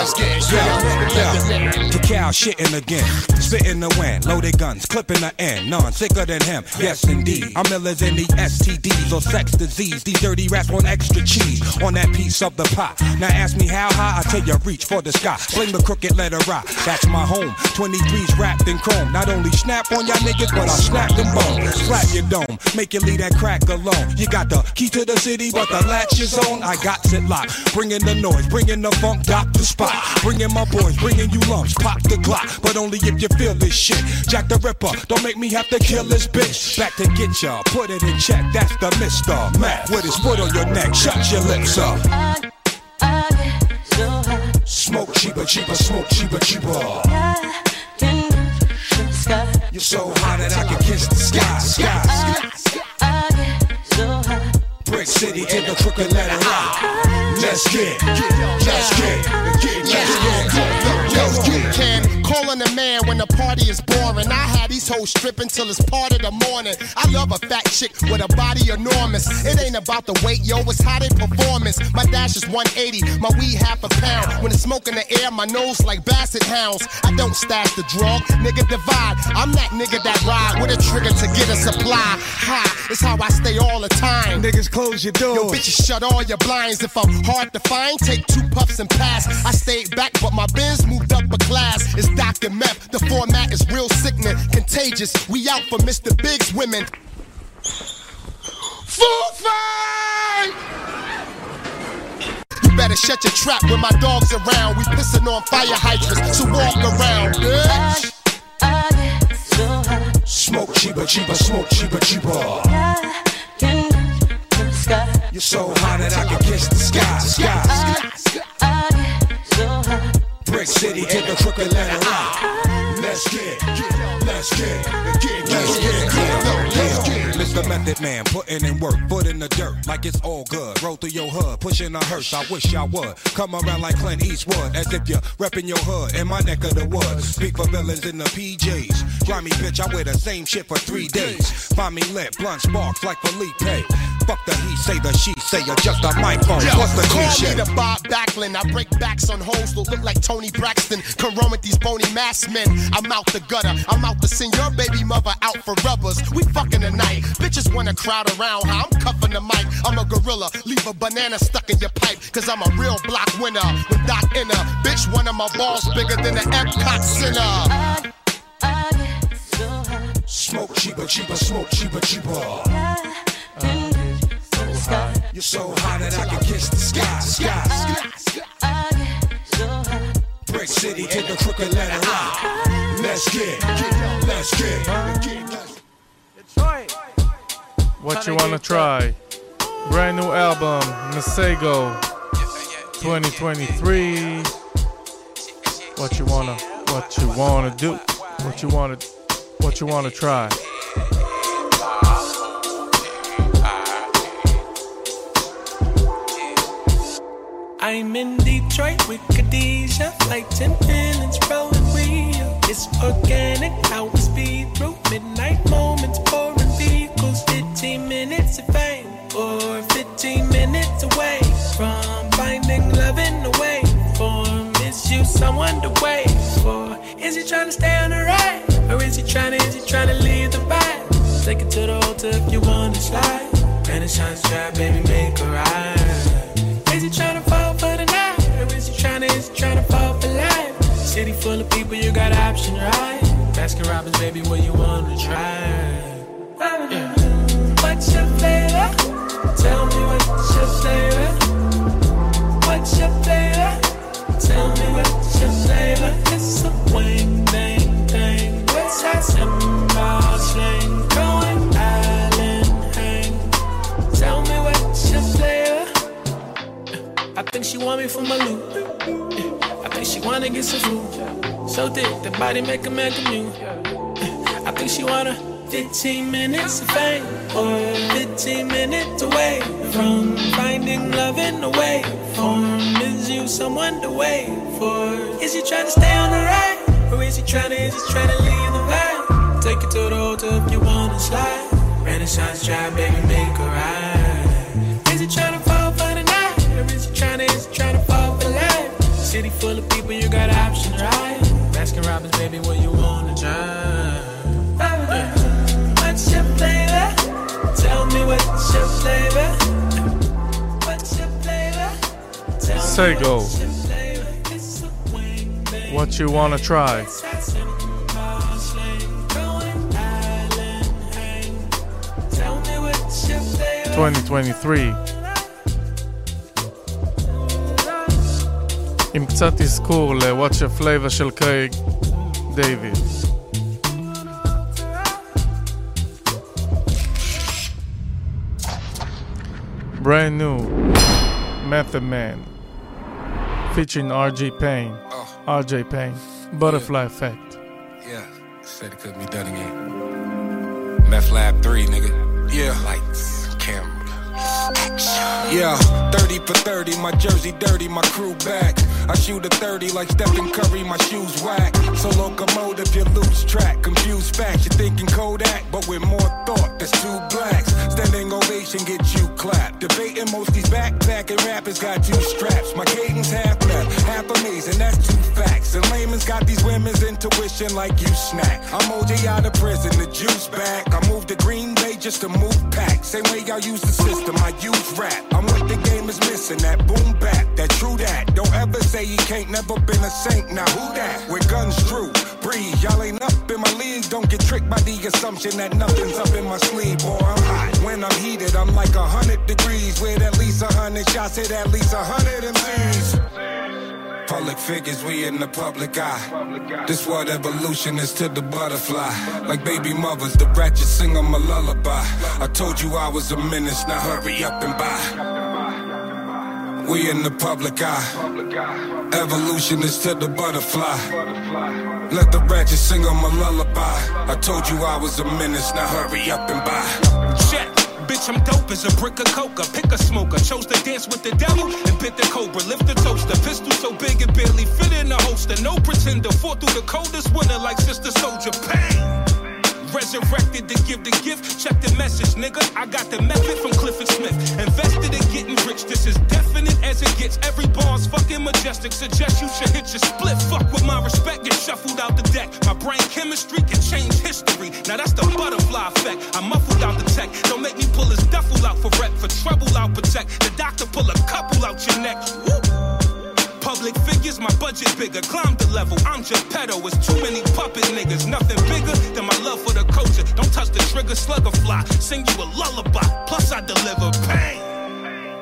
S44: Get
S55: Let's
S44: The cow shitting again, spitting the wind, loaded guns, clipping the end, none sicker than him. Yes, indeed. I'm iller than the STDs or sex disease. These dirty rats want extra cheese on that piece of the pie. Now ask me how high, I tell you reach for the sky. Fling the crooked letter rock. That's my home. 23's wrapped in chrome. Not only snap on y'all niggas, but I'll snap them bones. Slap your dome, make you leave that crack alone. You got the key to the city, but the latch is on. I got it locked. Bringing the noise, bringing the funk, dock the spot. Bringing my boys, bringing you lumps, pop the Glock. But only if you feel this shit. Jack the Ripper, don't make me have to kill this bitch. Back to get ya, put it in check. That's the Mr. Mac with his foot on your neck. Shut your lips up. Smoke cheaper, cheaper, smoke cheaper, cheaper. You're so hot that I can kiss the sky, sky. Brick City to the crooked letter rock. Let's get, let's get, let's get,
S55: Let's get. Ken, calling a man when the party is boring. I had these hoes stripping till it's part of the morning. I love a fat chick with a body enormous. It ain't about the weight, yo, it's how they performance. My dash is 180, my weed half a pound. When it's smoke in the air, my nose like basset hounds. I don't stash the drug, nigga divide. I'm that nigga that ride with a trigger to get a supply. High, it's how I stay all the time.
S44: Niggas close your doors.
S55: Yo, bitches shut all your blinds. If I'm hard to find, take two puffs and pass. I stayed back, but my Benz moved up a class. It's Dr. Meth. The format is real sickening, contagious. We out for Mr. Big's women.
S9: Fight!
S55: You better shut your trap when my dogs around. We pissing on fire hydrants, so walk around, bitch.
S44: Smoke cheaper, cheaper, smoke cheaper, cheaper. You're so hot that I can kiss the sky, sky. Brick City to the crooked letter rock. Let's get, let's get, let's get, let's get. Mr. Method Man, putting in work, foot in the dirt, like it's all good. Roll through your hood, pushing a hearse. I wish I would come around like Clint Eastwood, as if you're repping your hood in my neck of the woods. Speak for villains in the PJs. Grimy bitch, I wear the same shit for three days. Find me lit, blunt sparks like Felipe. Fuck the he say, the she say, or just a microphone.
S56: Yo,
S44: What's the
S56: call
S44: cliche?
S56: me the Bob Backlund. I break backs on hoes that look like Toni Braxton. Come run with these bony mass men. I'm out the gutter. I'm out to send your baby mother out for rubbers. We fucking tonight. Bitches wanna crowd around I'm cuffing the mic. I'm a gorilla. Leave a banana stuck in your pipe. Cause I'm a real block winner with Doc Inner. Bitch, one of my balls bigger than the Epcot Center.
S44: Smoke cheaper, cheaper, smoke cheaper, cheaper. You're so high that I can kiss the sky, sky. Brick City to the crooked letter I. Let's get, let's get.
S3: What you wanna try? Brand new album, Masego 2023. What you wanna, what you wanna do? What you wanna, what you wanna try?
S57: I'm in Detroit with Khadijah, like 10 feelings rolling real. It's organic, how we speed through midnight moments, pouring vehicles, 15 minutes of fame, or 15 minutes away from finding love in the way. For you, someone to wait for. Is he trying to stay on the ride, or is he trying to, is he trying to leave the vibe? Take it to the altar if you wanna slide. Renaissance trap, baby, make a ride. Is he tryna fall for the night? Or is he tryna, is he tryna fall for life? City full of people, you got option, right? Baskin Robbins, baby, what you wanna try? Yeah. What's your flavor? Tell me what's your flavor? What's your flavor? Tell me what's your flavor? It's a wing, that symbol? Going island hang. Tell me what's your flavor? I think she want me for my loot. I think she wanna get some food. So thick, the body make a man commute. I think she wanna 15 minutes of fame or 15 minutes away from finding love in the way. Form is you someone to wait for? Is he trying to stay on the ride? Or is he trying to, is he trying to leave the vibe? Take it to the altar if you wanna slide. Renaissance drive, baby, make a ride. Is he trying to fall for the night? Or is he trying to, is he trying to fall for life? City full of people, you got options, right? Baskin Robbins, baby, what you wanna try?
S3: Sego.
S57: what's your flavor? It's a wing, baby.
S3: What you wanna try?
S57: Tell me what's your flavor?
S3: 2023. עם קצת אזכור ל-Watch a Flavor של קרייג דיוויד. Brand new Method Man featuring RJ Payne, oh. RJ Payne, Butterfly Effect.
S44: Yeah, said it couldn't be done again. Meth Lab 3, nigga. Yeah. Lights, camera. action. Yeah, 30 for 30, my jersey dirty, my crew back. I shoot a 30 like Stephen Curry, my shoes whack. So locomotive, you lose track. Confused facts, you're thinking Kodak, but with more thought, that's two blacks. Standing ovation, get you clapped. Debating most these backpacking rappers got two straps. My cadence half left, half amazing, that's two facts. And layman's got these women's intuition like you snack. I'm OJ out of prison, the juice back. I moved to Green Bay just to move pack. Same way y'all use the system, I use rap. I'm what the game is missing, that boom bap, that true that. Don't ever say he can't never been a saint. Now who that? With guns drew, breathe. Y'all ain't up in my league. Don't get tricked by the assumption that nothing's up in my sleeve. Boy, I'm hot. When I'm heated, I'm like a hundred degrees. With at least a hundred shots, hit at least a hundred MCs. Public figures, we in the public eye. This what evolution is to the butterfly. Like baby mothers, the ratchet sing 'em a lullaby. I told you I was a menace, now hurry up and buy. We in the public eye. Evolution is to the butterfly. Let the ratchet sing 'em a lullaby. I told you I was a menace, now hurry up and buy.
S49: Check. Bitch, I'm dope as a brick of coca. Pick a smoker. Chose to dance with the devil and bit the cobra. Lift the toaster. Pistol so big it barely fit in the holster. No pretender. Fought through the coldest winter like Sister Soldier. Pain.
S44: Resurrected to give the gift. Check the message, nigga. I got the method from Clifford Smith. Invested in getting rich. This is definite as it gets. Every bar's fucking majestic. Suggest you should hit your split. Fuck with my respect, get shuffled out the deck. My brain chemistry can change history. Now that's the butterfly effect. I muffled out the tech. Don't make me pull his duffel out for rep. For trouble, I'll protect. The doctor pull a couple out your neck. Woo. Public figures, my budget bigger. Climb the level, I'm just pedo. It's too many puppet niggas. Nothing bigger than my love for the culture. Don't touch the trigger, slugger fly. Sing you a lullaby. Plus, I deliver pain.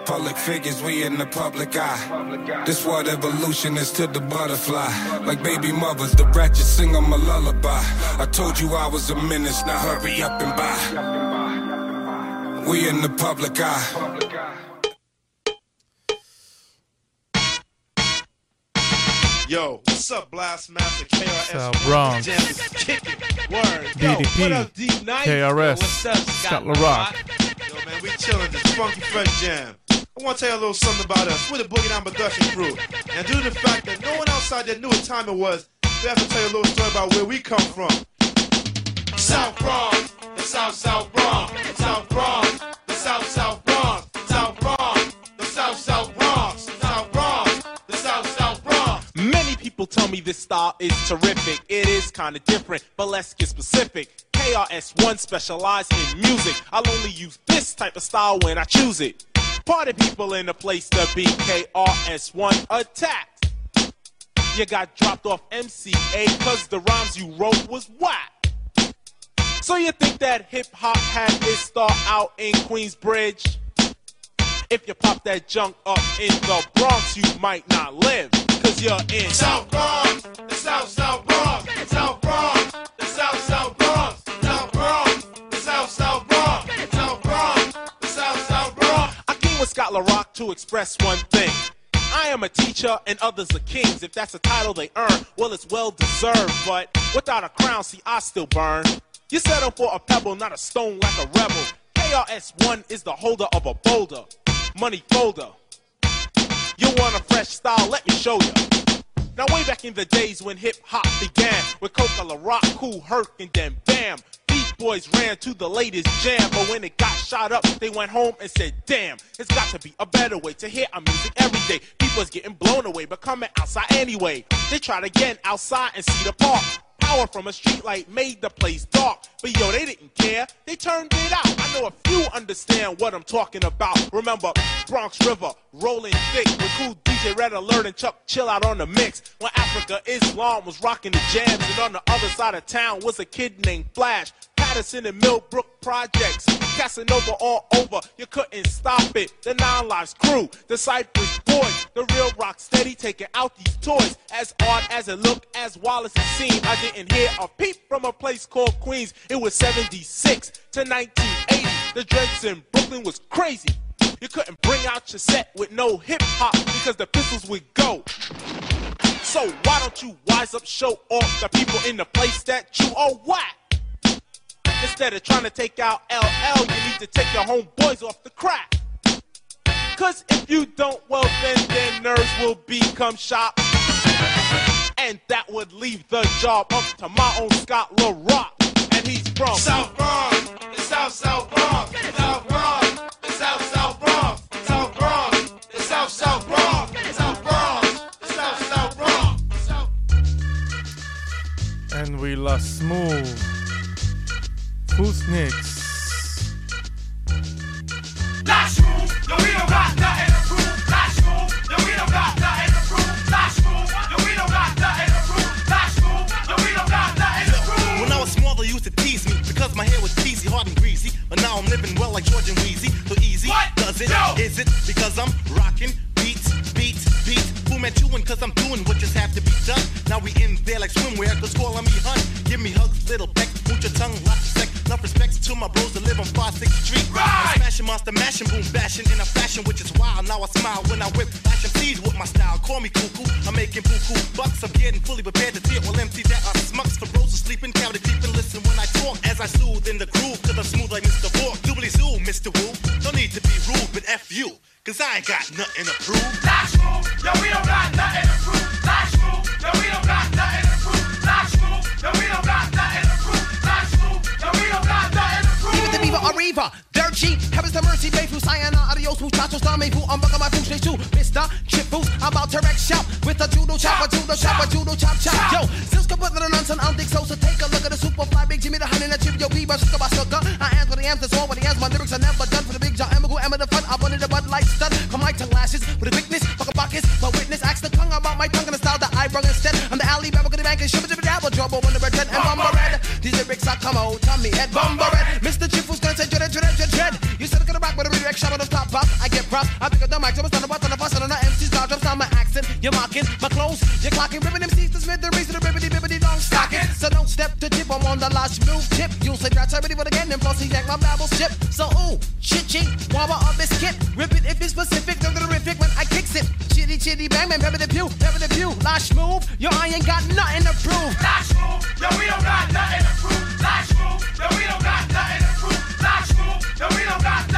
S58: Public figures, we in the public eye. This what evolution is to the butterfly. Like baby mothers, the ratchet sing 'em a lullaby. I told you I was a menace, now hurry up and buy. We in the public eye.
S55: Yo, what's up, Blast Master KRS?
S3: What's up, Bronx?
S55: Jam is kicking. Yo,
S3: BDP,
S55: up, D Night?
S3: KRS,
S55: What's up,
S3: Scott La Rock.
S55: Yo, man, we chilling this funky fresh jam. I want to tell you a little something about us. We're the Boogie Down Production crew. And due to the fact that no one outside there knew what time it was, we have to tell you a little story about where we come from. South Bronx, the South South Bronx, the South Bronx, the South South South
S49: people tell me this style is terrific. It is kinda different, but let's get specific. KRS1 specialized in music. I'll only use this type of style when I choose it. Party people in the place to be. KRS1 attacked. You got dropped off MCA cause the rhymes you wrote was whack. So you think that hip hop had its start out in Queensbridge? If you pop that junk up in the Bronx, you might not live, cause you're in
S55: South Bronx, the South South Bronx, South Bronx, the South South Bronx, South Bronx, the South South Bronx, South Bronx, the South South Bronx.
S49: I came with Scott La Rock to express one thing. I am a teacher and others are kings. If that's a title they earn, well, it's well deserved. But without a crown, see, I still burn. You settle for a pebble, not a stone like a rebel. KRS1 is the holder of a boulder, money folder. You want a fresh style? Let me show you. Now, way back in the days when hip hop began, with Coke La Rock, Kool Herc, and then Bam, Beat Boys ran to the latest jam. But when it got shot up, they went home and said, Damn, it's got to be a better way to hear our music every day. People's getting blown away, but coming outside anyway. They tried again outside and see the park. Power from a street light made the place dark. But yo, they didn't care. They turned it out. I know a few understand what I'm talking about. Remember Bronx River, rolling thick with cool DJ Red Alert and Chuck Chillout on the mix. When Afrika Islam was rocking the jams, and on the other side of town was a kid named Flash. Patterson and Millbrook projects, Casanova all over. You couldn't stop it. The Nine Lives crew, the Cypress Boys, the real rock steady taking out these toys. As odd as it looked, as as it seemed, I didn't hear a peep from a place called Queens. It was 76 to 1980. The dreads in Brooklyn was crazy. You couldn't bring out your set with no hip hop because the pistols would go. So why don't you wise up, show off the people in the place that you are whack? Instead of trying to take out LL, you need to take your homeboys off the crack. Cause if you don't, well then their nerves will become shot. And that would leave the job up to my own Scott La Rock. And he's from
S55: South Bronx, the South South Bronx, South Bronx, the South South Bronx, South Bronx, the South South Bronx, South Bronx, the South South Bronx.
S3: And we lost Smooth. Who's next?
S59: Last move, we don't got nothing to prove. Last move, we don't got nothing to prove. Last move, we don't got nothing to prove. Last move, we don't got nothing to prove.
S60: When I was small, they used to tease me because my hair was peasy, hard and greasy. But now I'm living well like George and Weezy. So easy, does it? Is it because I'm rocking beats, beats, beats? Fu Manchuan cause I'm doing what just have to be done. Now we in there like swimwear, cause calling me hun. Give me hugs, little peck, put your tongue, lots of sex. Love respect to my bros that live on 5 6th Street. I'm smashing monster, mashing, boom, bashing in a fashion which is wild. Now I smile when I whip, fashion please with my style. Call me cuckoo, I'm making buku bucks. I'm getting fully prepared to tear all empty that are smucks for bros who sleeping. Count it deep and listen when I talk as I soothe in the groove. Cause I'm smooth like Mr. Borg. Doobly zoo, Mr. Woo. No need to be rude, but F you. Cause I ain't got nothing to prove.
S59: Last move, yo, we don't got nothing to prove. Last move, yo, we don't got nothing to prove. Last move, yo, we don't got nothing
S61: fever. Dirt cheap, heavens to mercy, Bayfu, Sayana, adios, muchachos, dame I'm bugging my food straight to Mr. Chip Boost. I'm about to wreck shop with a judo chop, a judo chop, a judo chop chop. Yo, Cisco put the nonsense, I don't think so, so take a look at the super fly, big Jimmy, the honey, the chip, yo, Bieber, sugar, by sugar. I am what I am, that's all what I am, my lyrics are never done for the big John, Emma, go Emma, the fun, I wanted the bud light stun, come my tongue lashes with a quickness, fuck a buckets, my witness, ask the tongue about my tongue and the style I brought instead. I'm the alley, Babble, the bank, and shibba, jibba, dabble, trouble, when the red, and bumper red. These lyrics are come out, tummy head, bumper red. Mr. Chip who's gonna say, dread, dread, dread, dread. You said I'm gonna rock with a redirect shot on the top box. I get props, I pick up the mic, on the bus, on the bus, on the MC's car, drops on my accent. You're mocking my clothes, you're clocking, ripping MCs to Smith, the reason the ribbity, bibbity, long stocking. So don't step to tip, I'm on the last move tip. You'll say that's already what again, and plus he's my babble ship. So ooh, chit chit, wabba a biscuit. Rip it if it's specific, don't terrific when I kicks it. Chitty chitty bang bang, pepper the pew, pepper the pew. La Schmoove, yo, I ain't got nothing to prove.
S59: La Schmoove, yo, we don't got nothing to prove. La Schmoove, yo, we don't got nothing to prove. La Schmoove, yo, we don't got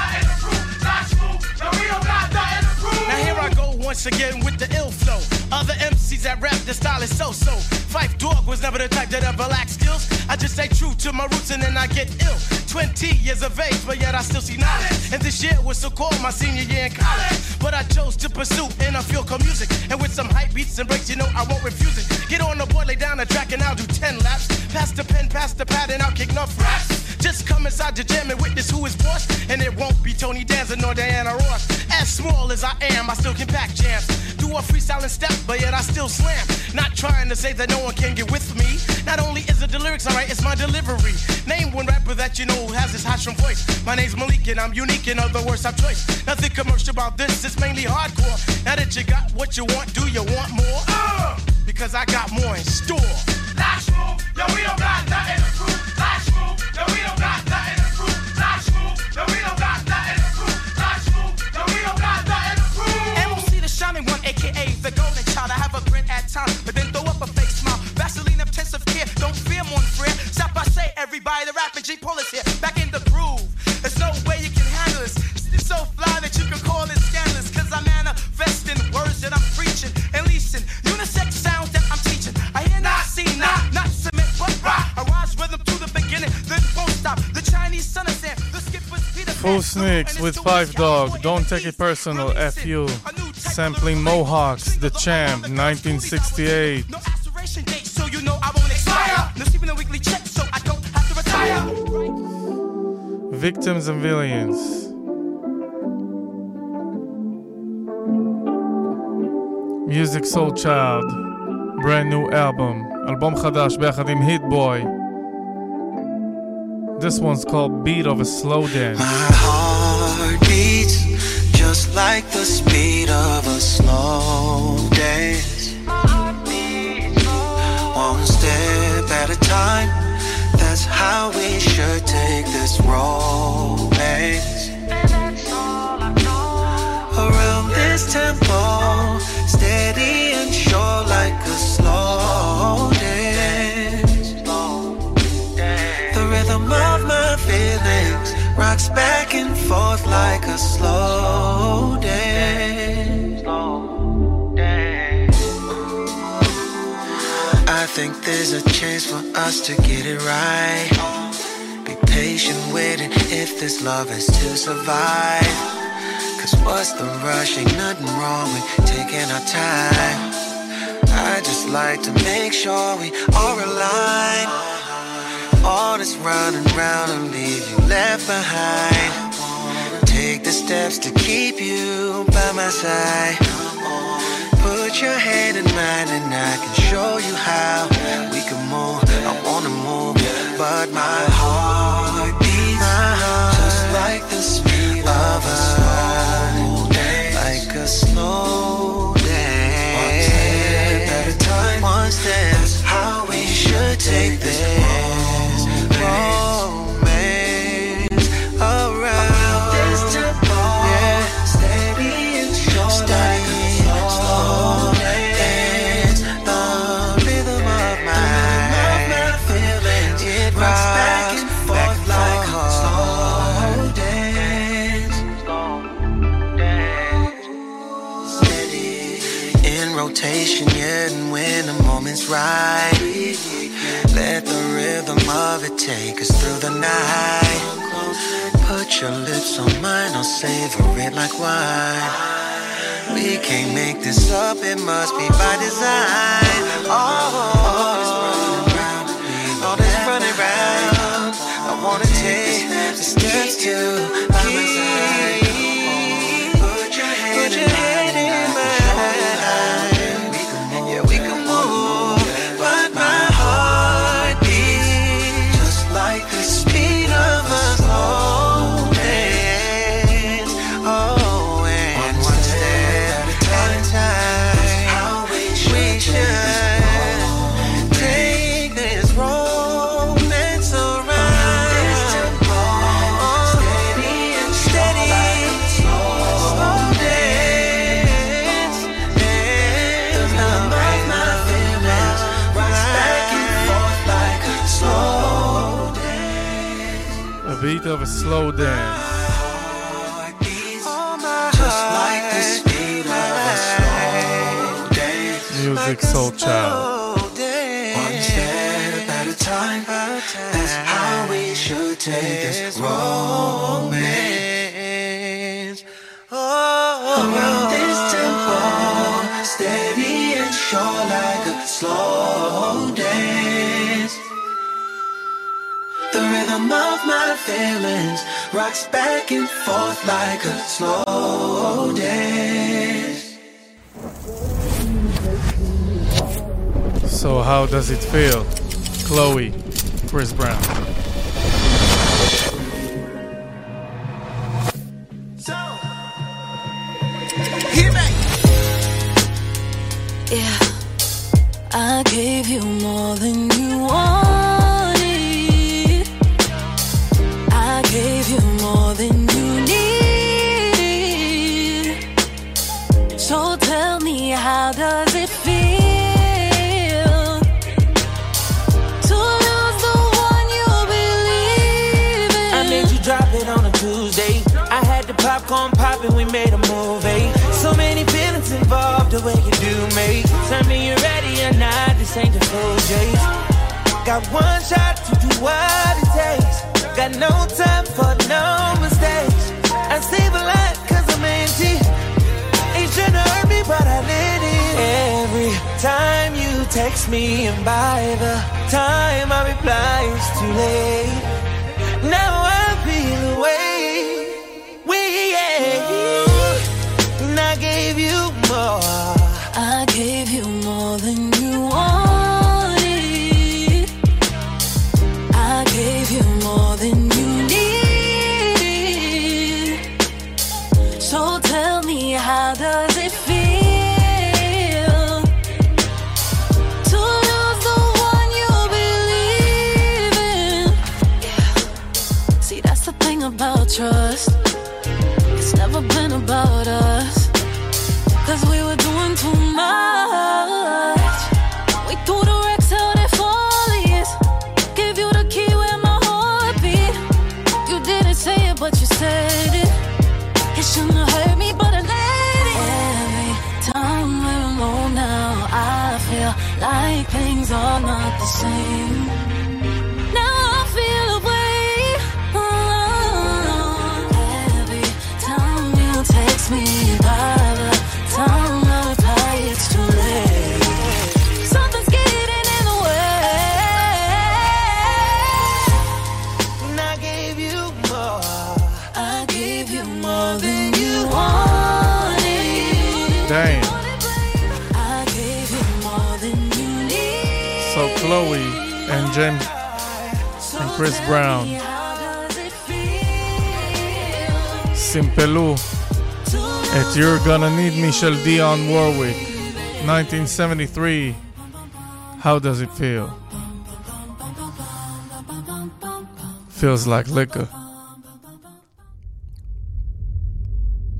S62: once again with the ill flow. Other MCs that rap, the style is so-so. Phife Dawg was never the type that ever lacked skills. I just stay true to my roots and then I get ill. 20 years of age, but yet I still see knowledge. And this year was so called my senior year in college. But I chose to pursue NFL music. And with some hype beats and breaks, you know I won't refuse it. Get on the board, lay down the track, and I'll do 10 laps. Pass the pen, pass the pad, and I'll kick enough raps. Just come inside the gym and witness who is boss. And it won't be Tony Danza nor Diana Ross. As small as I am, I still can pack jams. Do a freestyling step, but yet I still slam. Not trying to say that no one can get with me. Not only is it the lyrics alright, it's my delivery. Name one rapper that you know who has this hot from voice. My name's Malik and I'm unique, in other words, I've choice. Nothing commercial about this, it's mainly hardcore. Now that you got what you want, do you want more? Uh, because I got more in store.
S59: Move, yo, we don't got nothing
S3: Snakes with Phife Dawg, Don't Take It Personal, FU, sampling Mohawks, The Champ, 1968. Victims and Villains. Musiq Soulchild, brand new album, Album Khadash Bechadim Hit Boy. This one's called Beat of a Slow Dance.
S43: Beats just like the speed of a slow dance. One step at a time, that's how we should take this romance. Around this tempo, steady and sure like a slow dance. Rocks back and forth like a slow dance. I think there's a chance for us to get it right. Be patient waiting if this love is to survive. Cause what's the rush? Ain't nothing wrong with taking our time. I just like to make sure we are aligned. All this running round and leave you left behind. Take the steps to keep you by my side. Put your hand in mine and I can show you how we can move. I wanna move, but my heart beats just like the speed of a slow dance. Like a slow dance. One step at a time. One step. That's how we should take this romance right, let the rhythm of it take us through the night. Put your lips on mine, I'll savor it like wine. We can't make this up, it must be by design. Oh, all this running round, all this running round. I wanna take the steps to slow dance. Musiq Soulchild. One step at a time. That's how we should take this romance. Oh, around this tempo, steady and sure like a slow rhythm of my feelings rocks back and forth like a slow dance.
S3: So how does it feel? Chloe, Chris Brown.
S63: so Yeah, I gave you more than you wanted. How does it feel to lose the one you believe in?
S64: I made you drop it on a Tuesday. I had the popcorn popping, we made a movie. So many feelings involved, the way you do me. Tell me you're ready or not, this ain't the full J's. Got one shot to do what it takes. Got no time for no mistakes. I save a lot cause I'm empty. Trying to hurt me, but I it. Every time you text me, and by the time I reply, it's too late. Now I feel away. We and
S63: thing about trust. It's never been about us. Cause we were doing too much. We threw the wrecks out at Follies. Gave you the key where my heart beat. You didn't say it, but you said it. It shouldn't have hurt me, but I let it. Every time we're alone now, I feel like things are not the same.
S3: James and Chris Brown. סימפלו את You're Gonna Need Me של דיון וורוויק 1973 How does it feel? Feels like liquor.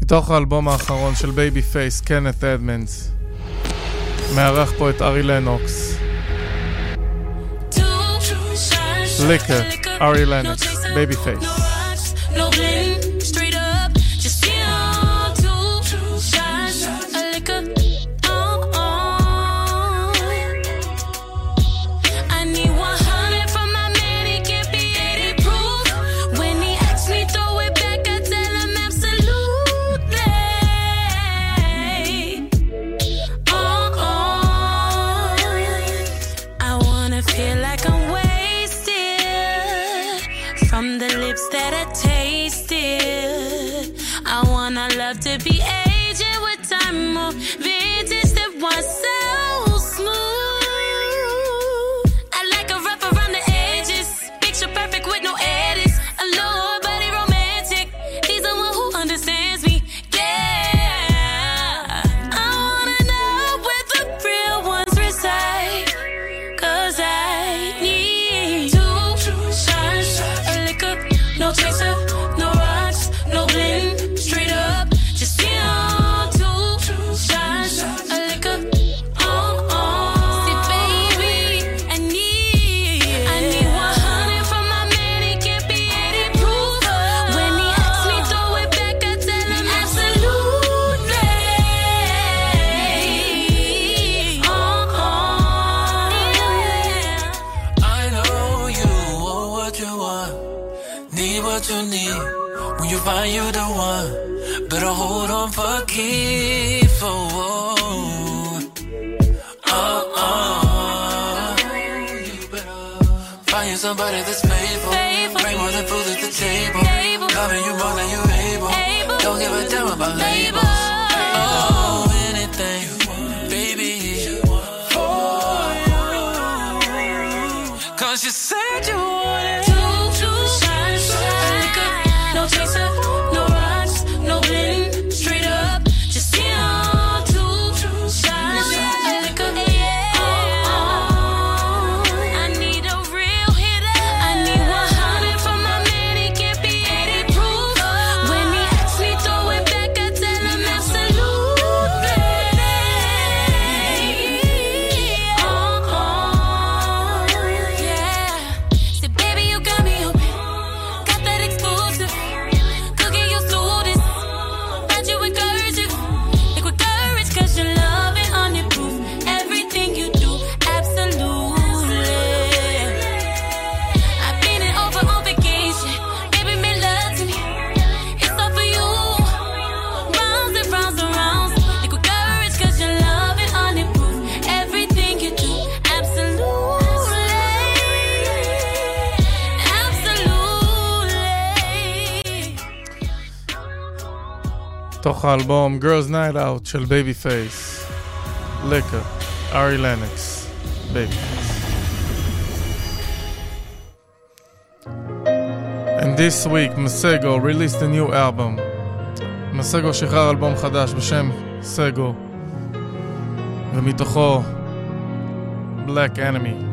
S3: מתוך האלבום האחרון של בייבי פייס, קנת אדמנס מארח פה את ארי לנוקס
S63: Liquor, Ari Lennox, Babyface. somebody that's faithful. faithful. Bring more than food to the table. table. Loving you more than you able. able. Don't give a damn about labels.
S3: מתוך האלבום Girls Night Out של בייבי פייס. לקה, ארי לנקס, בייבי פייס. And this week, מסגו released a new album. מסגו שחרר אלבום חדש בשם סגו, ומתוכו Black
S57: Anime.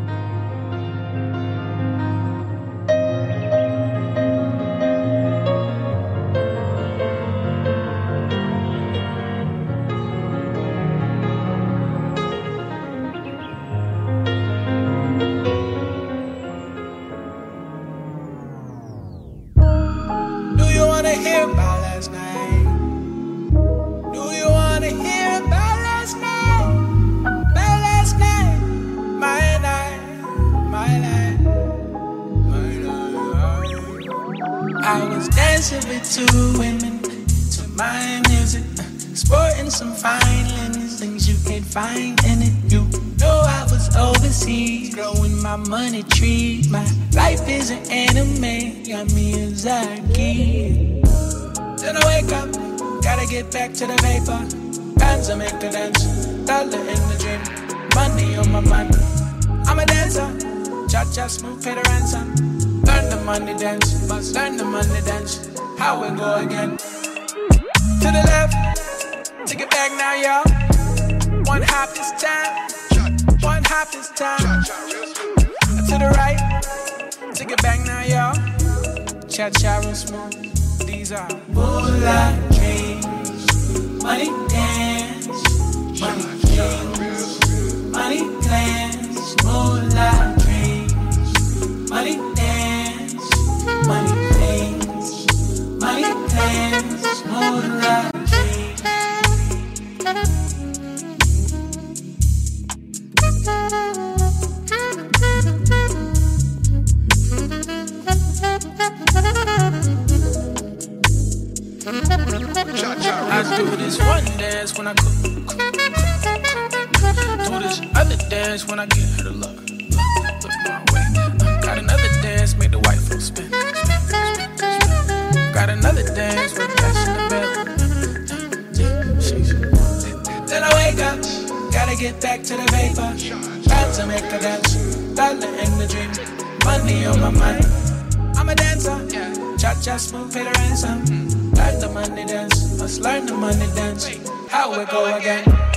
S57: dance when I get her to look. Look my way. Got another dance, make the white folks spin. Got another dance with cash in the bed. Till I wake up, gotta get back to the paper. About to make a dance, dollar in the dream, money on my mind. I'm a dancer, cha cha smooth, pay the ransom. Learn the money dance, must learn the money dance. How it go again?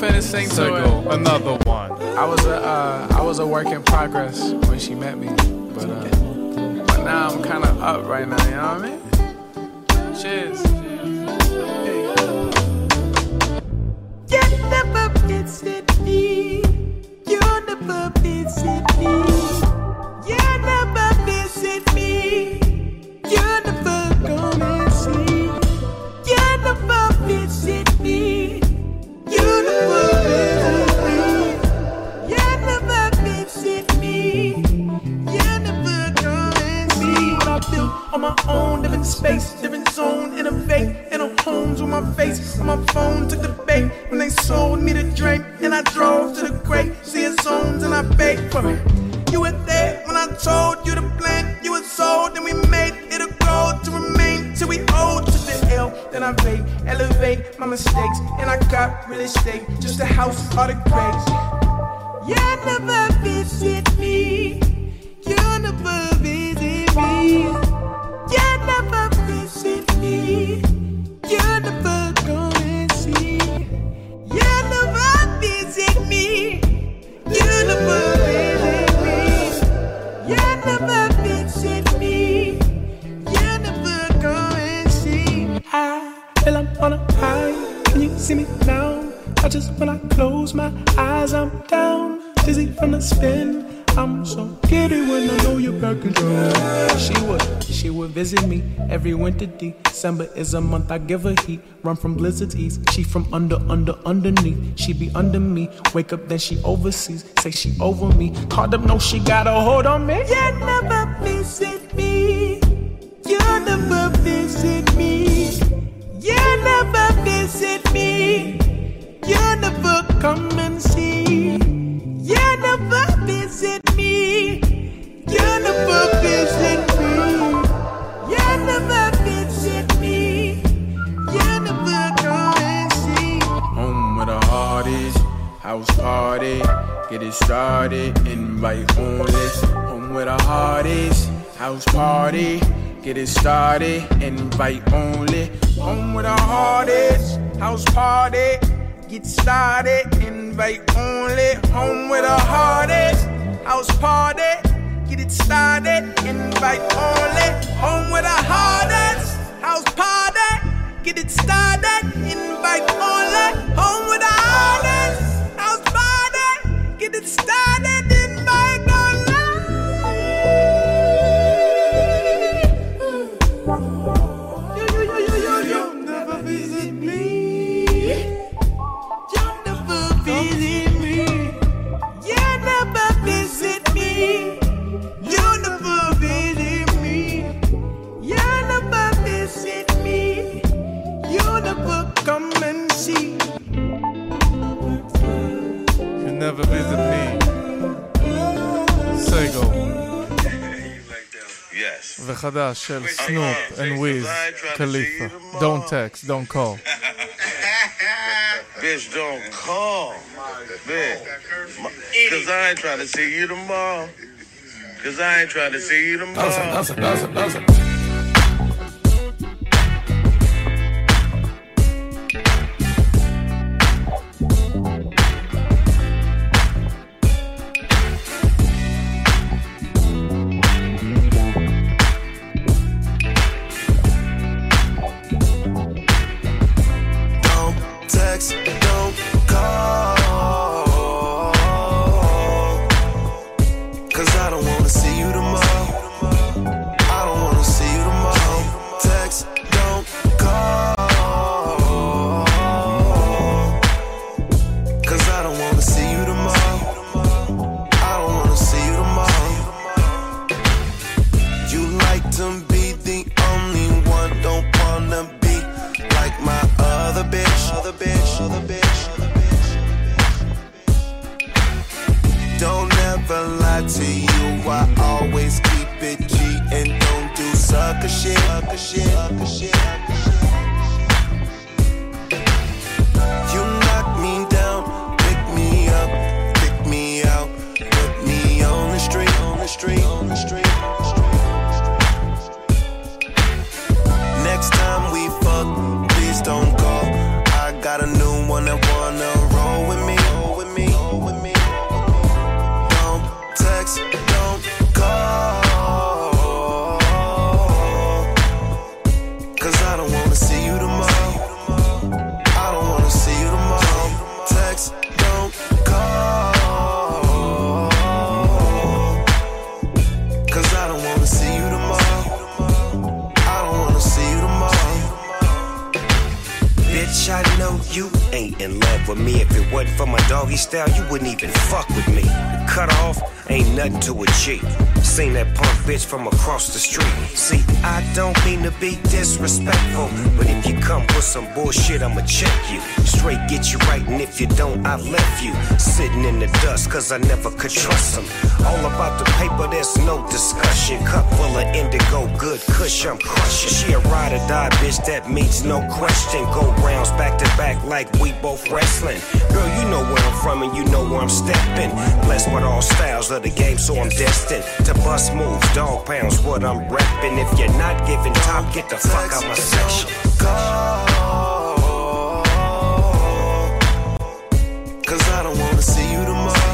S57: finna sing to
S3: another one.
S57: I was a uh, I was a work in progress when she met me, but uh, but now I'm kind of up right now. You know what I mean? is a month, I give her heat. Run from blizzards east, she from under, under, underneath. She be under me, wake up, then she overseas. Say she over me, called up, no, she got a hold on me.
S65: Yeah, never be seen. fight Marshall, Snoop, and
S3: Wiz, Khalifa. Don't text, don't call.
S66: Bitch, don't call. Bitch. Because I ain't trying to see you tomorrow. Because I ain't trying to see you tomorrow.
S67: Wanna see you tomorrow. I don't wanna see
S68: you tomorrow. Text, don't call. Cause I don't wanna see you tomorrow. I don't wanna see you tomorrow.
S69: Bitch, I know you ain't in love with me. If it wasn't for my doggy style, you wouldn't even fuck with me. The cut off ain't nothing to a G. Seen that punk bitch from across the street. See, I don't mean to be disrespectful, but if you come with some bullshit, I'ma check you. Straight get you right, and if you don't, I left you. Sitting in the dust, cause I never could trust them. All about the paper, there's no discussion. Cup full of indigo, good kush, I'm crushing. She a ride or die bitch, that means no question. Go rounds back to back like we both wrestling. Girl, you know where I'm from and you know where I'm stepping. Blessed with all styles of the game, so I'm destined to bust moves. Dog pounds, what I'm repping. If you're not giving top, get the fuck out my section.
S68: Cause I don't wanna see you tomorrow.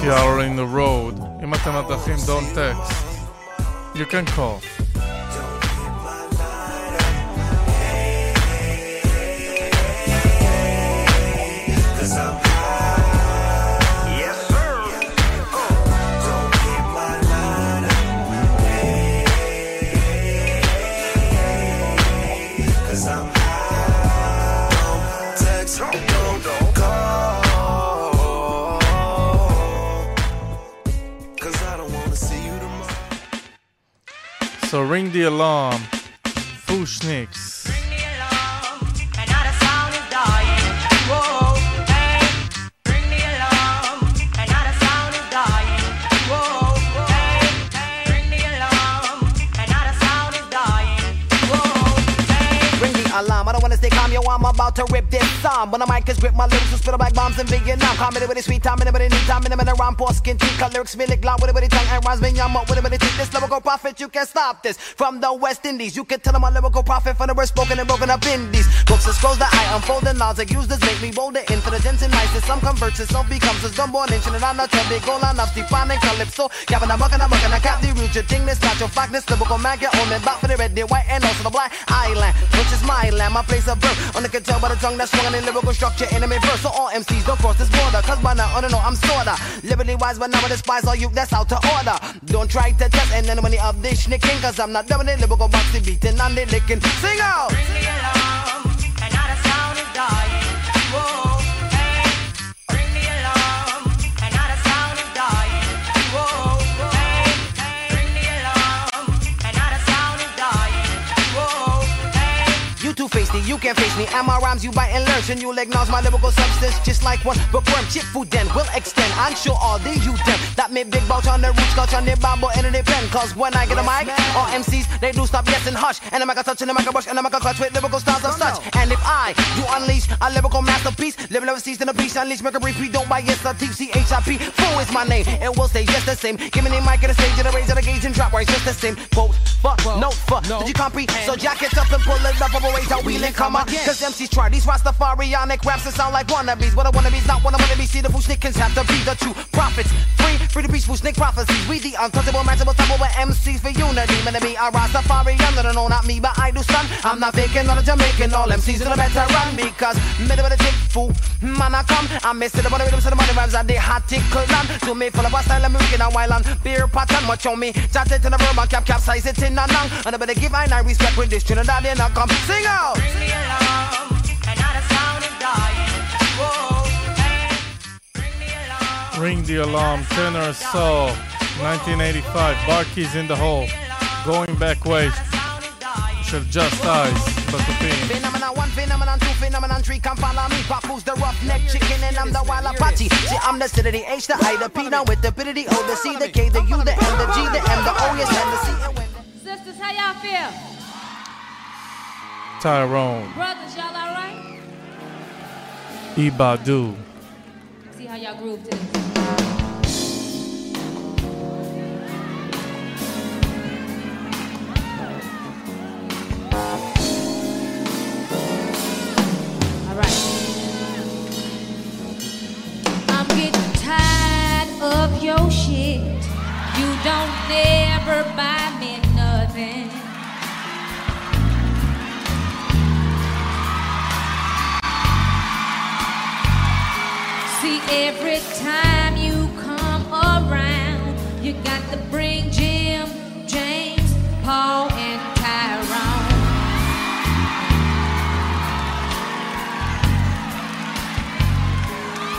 S3: If you are in the road, אם אתם בדרכים, don't text. You can call. So ring the alarm.
S61: Fu-Schnickens. About to rip this song. When the mic is grip, my lyrics will spit like bombs in Vietnam. It with a sweet time, in it with a neat time, in it with a rhyme, poor skin, teeth, cut lyrics, feel it, glom with it with a tongue, and rhymes, me up with a teeth. This lyrical prophet, you can't stop this. From the West Indies, you can tell them a lyrical prophet from the word spoken and broken up in these books and scrolls that I unfold and knowledge like use this make me bolder, intelligence and niceness. Some converts itself becomes a stone nation, and I'm not a big goal, I'm not Steve and Calypso. Gavin, I'm mucking, I'm mucking, I cap the root, your thing, this not your fact, this lyrical mag, your own man, back for the red, the white, and also the black island, which is my land, my place of birth. Only can tell by the tongue that's strong in lyrical structure, enemy verse. So all MCs don't cross this border, cause by now, I don't know, I'm sorta liberty wise, but now I despise all you that's out to order. Don't try to test any of this schnicking, cause I'm not doing it, lyrical boxy beating and they licking. Sing out!
S7: Bring the alarm.
S61: You two face me, you can't face me. And my rhymes you bite and learn. And you'll acknowledge my lyrical substance just like one bookworm. Chip food then will extend. I'm sure all the you them that made big bout on the roots, culture on their bamboo and in their pen. Cause when I get a mic, all MCs they do stop yes and hush. And I'm like a touch and I'm like a brush and I'm like a clutch with lyrical styles of such. And if I do unleash a lyrical masterpiece, live never cease in a piece, unleash, make a brief, we don't buy yes, a TCHIP. Fool is my name, and will stay just the same. Give me the mic at the stage, and the raise of the gauge and drop where it's just the same. Quote, fuck, no, fuck. Did you comprehend? So jack it up and pull it up, over wait out, wheel and come up. Cause MCs try these Rastafarianic raps that sound like wannabes. But a wannabe's not one of wannabe. See the Fu-Schnickens have to be the true prophets. Free, free to be Fushnik prophecies. We the untouchable, matchable, double with MCs for unity. Man, to be a Rastafarian, no, no, not me, but I do son. I'm not faking, not a Jamaican. All MCs in a better run because middle of the tip fool. Man, I come, I miss it, the money rhythms and the money vibes and the hot tickle land. To me, full of a style, I'm moving a while on beer pattern. Much on me, chat it in verb and cap, capsize it in a nang. And I better give I respect with this Trinidad, and I come sing out.
S3: Ring the Alarm, Tenor Saw, 1985, Barkey's in the Hole, Going Back Ways, should Just Eyes, but
S61: the thing. Phenomenon, two phenomenon, three. Come follow me. Papu's the roughneck chicken, and I'm the wild Apache. See, I'm the city the H, the I, the P, now with the ability, O, the C, the K, the U, the M, the G, the M, the O, yes, and the C.
S7: Sisters, how y'all feel?
S3: Tyrone,
S7: Brothers, y'all alright?
S3: Ibadu.
S7: See how y'all groove to this. I'm getting tired of your shit. You don't never buy me nothing. Every time you come around, you got to bring Jim, James, Paul, and Tyrone.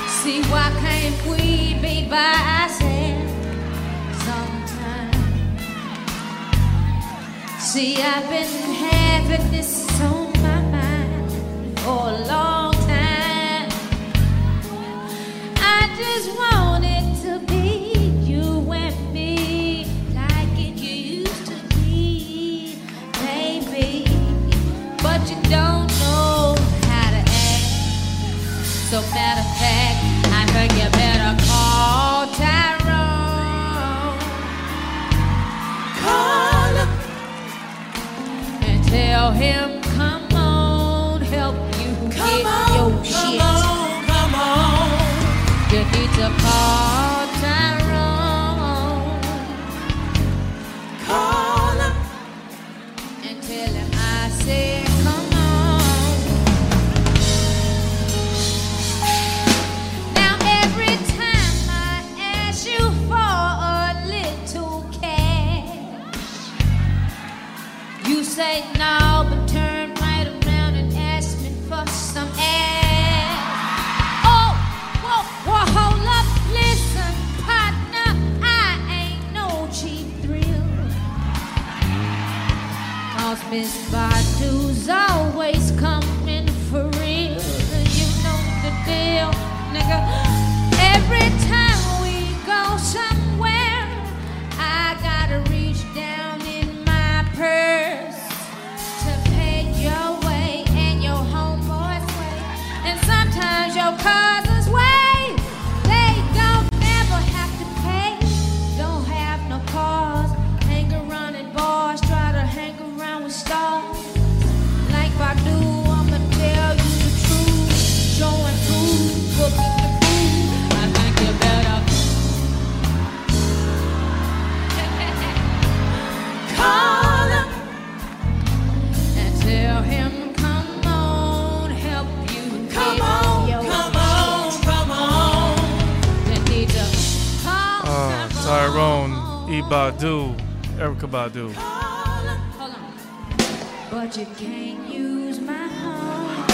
S7: See, why can't we be by ourselves sometime? See, I've been having this on my mind for a long tell him, come on, help you get your shit. come on. You need to call Cause Miss Badu's always coming for real. You know the deal, nigga.
S3: Ibadu, Erykah Badu.
S7: But you can't use my home.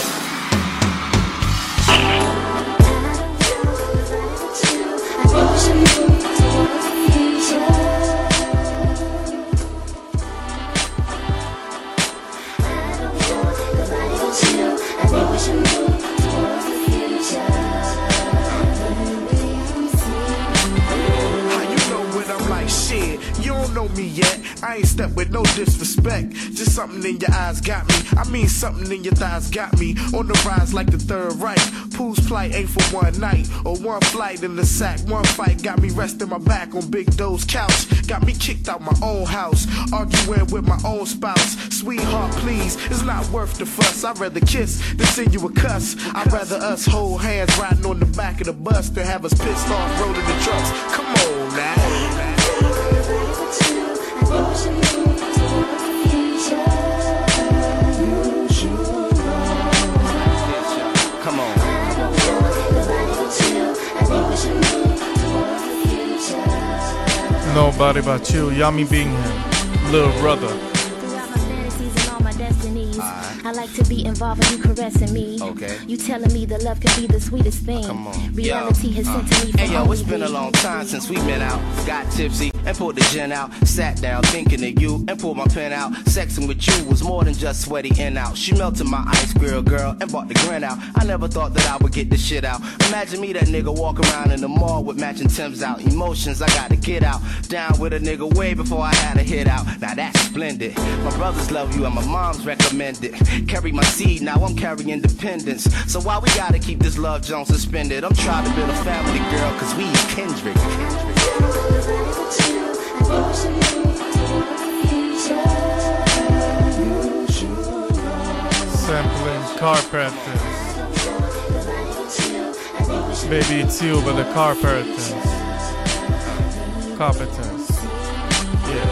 S70: How know me yet. I ain't stepped with no disrespect. Just something in your eyes got me. I mean, something in your thighs got me. On the rise like the third right. Pool's plight ain't for one night or one flight in the sack. One fight got me resting my back on Big Doe's couch. Got me kicked out my own house. Arguing with my own spouse. Sweetheart, please, it's not worth the fuss. I'd rather kiss than send you a cuss. I'd rather us hold hands riding on the back of the bus than have us pissed off rolling the trucks. Come
S3: Nobody but you, Yummy Bingham, Little Brother.
S70: Like to be involved in you caressing me.
S18: Okay.
S70: You telling me the love can be the sweetest thing.
S18: Come on.
S70: Reality
S18: Yo,
S70: has
S18: uh,
S70: sent to me for
S18: Hey yo, it's been a long time since we've been out. Got tipsy and pulled the gin out. Sat down thinking of you and pulled my pen out. Sexing with you was more than just sweaty in out. She melted my ice grill girl and bought the grin out. I never thought that I would get this shit out. Imagine me that nigga walk around in the mall with matching Timbs out. Emotions I gotta get out. Down with a nigga way before I had a hit out. Now that's splendid. My brothers love you and my mom's recommended. Carry my seed, now I'm carrying independence. So why we gotta keep this love Jones suspended? I'm trying to build a family, girl, cause we kindred.
S3: Sampling Carpenters. Baby, it's you, but the Carpenters. Carpenters. Yeah.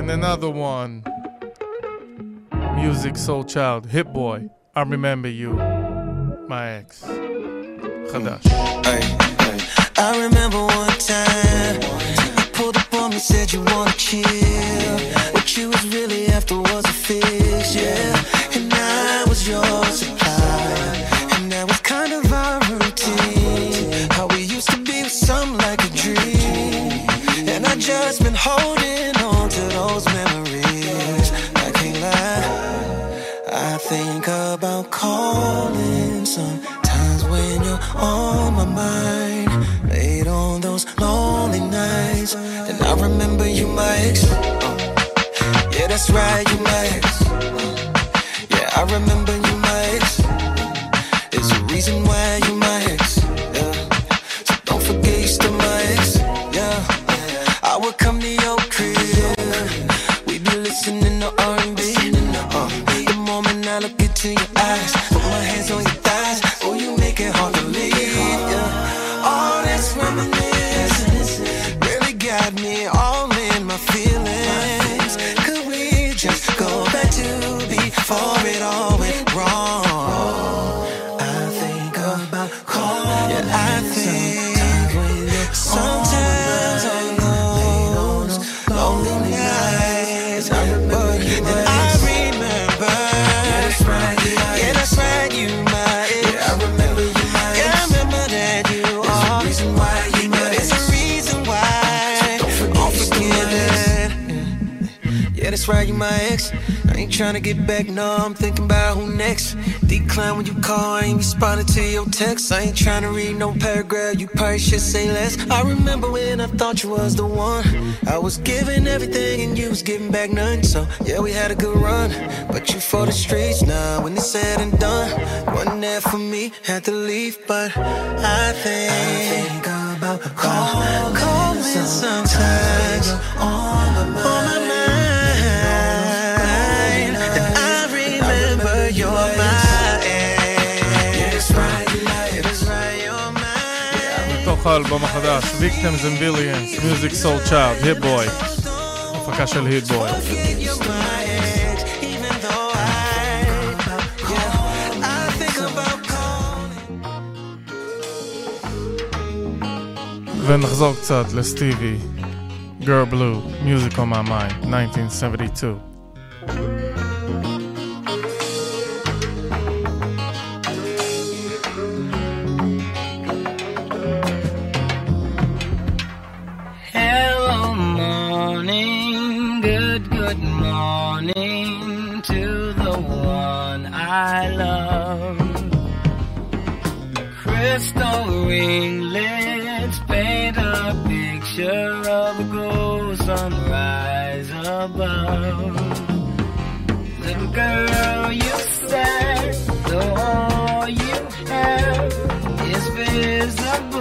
S3: and another one. Musiq Soulchild, Hit Boy, I Remember You, My Ex. Khadash.
S43: I remember one time I pulled up on me, said you wanna chill. What you was really after was a fix, yeah. And I was yours. That's right, you. Uh, yeah, I remember trying to get back, no, I'm thinking about who next. Decline when you call, I ain't responding to your text. I ain't trying to read no paragraph, you probably should say less. I remember when I thought you was the one. I was giving everything and you was giving back none. So, yeah, we had a good run. But you for the streets now, when it's said and done. Wasn't there for me, had to leave, but I think, I think about calling, calling sometimes. Mind. On my mind.
S3: מתוך האלבום החדש, Victims and Billions, Music Soul Child, Hit Boy. הפקה של Hit Boy. ונחזור קצת לסטיבי, Girl Blue, Music on My Mind, 1972.
S37: Crystal ringlets paint a picture of a gold sunrise above. Little girl, you said the all you have is visible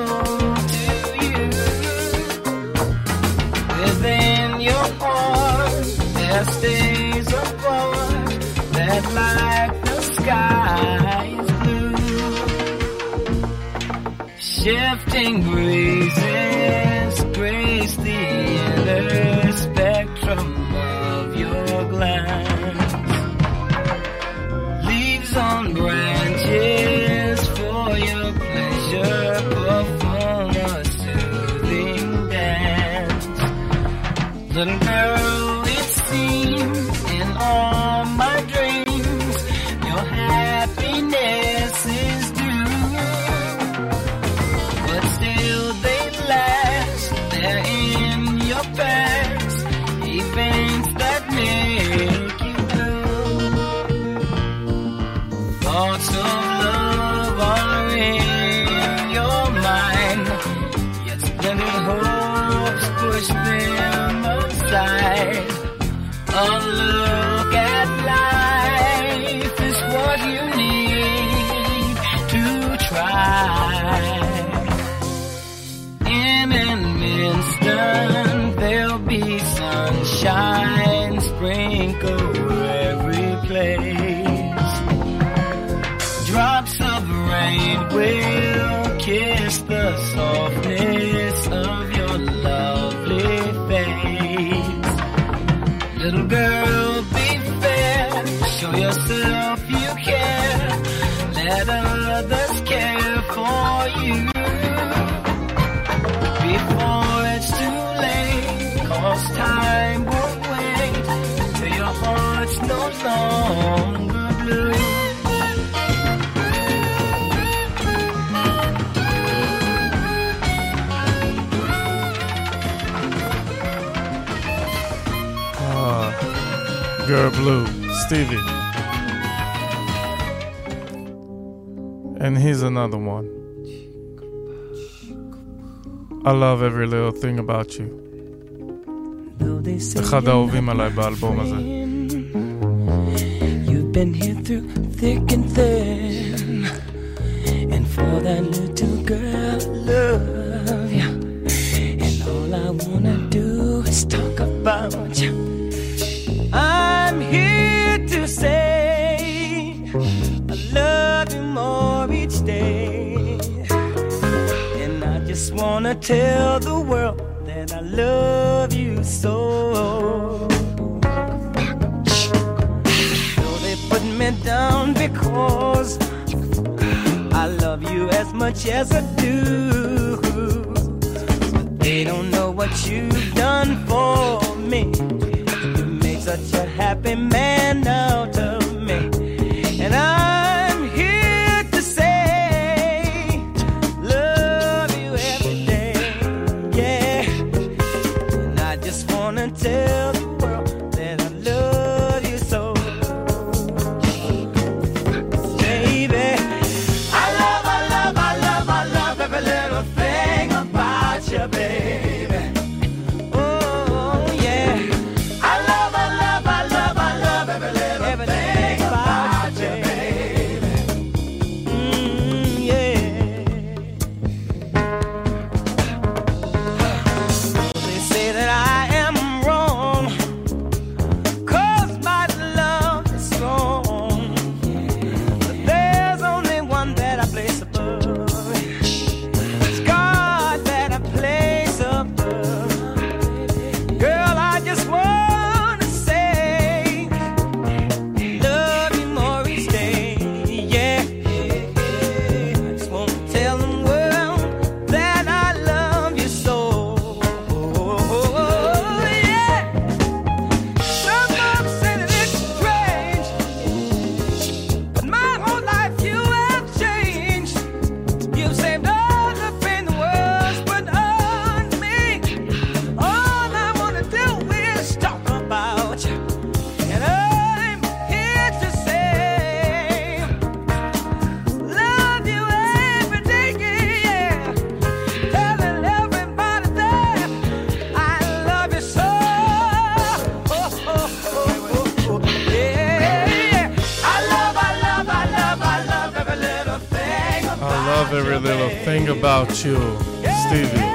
S37: Girl Blue,
S3: Stevie. And here's another one. I love every little thing about you. אחד האהובים עליי באלבום הזה.
S37: You've been here through thick and thin. tell the world that I love you so. Though they put me down because I love you as much as I do. They don't know what you've done for me. You made such a happy man
S3: Marshall, Stevie.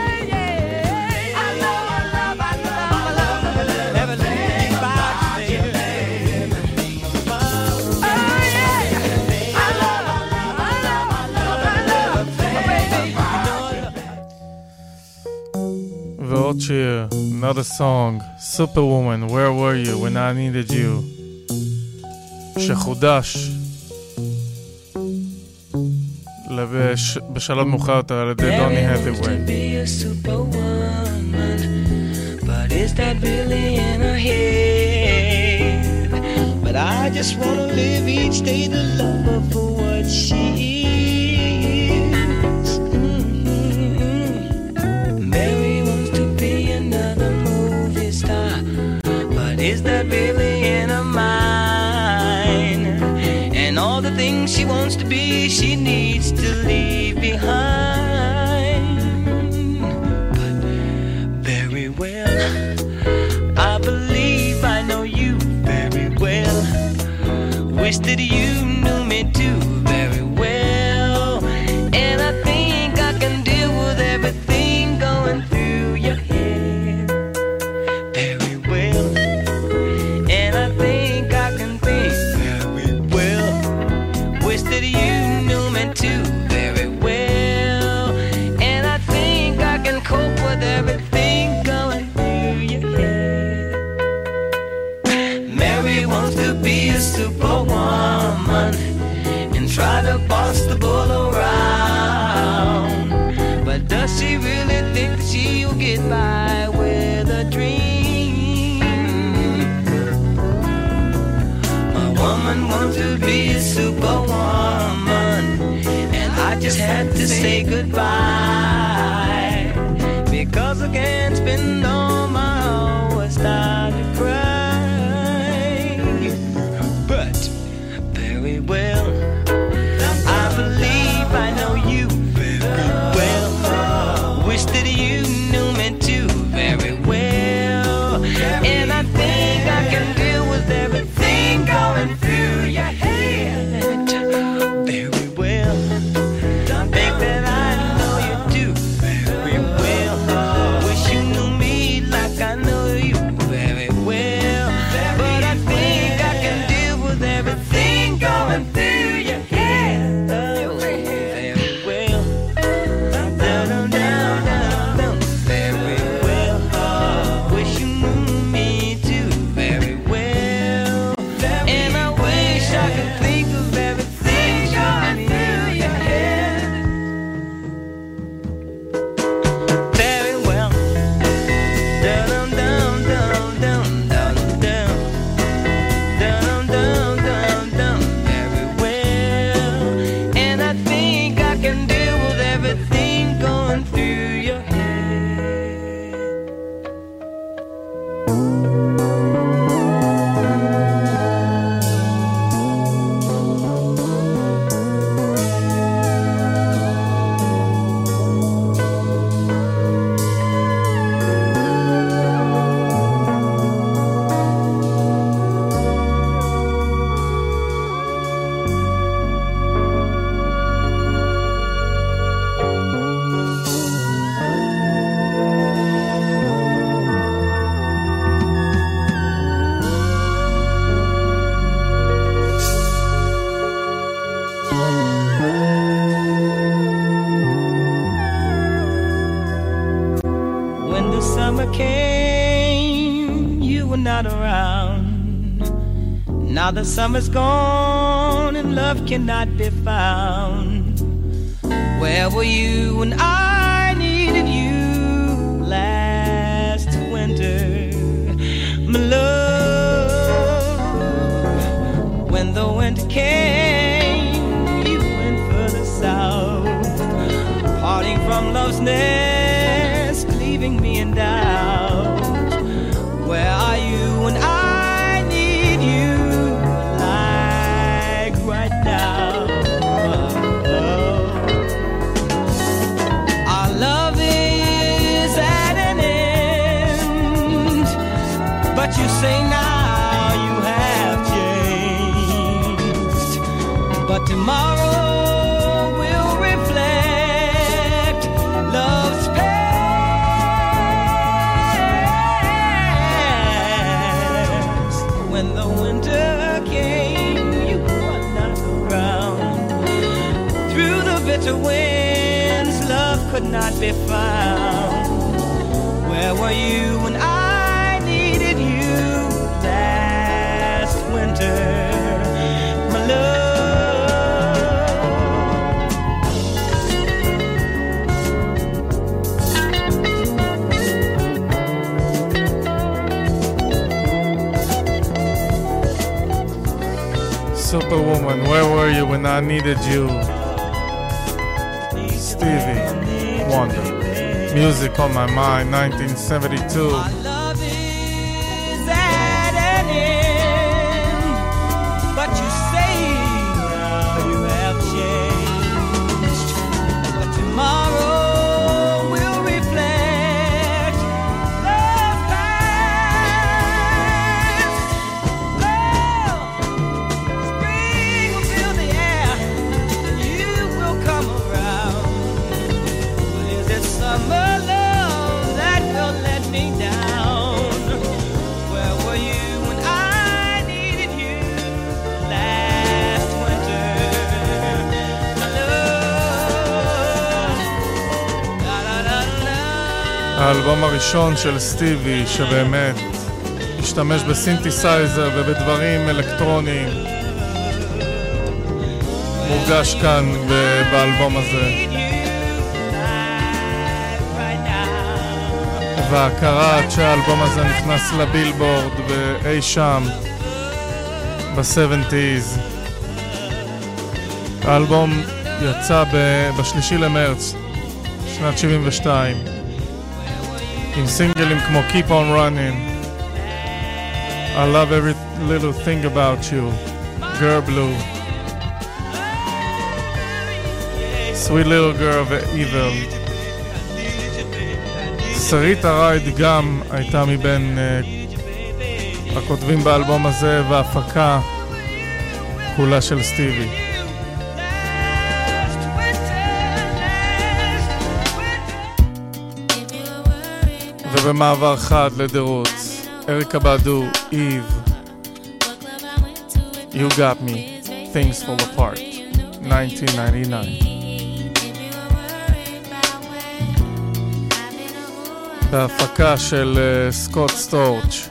S3: ועוד שיר, another song, Superwoman, where were you when I needed you, שחודש בש... בשלב מאוחר יותר על ידי דוני
S37: But I just wanna live each day to love her for what she she wants to be, she needs to leave behind. But very well, I believe I know you very well. Wish that you Everyone wants to be a superwoman. And I just had to say goodbye. Because I game's been all Time is gone and love cannot be found. Where were you when I? could not be found. Where were you when I needed you last winter? My love. Superwoman, where were you when I needed you? Wonder. Music of my mind, 1972. הראשון של סטיבי, שבאמת השתמש בסינתסייזר ובדברים אלקטרוניים, מורגש כאן באלבום הזה. וההכרה עד שהאלבום הזה נכנס לבילבורד ואי שם ב-70's. האלבום יצא בשלישי למרץ שנת 72 עם סינגלים כמו Keep on Running, I love every little thing about you, Girl Blue, Sweet Little Girl ו-Evil. שרית הרייד גם הייתה מבין uh, הכותבים באלבום הזה וההפקה כולה של סטיבי. ובמעבר חד לדירוץ, אריקה בדו, איב, You Got Me, Things Fall Apart, 1999. בהפקה של אה, סקוט סטורץ'.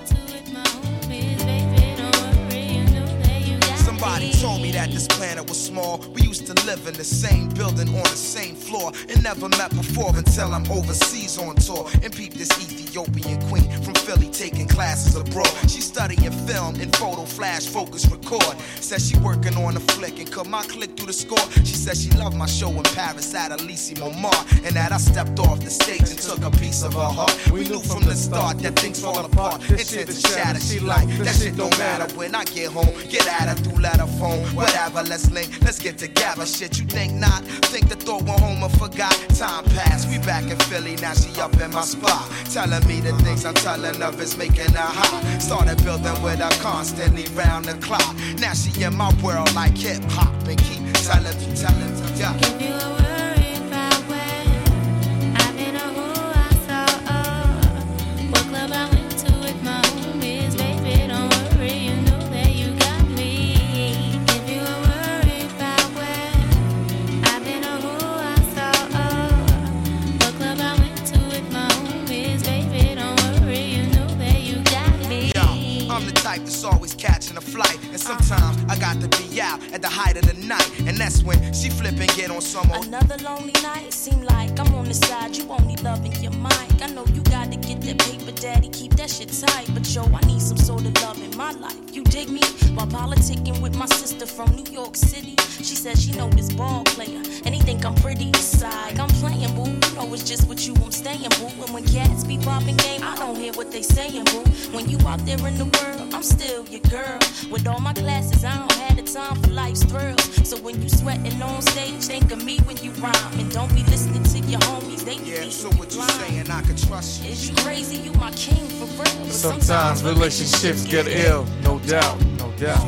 S71: Somebody told me that this planet was small. We used to live in the same building on the same floor and never met before until I'm overseas on tour and peep this Ethiopian queen from Philly taking classes abroad. She's studying film and photo flash focus record. Says she working on a flick and cut my click through the score. She says she loved my show in Paris at Elysee Montmartre and that I stepped off the stage and took a piece of her heart. We knew from the start that things fall apart. Intent to shatter, she like that shit don't matter when I get home. Get at her through letter phone, whatever. Let's link, let's get together. Shit, you think not? Thought went home and forgot. Time passed, we back in Philly, now she up in my spot. Telling me the things I'm telling her is making her hot. Started building with her constantly round the clock. Now she in my world like hip hop and keep telling me, telling me, yeah. Get
S37: ill, no doubt, no doubt.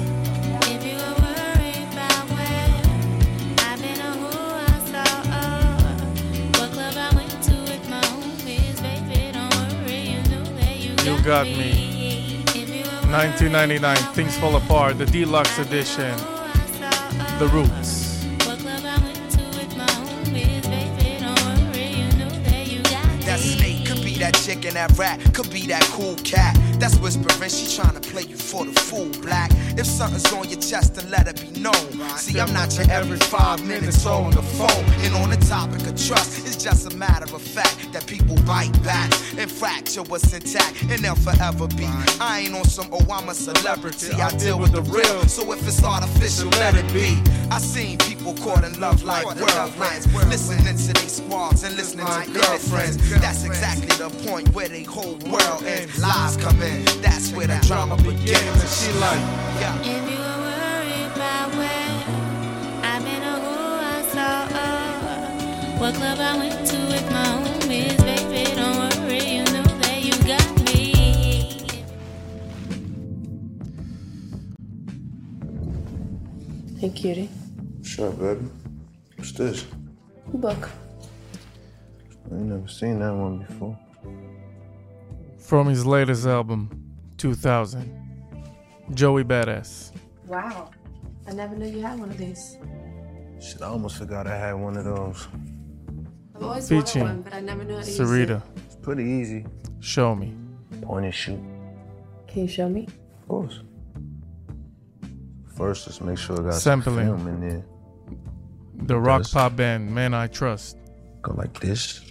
S37: You Got Me. 1999, Things Fall Apart, the deluxe edition. The Roots.
S71: Be that chick in that rat, could be that cool cat. That's whispering, she trying to play you for for the fool, black. If something's on your chest, then let it be known. See, I'm not your every five minutes on the phone. And on the topic of trust, it's just a matter of fact that people bite back and fracture what's intact, and they'll forever be. I ain't on some, oh, I'm a celebrity. I deal with the real, so if it's artificial, let it be. I seen people caught in love like whirlwinds, listening to these squads and listening to girlfriends. That's exactly the point where they whole world ends. Lies come in, that's where the drama begins. And she like, yeah.
S7: If you were worried about where I've been or who I saw, or what club I went to with my homies, baby, don't worry, you know that you got me.
S72: Hey, cutie.
S73: Sure, baby. What's this?
S72: Book.
S73: I ain't never seen that one before.
S3: From his latest album, 2000, Joey Badass.
S72: Wow. I never knew you had one of these.
S73: Shit, I almost forgot I had one of those.
S72: I've always wanted
S3: Featuring
S72: one, but I never knew how to use
S3: Sarita.
S73: It's pretty easy.
S3: Show me.
S73: Point and shoot.
S72: Can you show me?
S73: Of course. First, let's make sure I got
S3: Sampling.
S73: some film in there.
S3: The rock pop band Men I Trust.
S73: Go like this.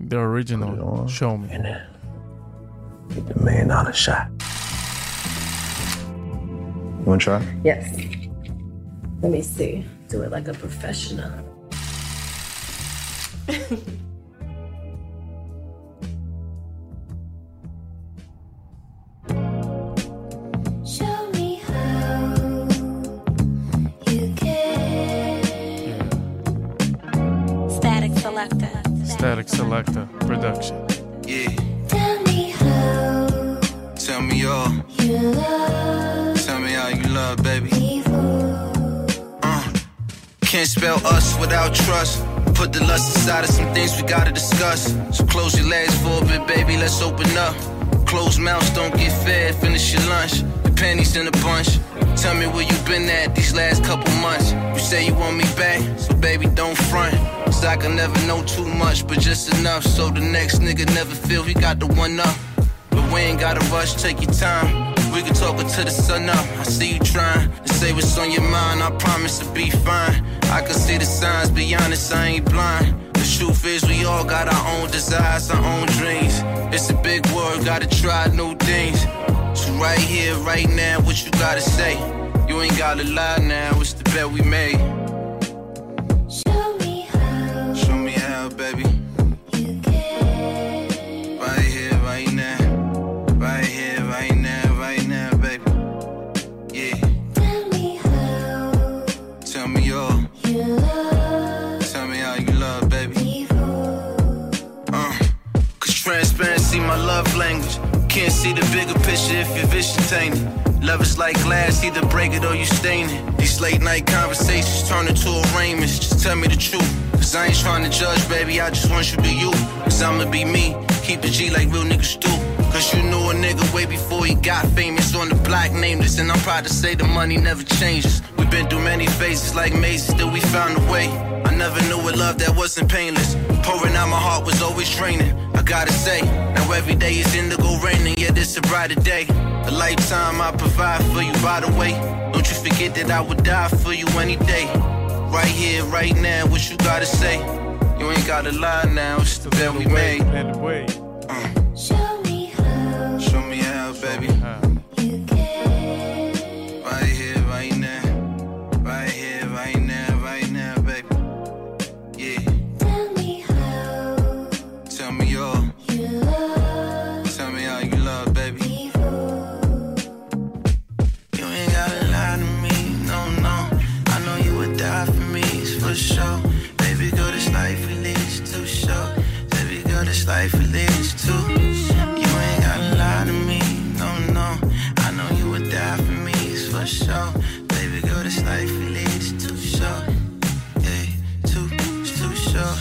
S3: The original. Show me.
S73: Get the million dollar shot. One try?
S72: Yes. Let me see. Do it like a professional.
S3: Selektah Production.
S51: Yeah,
S7: Tell me how
S51: tell me all.
S7: you love
S51: Tell me how you love, baby. Uh, can't spell us without trust. Put the lust aside of some things we gotta discuss. So close your legs for a bit, baby. Let's open up. Closed mouths don't get fed. Finish your lunch. Your panties in a bunch. Tell me where you been at these last couple months. You say you want me back, so baby don't front. Cause I can never know too much, but just enough. So the next nigga never feel he got the one up. But we ain't gotta rush, take your time. We can talk until the sun up. I see you trying to say what's on your mind. I promise to be fine. I can see the signs, be honest, I ain't blind. The truth is, we all got our own desires, our own dreams. It's a big world, gotta try new things. So right here, right now, what you gotta say? You ain't gotta lie now, it's the bet we made. Can't see the bigger picture if you're vision tainted. Love is like glass, either break it or you stain it. These late night conversations turn into arraignments. Just tell me the truth. Cause I ain't trying to judge, baby. I just want you to be you. Cause I'ma be me. Keep the G like real niggas do. Cause you knew a nigga way before he got famous on the block nameless. And I'm proud to say the money never changes. We've been through many phases like mazes, still we found a way. Never knew a love that wasn't painless. Pouring out my heart was always draining. I gotta say, now every day is indigo raining, yet it's a brighter day. A lifetime I provide for you, by the way. Don't you forget that I would die for you any day. Right here, right now, what you gotta say? You ain't gotta lie now, it's the bet we made.
S7: Show me how
S51: show me how,
S7: You
S51: ain't gotta lie to me, no, no. I know you would die for me, it's for sure. Baby girl, this life we too short. Too, it's too short.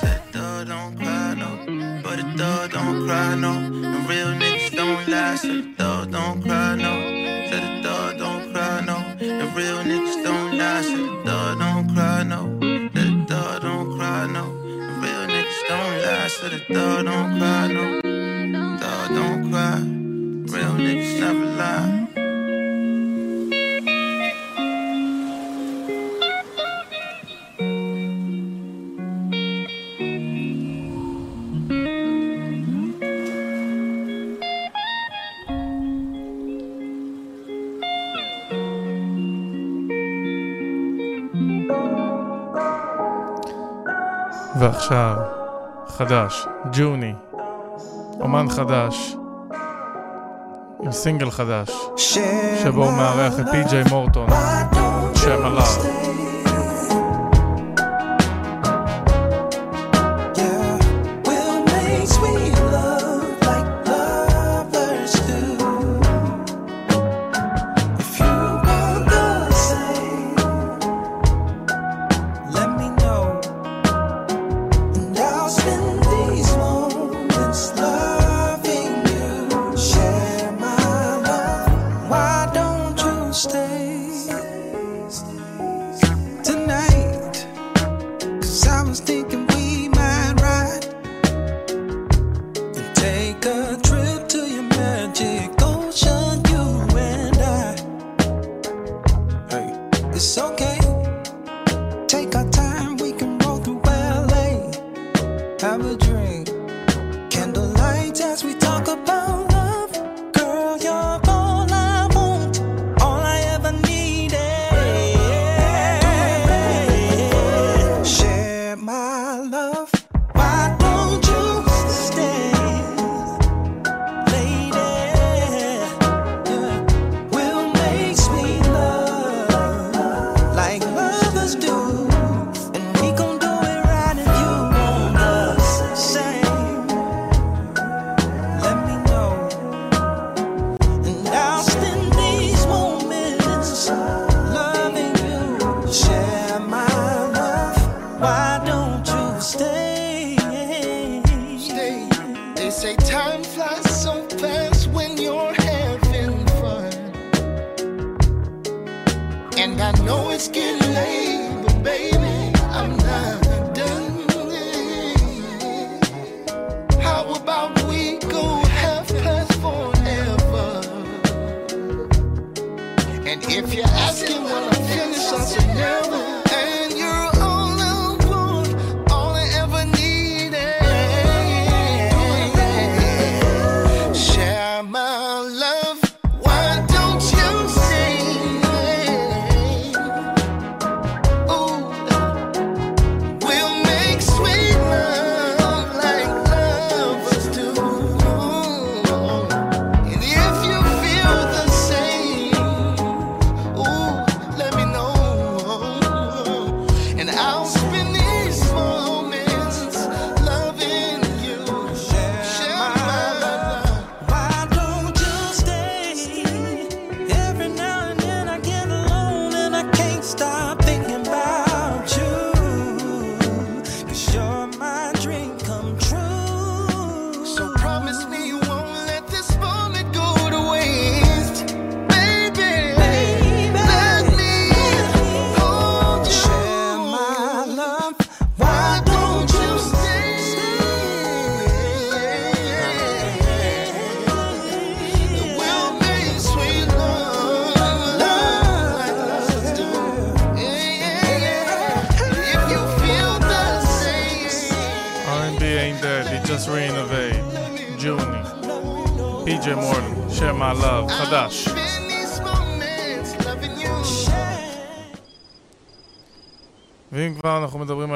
S51: Said dog don't cry, no. But the dog don't cry, no. Real niggas don't lie, so the dog don't cry, no. said a dog don't cry, no. Dog don't cry. Real niggas never lie.
S74: ועכשיו, חדש, ג'וני, אומן חדש, עם סינגל חדש, שבו הוא מארח את פי.ג'יי מורטון, שם עליו.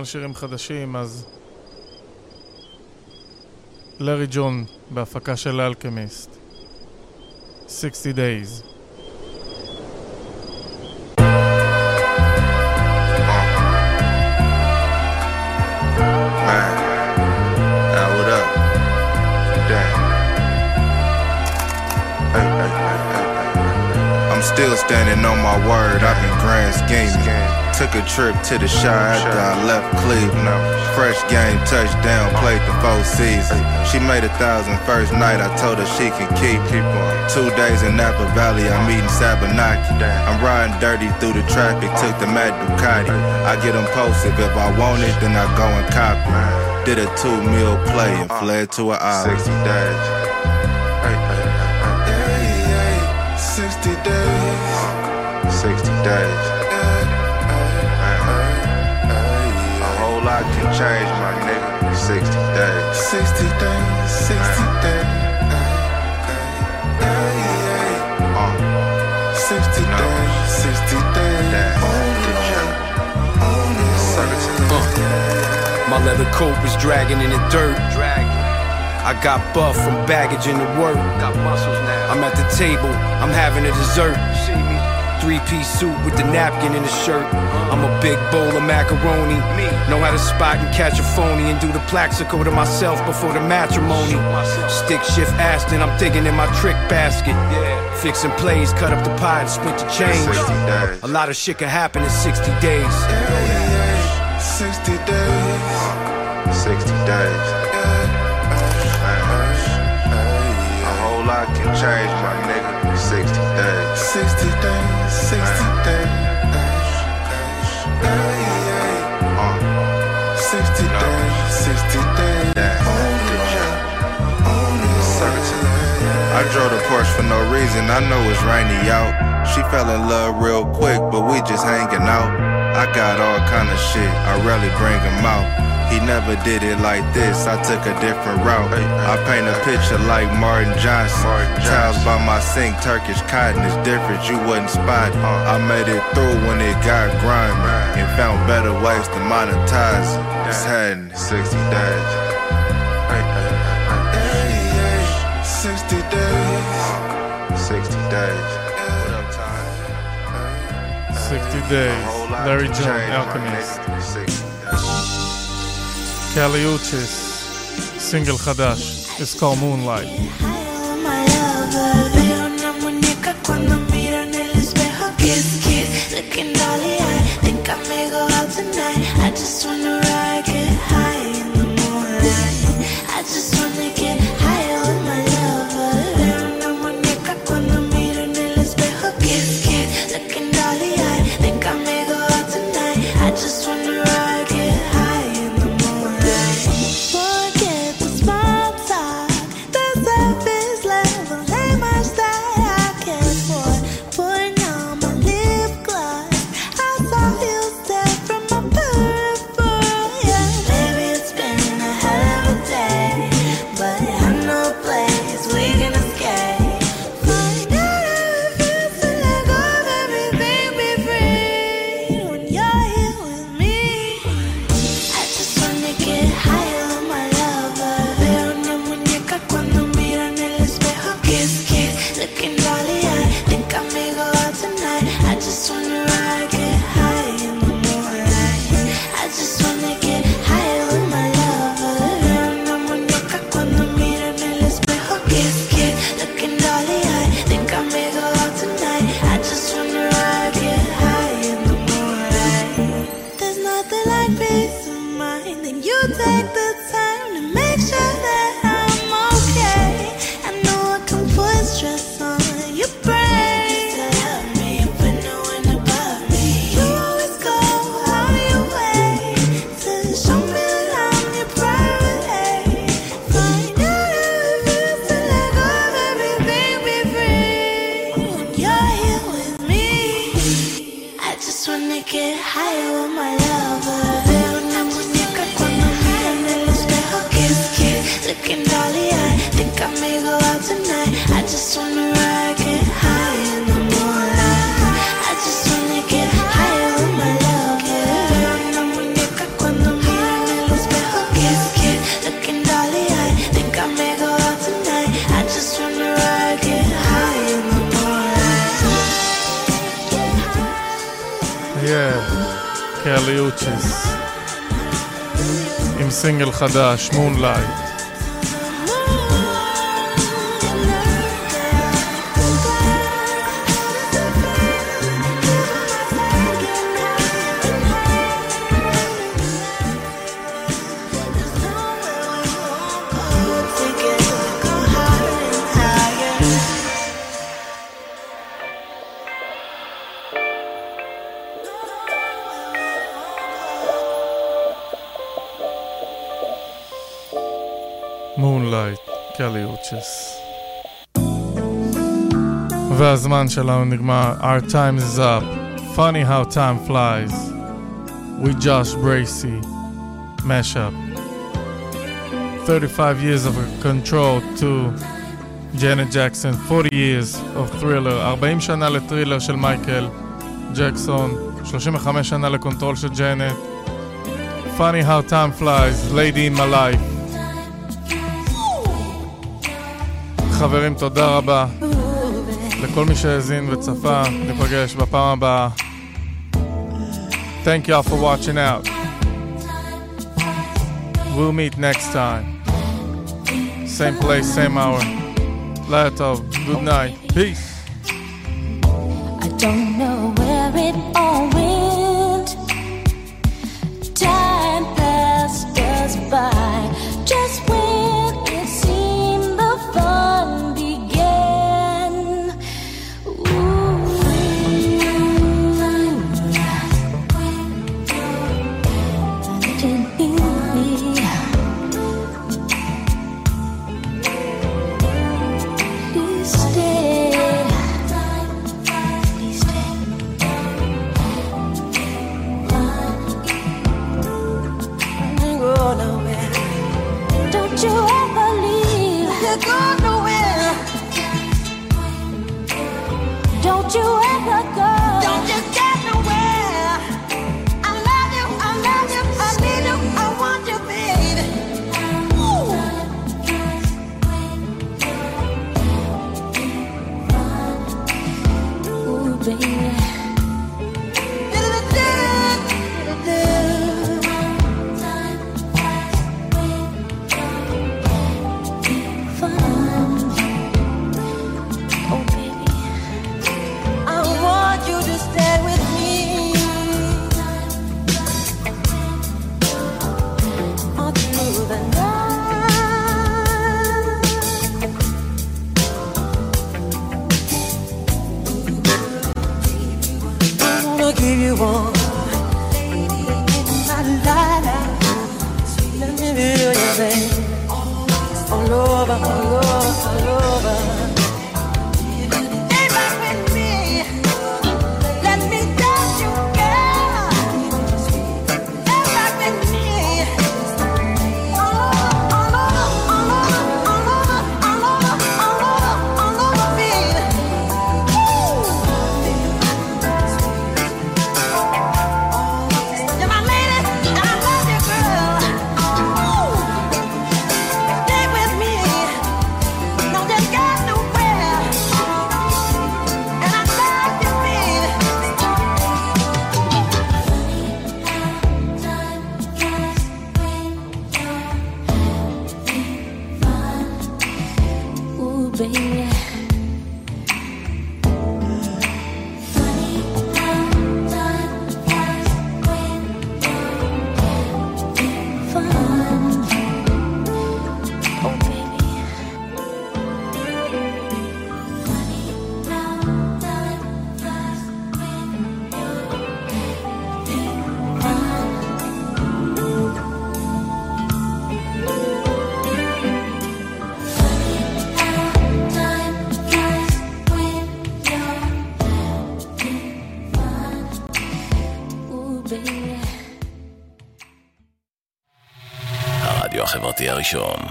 S74: על שירים חדשים, אז... לארי ג'ון בהפקה של אלכמיסט. 60 Days.
S75: Trip to the Shire after I left Cleveland. Fresh game, touchdown, played the four season. She made a thousand first night. I told her she can keep. Two days in Napa Valley, I'm eating Sabanaki. I'm riding dirty through the traffic. Took the Mad Ducati. I get impulsive. If I want it, then I go and copy. Did a two meal play and uh-huh. fled to an island. 60 days. Hey, hey, hey, hey. 60 days. 60 days. Change, my nigga. 60 days. 60 days, 60 days. Uh, 60 days, 60 days.
S76: My leather coat was dragging in the dirt. I got buff from baggage in the work.
S77: Got muscles now.
S76: I'm at the table, I'm having a dessert. Three piece suit with the napkin in the shirt. I'm a big bowl of macaroni. Know how to spot and catch a phony and do the plaxico to myself before the matrimony. Stick shift Aston, I'm digging in my trick basket. Fixing plays, cut up the pie and split the change. A lot of shit can happen in 60 days.
S75: 60 days. 60 days. A whole lot can change, my nigga. 60 days. 60 days. 60 days. Uh, 60 days. 60 days. I drove the Porsche for no reason. I know it's rainy out. She fell in love real quick, but we just hanging out. I got all kind of shit. I rarely bring him out. He never did it like this. I took a different route. I paint a picture like Martin Johnson. Tiles by my sink, Turkish cotton is different. You wouldn't spot. it. I made it through when it got grimy and found better ways to monetize. it. It's had 60 days. 60 days. 60 days.
S78: 60 Days, Larry June, Alchemist. Kali Uchis, single Hadash is called Moonlight. חדש. מונלייט, הזמן שלנו נגמר. Our time is up. Funny how time flies. We Josh Bracy. Mashup. 35 years of control to Janet Jackson. 40 years of thriller, 40 שנה לטרילר של מייקל ג'קסון, 35 שנה לקונטרול של ג'נט.
S3: Funny how time flies, lady in my life. חברים, תודה רבה. לכל מי שהאזין וצפה, ניפגש בפעם הבאה. Thank y'all for watching out. We'll meet next time. Same place, same hour. Latov, good night. Peace.
S63: I don't know
S1: Arşon.